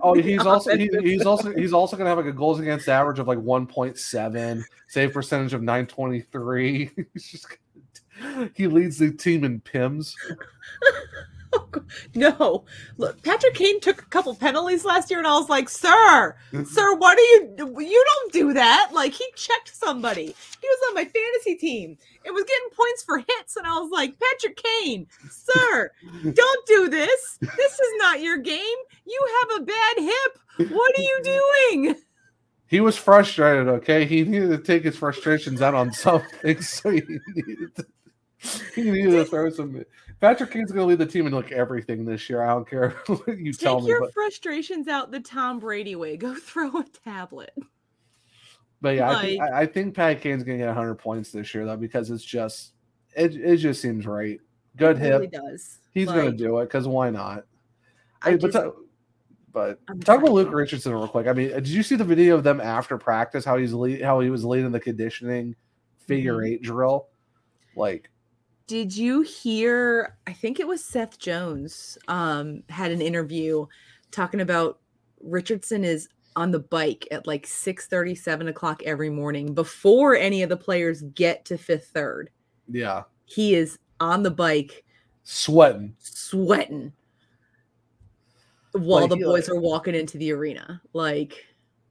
[SPEAKER 3] Oh, he's also he, he's also he's also gonna have like a goals against average of like 1.7, save percentage of 923. He's just gonna- he leads the team in PIMS.
[SPEAKER 2] No, look, Patrick Kane took a couple penalties last year, and I was like, "Sir, mm-hmm. sir, what are you? You don't do that!" Like he checked somebody. He was on my fantasy team. It was getting points for hits, and I was like, "Patrick Kane, sir, don't do this. This is not your game. You have a bad hip. What are you doing?"
[SPEAKER 3] He was frustrated. Okay, he needed to take his frustrations out on something, so he needed to, he needed to throw some. Patrick Kane's gonna lead the team in like everything this year. I don't care what you tell me.
[SPEAKER 2] Take your
[SPEAKER 3] but,
[SPEAKER 2] frustrations out the Tom Brady way. Go throw a tablet.
[SPEAKER 3] but yeah, I think,
[SPEAKER 2] like-
[SPEAKER 3] I, I think Pat Kane's gonna get 100 points this year though because it's just it, it just seems right. Good
[SPEAKER 2] It
[SPEAKER 3] hip.
[SPEAKER 2] really does.
[SPEAKER 3] He's gonna do it because why not?
[SPEAKER 2] I
[SPEAKER 3] Hey, but,
[SPEAKER 2] just-
[SPEAKER 3] ta- but
[SPEAKER 2] I'm
[SPEAKER 3] talk about. Luke Richardson real quick. I mean, did you see the video of them after practice? How he's lead, how he was leading the conditioning figure
[SPEAKER 2] Mhm.
[SPEAKER 3] eight drill? Like,
[SPEAKER 2] Did you hear? I think it was Seth Jones um, had an interview talking about Richardson is on the bike at like 6 7 o'clock every morning before any of the players get to fifth third.
[SPEAKER 3] yeah,
[SPEAKER 2] He is on the bike
[SPEAKER 3] sweating.
[SPEAKER 2] sweating while
[SPEAKER 3] Like,
[SPEAKER 2] the boys
[SPEAKER 3] like-
[SPEAKER 2] are walking into the arena. Like,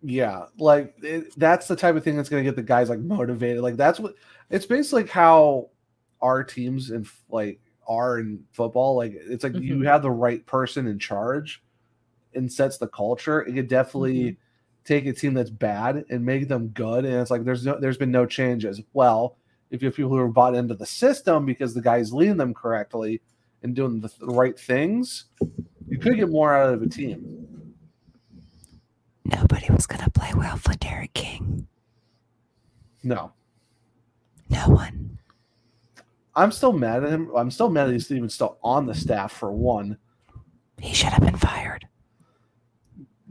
[SPEAKER 3] Yeah, like it, that's the type of thing that's going to get the guys like motivated. Like that's what it's basically like how our teams and like are in football. Like it's like you
[SPEAKER 2] Mhm.
[SPEAKER 3] have the right person in charge and sets the culture. It could definitely take a team that's bad and make them good. And it's like there's no there's been no changes. Well, if you have people who are bought into the system because the guy's leading them correctly and doing the, the right things, you could get more out of a team.
[SPEAKER 9] Nobody was going to play well for Derek King.
[SPEAKER 3] No.
[SPEAKER 9] No one.
[SPEAKER 3] I'm still mad at him. I'm still mad that he's even still on the staff for one.
[SPEAKER 9] He should have been fired.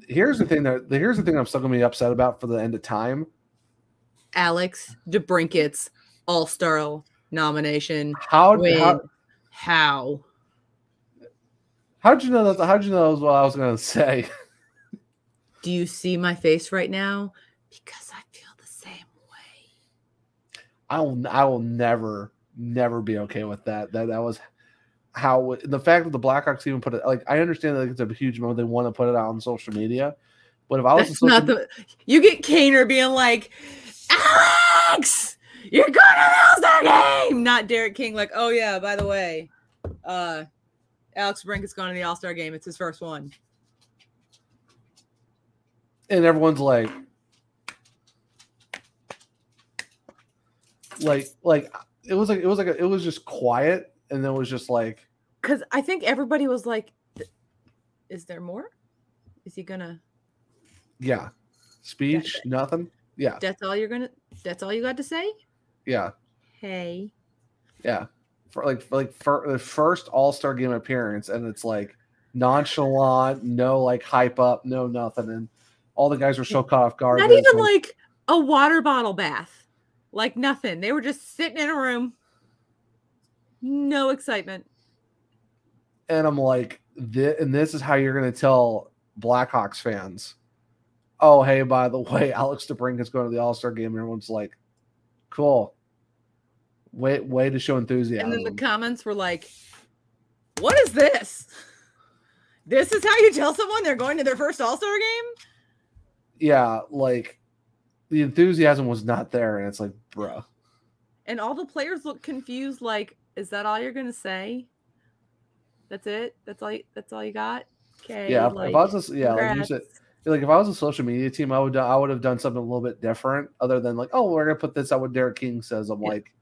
[SPEAKER 3] Here's the thing that here's the thing I'm still gonna be upset about for the end of time.
[SPEAKER 2] Alex DeBrincat's All Star nomination.
[SPEAKER 3] How
[SPEAKER 2] win.
[SPEAKER 3] how
[SPEAKER 2] How?
[SPEAKER 3] how'd you know that how'd you know that was what I was gonna say?
[SPEAKER 2] Do you see my face right now? Because I feel the same way.
[SPEAKER 3] I will I will never never be okay with that. That that was how the fact that the Blackhawks even put it like I understand that it's a huge moment they want to put it out on social media, but if I was social,
[SPEAKER 2] not the. You get Kaner being like, Alex, you're going to the All Star game. Not Derek King, like, oh yeah, by the way, uh, Alex Brincat's going to the All Star game. It's his first one.
[SPEAKER 3] and everyone's like like like it was like it was like a, it was just quiet and then it was just like
[SPEAKER 2] Because I think everybody was like, is there more? Is he gonna?
[SPEAKER 3] yeah speech nothing yeah
[SPEAKER 2] That's all you're gonna. That's all you got to say.
[SPEAKER 3] yeah
[SPEAKER 2] Hey,
[SPEAKER 3] yeah for like for like for the first all-star game appearance and it's like nonchalant no like hype up no nothing and all the guys were so caught off guard
[SPEAKER 2] not even like a water bottle bath, like nothing. They were just sitting in a room. No excitement.
[SPEAKER 3] and I'm like, this, and this is how you're going to tell Blackhawks fans, oh, hey, by the way, Alex DeBrink is going to the All Star game. And everyone's like, cool. Way, way to show enthusiasm.
[SPEAKER 2] And then the comments were like, "What is this? This is how you tell someone they're going to their first All Star game?"
[SPEAKER 3] yeah, like the enthusiasm was not there. And it's like, bruh.
[SPEAKER 2] And all the players look confused. Like, is that all you're gonna say? That's it. That's all. You, that's all you got. Okay.
[SPEAKER 3] yeah, if,
[SPEAKER 2] like,
[SPEAKER 3] if I was, just, yeah, like you said, like if I was a social media team, I would, I would have done something a little bit different other than like, oh, we're going to put this out what Derek King says. I'm like,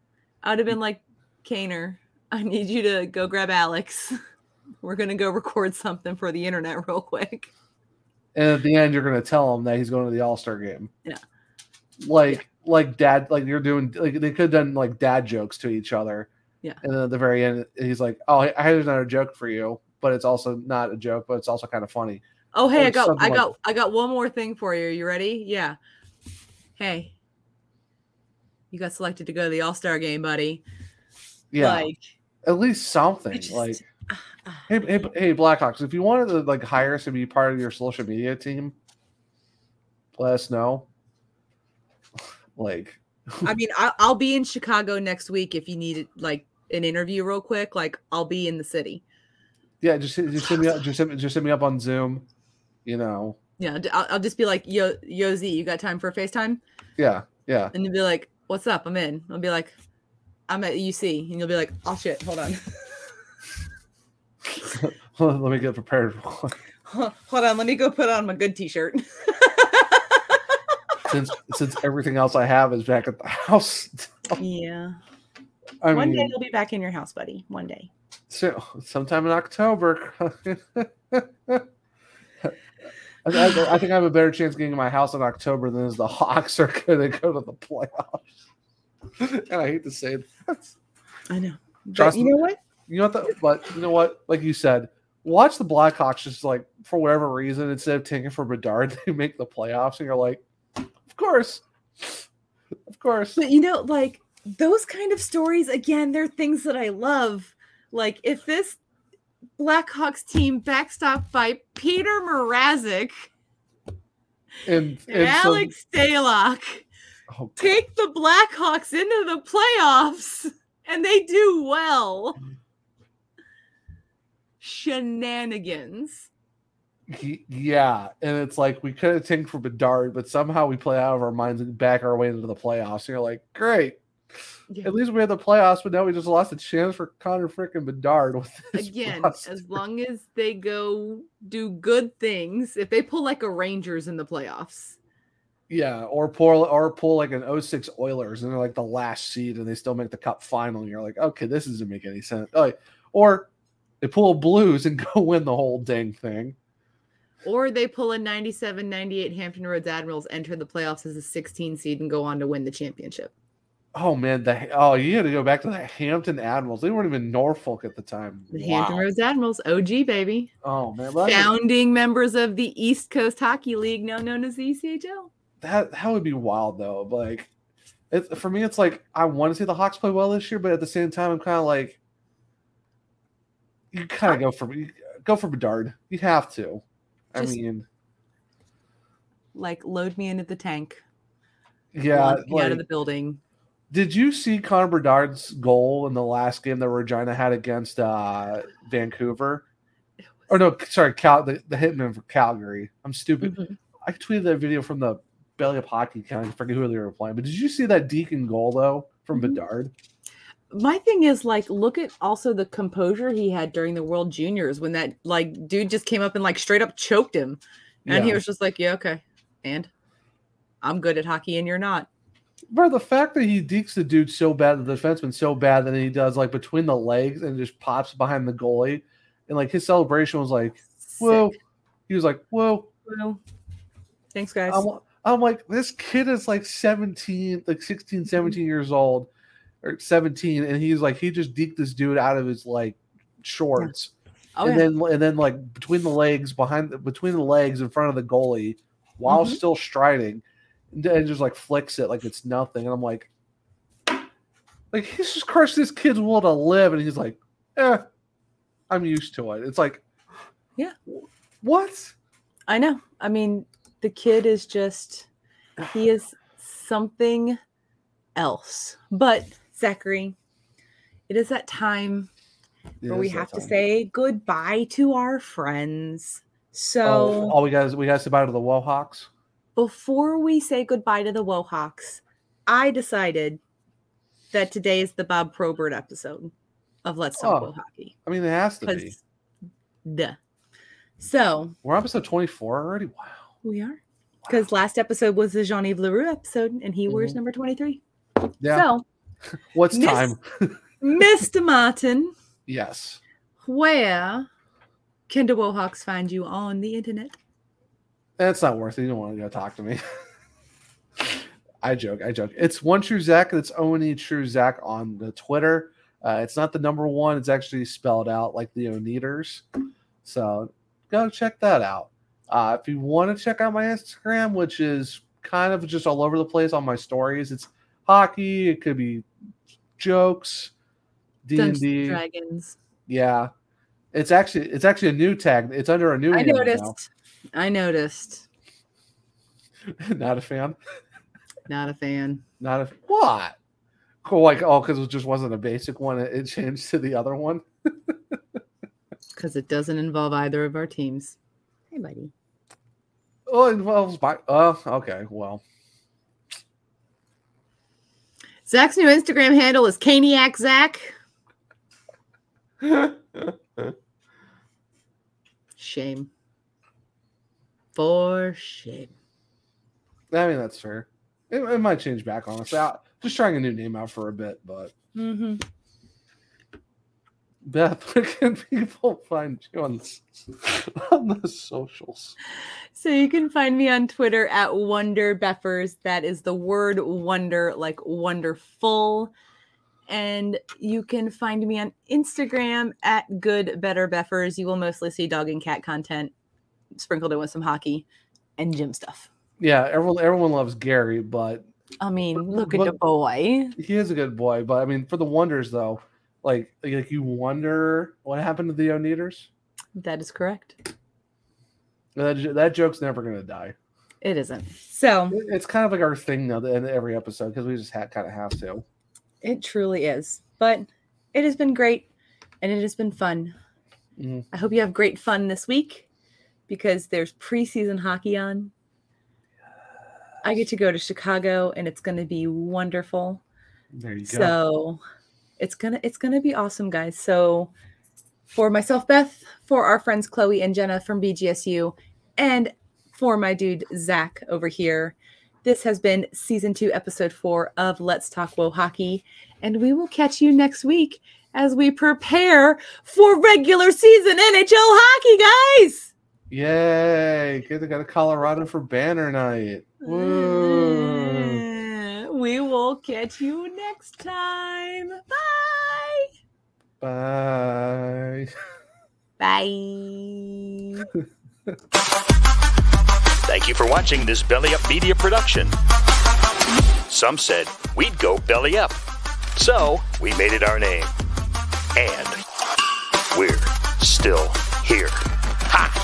[SPEAKER 2] I'd have been like, Kaner, I need you to go grab Alex. We're gonna go record something for the internet real quick.
[SPEAKER 3] and at the end you're going to tell him that he's going to the all-star game
[SPEAKER 2] Yeah.
[SPEAKER 3] Like like dad like you're doing like they could have done like dad jokes to each other
[SPEAKER 2] Yeah.
[SPEAKER 3] and then at the very end he's like oh i have another joke for you but it's also not a joke but it's also kind of funny
[SPEAKER 2] Oh, hey,
[SPEAKER 3] Or
[SPEAKER 2] I got, I
[SPEAKER 3] like-
[SPEAKER 2] got, I got one more thing for you. Are you ready? Yeah. Hey, you got selected to go to the All Star game, buddy.
[SPEAKER 3] yeah
[SPEAKER 2] Like,
[SPEAKER 3] at least something
[SPEAKER 2] just-
[SPEAKER 3] like uh, uh, hey, hey hey blackhawks if you wanted to like hire us to be part of your social media team let us know like
[SPEAKER 2] I mean, I, I'll be in Chicago next week if you need like an interview real quick. Like, I'll be in the city.
[SPEAKER 3] yeah just just hit me up just send, me- just hit me up on zoom you know
[SPEAKER 2] Yeah, I'll, I'll just be like, Yo, Yo Z, you got time for a FaceTime?
[SPEAKER 3] yeah yeah
[SPEAKER 2] And you'll be like, What's up? I'm in. I'll be like, I'm at UC, and you'll be like, Oh shit, hold on,
[SPEAKER 3] let me get prepared
[SPEAKER 2] hold on, let me go put on my good T-shirt.
[SPEAKER 3] since since everything else I have is back at the house.
[SPEAKER 2] yeah.
[SPEAKER 3] I
[SPEAKER 2] One day you'll be back in your house, buddy. One day.
[SPEAKER 3] so, sometime in October. I, I, I think I have a better chance getting my house in October than is the Hawks are going to go to the playoffs. and I hate to say that.
[SPEAKER 2] I know.
[SPEAKER 3] Trust
[SPEAKER 2] you
[SPEAKER 3] me.
[SPEAKER 2] know what?
[SPEAKER 3] You know what? The, but you know what? Like you said, watch the Blackhawks just like for whatever reason instead of taking for Bedard, they make the playoffs, and you're like, of course, of course.
[SPEAKER 2] But you know, like those kind of stories, again, they're things that I love. Like if this Blackhawks team backstopped by Peter Mrazek
[SPEAKER 3] And,
[SPEAKER 2] and,
[SPEAKER 3] and
[SPEAKER 2] Alex Stalock
[SPEAKER 3] oh,
[SPEAKER 2] take the Blackhawks into the playoffs and they do well. Mm. shenanigans.
[SPEAKER 3] He- yeah, and it's like we could have tanked for Bedard, but somehow we play out of our minds and back our way into the playoffs. And you're like, great.
[SPEAKER 2] Yeah.
[SPEAKER 3] At least we had the playoffs, but now we just lost a chance for Connor freaking Bedard with
[SPEAKER 2] Again,
[SPEAKER 3] roster.
[SPEAKER 2] as long as they go do good things, if they pull like a Rangers in the playoffs,
[SPEAKER 3] Yeah, or pull or pull like an 06 Oilers and they're like the last seed and they still make the cup final. And you're like, okay, this doesn't make any sense. Like, or they pull a Blues and go win the whole dang thing.
[SPEAKER 2] Or they pull a 97 98 Hampton Roads Admirals, enter the playoffs as a 16 seed, and go on to win the championship.
[SPEAKER 3] Oh man, the oh you had to go back to the Hampton Admirals. They weren't even Norfolk at the time.
[SPEAKER 2] The Hampton Roads Admirals, OG baby.
[SPEAKER 3] Oh man,
[SPEAKER 2] Founding members of the East Coast Hockey League, now known as the ECHL.
[SPEAKER 3] that that would be wild though. Like, it, for me, it's like I want to see the Hawks play well this year, but at the same time, I'm kind of like, you kind of go for go for Bedard. You have to. I
[SPEAKER 2] Just-
[SPEAKER 3] mean,
[SPEAKER 2] Like, load me into the tank.
[SPEAKER 3] yeah.
[SPEAKER 2] me out of the building.
[SPEAKER 3] Did you see Connor Bedard's goal in the last game that Regina had against uh, Vancouver? Or no, sorry, Cal, the, the hitman for Calgary. I'm stupid.
[SPEAKER 2] Mhm.
[SPEAKER 3] I tweeted that video from the Belly of Hockey. I forget who they were playing, but did you see that Deacon goal though from
[SPEAKER 2] Mhm.
[SPEAKER 3] Bedard?
[SPEAKER 2] My thing is like, look at also the composure he had during the World Juniors when that like dude just came up and like straight up choked him, and he was just like, "Yeah, okay," and I'm good at hockey and you're not.
[SPEAKER 3] Bro, the fact that he dekes the dude so bad, the defenseman so bad that he does like between the legs and just pops behind the goalie, and like his celebration was like, "Whoa!"
[SPEAKER 2] Sick.
[SPEAKER 3] He was like, "Whoa!"
[SPEAKER 2] Well, thanks, guys.
[SPEAKER 3] I'm, I'm like, this kid is like 17, like 16, 17 years old, or 17, and he's like, he just deked this dude out of his like shorts,
[SPEAKER 2] oh,
[SPEAKER 3] and
[SPEAKER 2] yeah.
[SPEAKER 3] then and then like between the legs, behind the, between the legs in front of the goalie, while
[SPEAKER 2] Mhm.
[SPEAKER 3] still striding, and, and just like flicks it like it's nothing, and I'm like, like he's just crushed this kid's will to live, and he's like, eh, I'm used to it. It's like,
[SPEAKER 2] Yeah.
[SPEAKER 3] what?
[SPEAKER 2] I know. I mean, the kid is just he is something else. But Zachary, it is that time where we have to say goodbye to our friends. So
[SPEAKER 3] Oh, oh, we got we got to say bye to the Wohawks.
[SPEAKER 2] before we say goodbye to the Wohawks, I decided that today is the Bob Probert episode of Let's Talk
[SPEAKER 3] Oh,
[SPEAKER 2] Hockey.
[SPEAKER 3] I mean, it has to be.
[SPEAKER 2] Duh. So
[SPEAKER 3] We're episode 24 already. Wow.
[SPEAKER 2] we are. Because last episode was the Jean Yves Leroux episode, and he wears
[SPEAKER 3] Mhm.
[SPEAKER 2] number 23.
[SPEAKER 3] Yeah.
[SPEAKER 2] So,
[SPEAKER 3] What's
[SPEAKER 2] Miss-
[SPEAKER 3] time?
[SPEAKER 2] Mr. Martin,
[SPEAKER 3] yes.
[SPEAKER 2] where can the Wohawks find you on the internet?
[SPEAKER 3] That's not worth it. You don't want to go talk to me. I joke. I joke. It's one true Zach. It's only true Zach on the Twitter. Uh, it's not the number one. It's actually spelled out like the Oneaters. So go check that out. Uh, if you want to check out my Instagram, which is kind of just all over the place on my stories, it's hockey. It could be jokes, D and D.
[SPEAKER 2] Dragons.
[SPEAKER 3] Yeah, it's actually it's actually a new tag. It's under a new.
[SPEAKER 2] I
[SPEAKER 3] handle now.
[SPEAKER 2] noticed. I noticed.
[SPEAKER 3] Not a fan.
[SPEAKER 2] Not a fan.
[SPEAKER 3] Not a what? Cool. Like oh, because it just wasn't a basic one. It, it changed to the other one.
[SPEAKER 2] Because it doesn't involve either of our teams. Hey, buddy.
[SPEAKER 3] Oh, it involves my. Oh, okay. Well,
[SPEAKER 2] Zach's new Instagram handle is Caniac Zach. Shame. For shame.
[SPEAKER 3] I mean that's fair. It, it might change back honestly. I, just trying a new name out for a bit, but
[SPEAKER 2] Mm-hmm.
[SPEAKER 3] Beth, where can people find you on the, on the socials?
[SPEAKER 2] So you can find me on Twitter at Wonder Beffers. That is the word wonder, like wonderful. And you can find me on Instagram at Good Better Beffers. You will mostly see dog and cat content sprinkled in with some hockey and gym stuff.
[SPEAKER 3] Yeah, everyone everyone loves Gary, but
[SPEAKER 2] I mean,
[SPEAKER 3] But-
[SPEAKER 2] look at the boy.
[SPEAKER 3] he is a good boy. But I mean, for the wonders though, like like you wonder what happened to the Oneaters.
[SPEAKER 2] That is correct.
[SPEAKER 3] That, that joke's never gonna die.
[SPEAKER 2] It isn't. So
[SPEAKER 3] It- It's kind of like our thing now in every episode because we just ha- kind of have to.
[SPEAKER 2] it truly is. But it has been great and it has been fun.
[SPEAKER 3] Mhm.
[SPEAKER 2] I hope you have great fun this week because there's preseason hockey on. I get to go to Chicago and it's going to be wonderful.
[SPEAKER 3] There you go.
[SPEAKER 2] So it's gonna it's gonna be awesome, guys. So for myself, Beth, for our friends Khloe and Jenna from BGSU, and for my dude Zach over here, this has been season two, episode four of Let's Talk WoHawkey, and we will catch you next week as we prepare for regular season NHL hockey, guys.
[SPEAKER 3] Yay! Good, they got a Colorado for banner night. Mm-hmm.
[SPEAKER 2] Woo! We will catch you next time. Bye.
[SPEAKER 3] Bye.
[SPEAKER 2] Bye.
[SPEAKER 1] Thank you for watching this Belly Up Media production. Some said we'd go belly up. So we made it our name. And we're still here. Ha!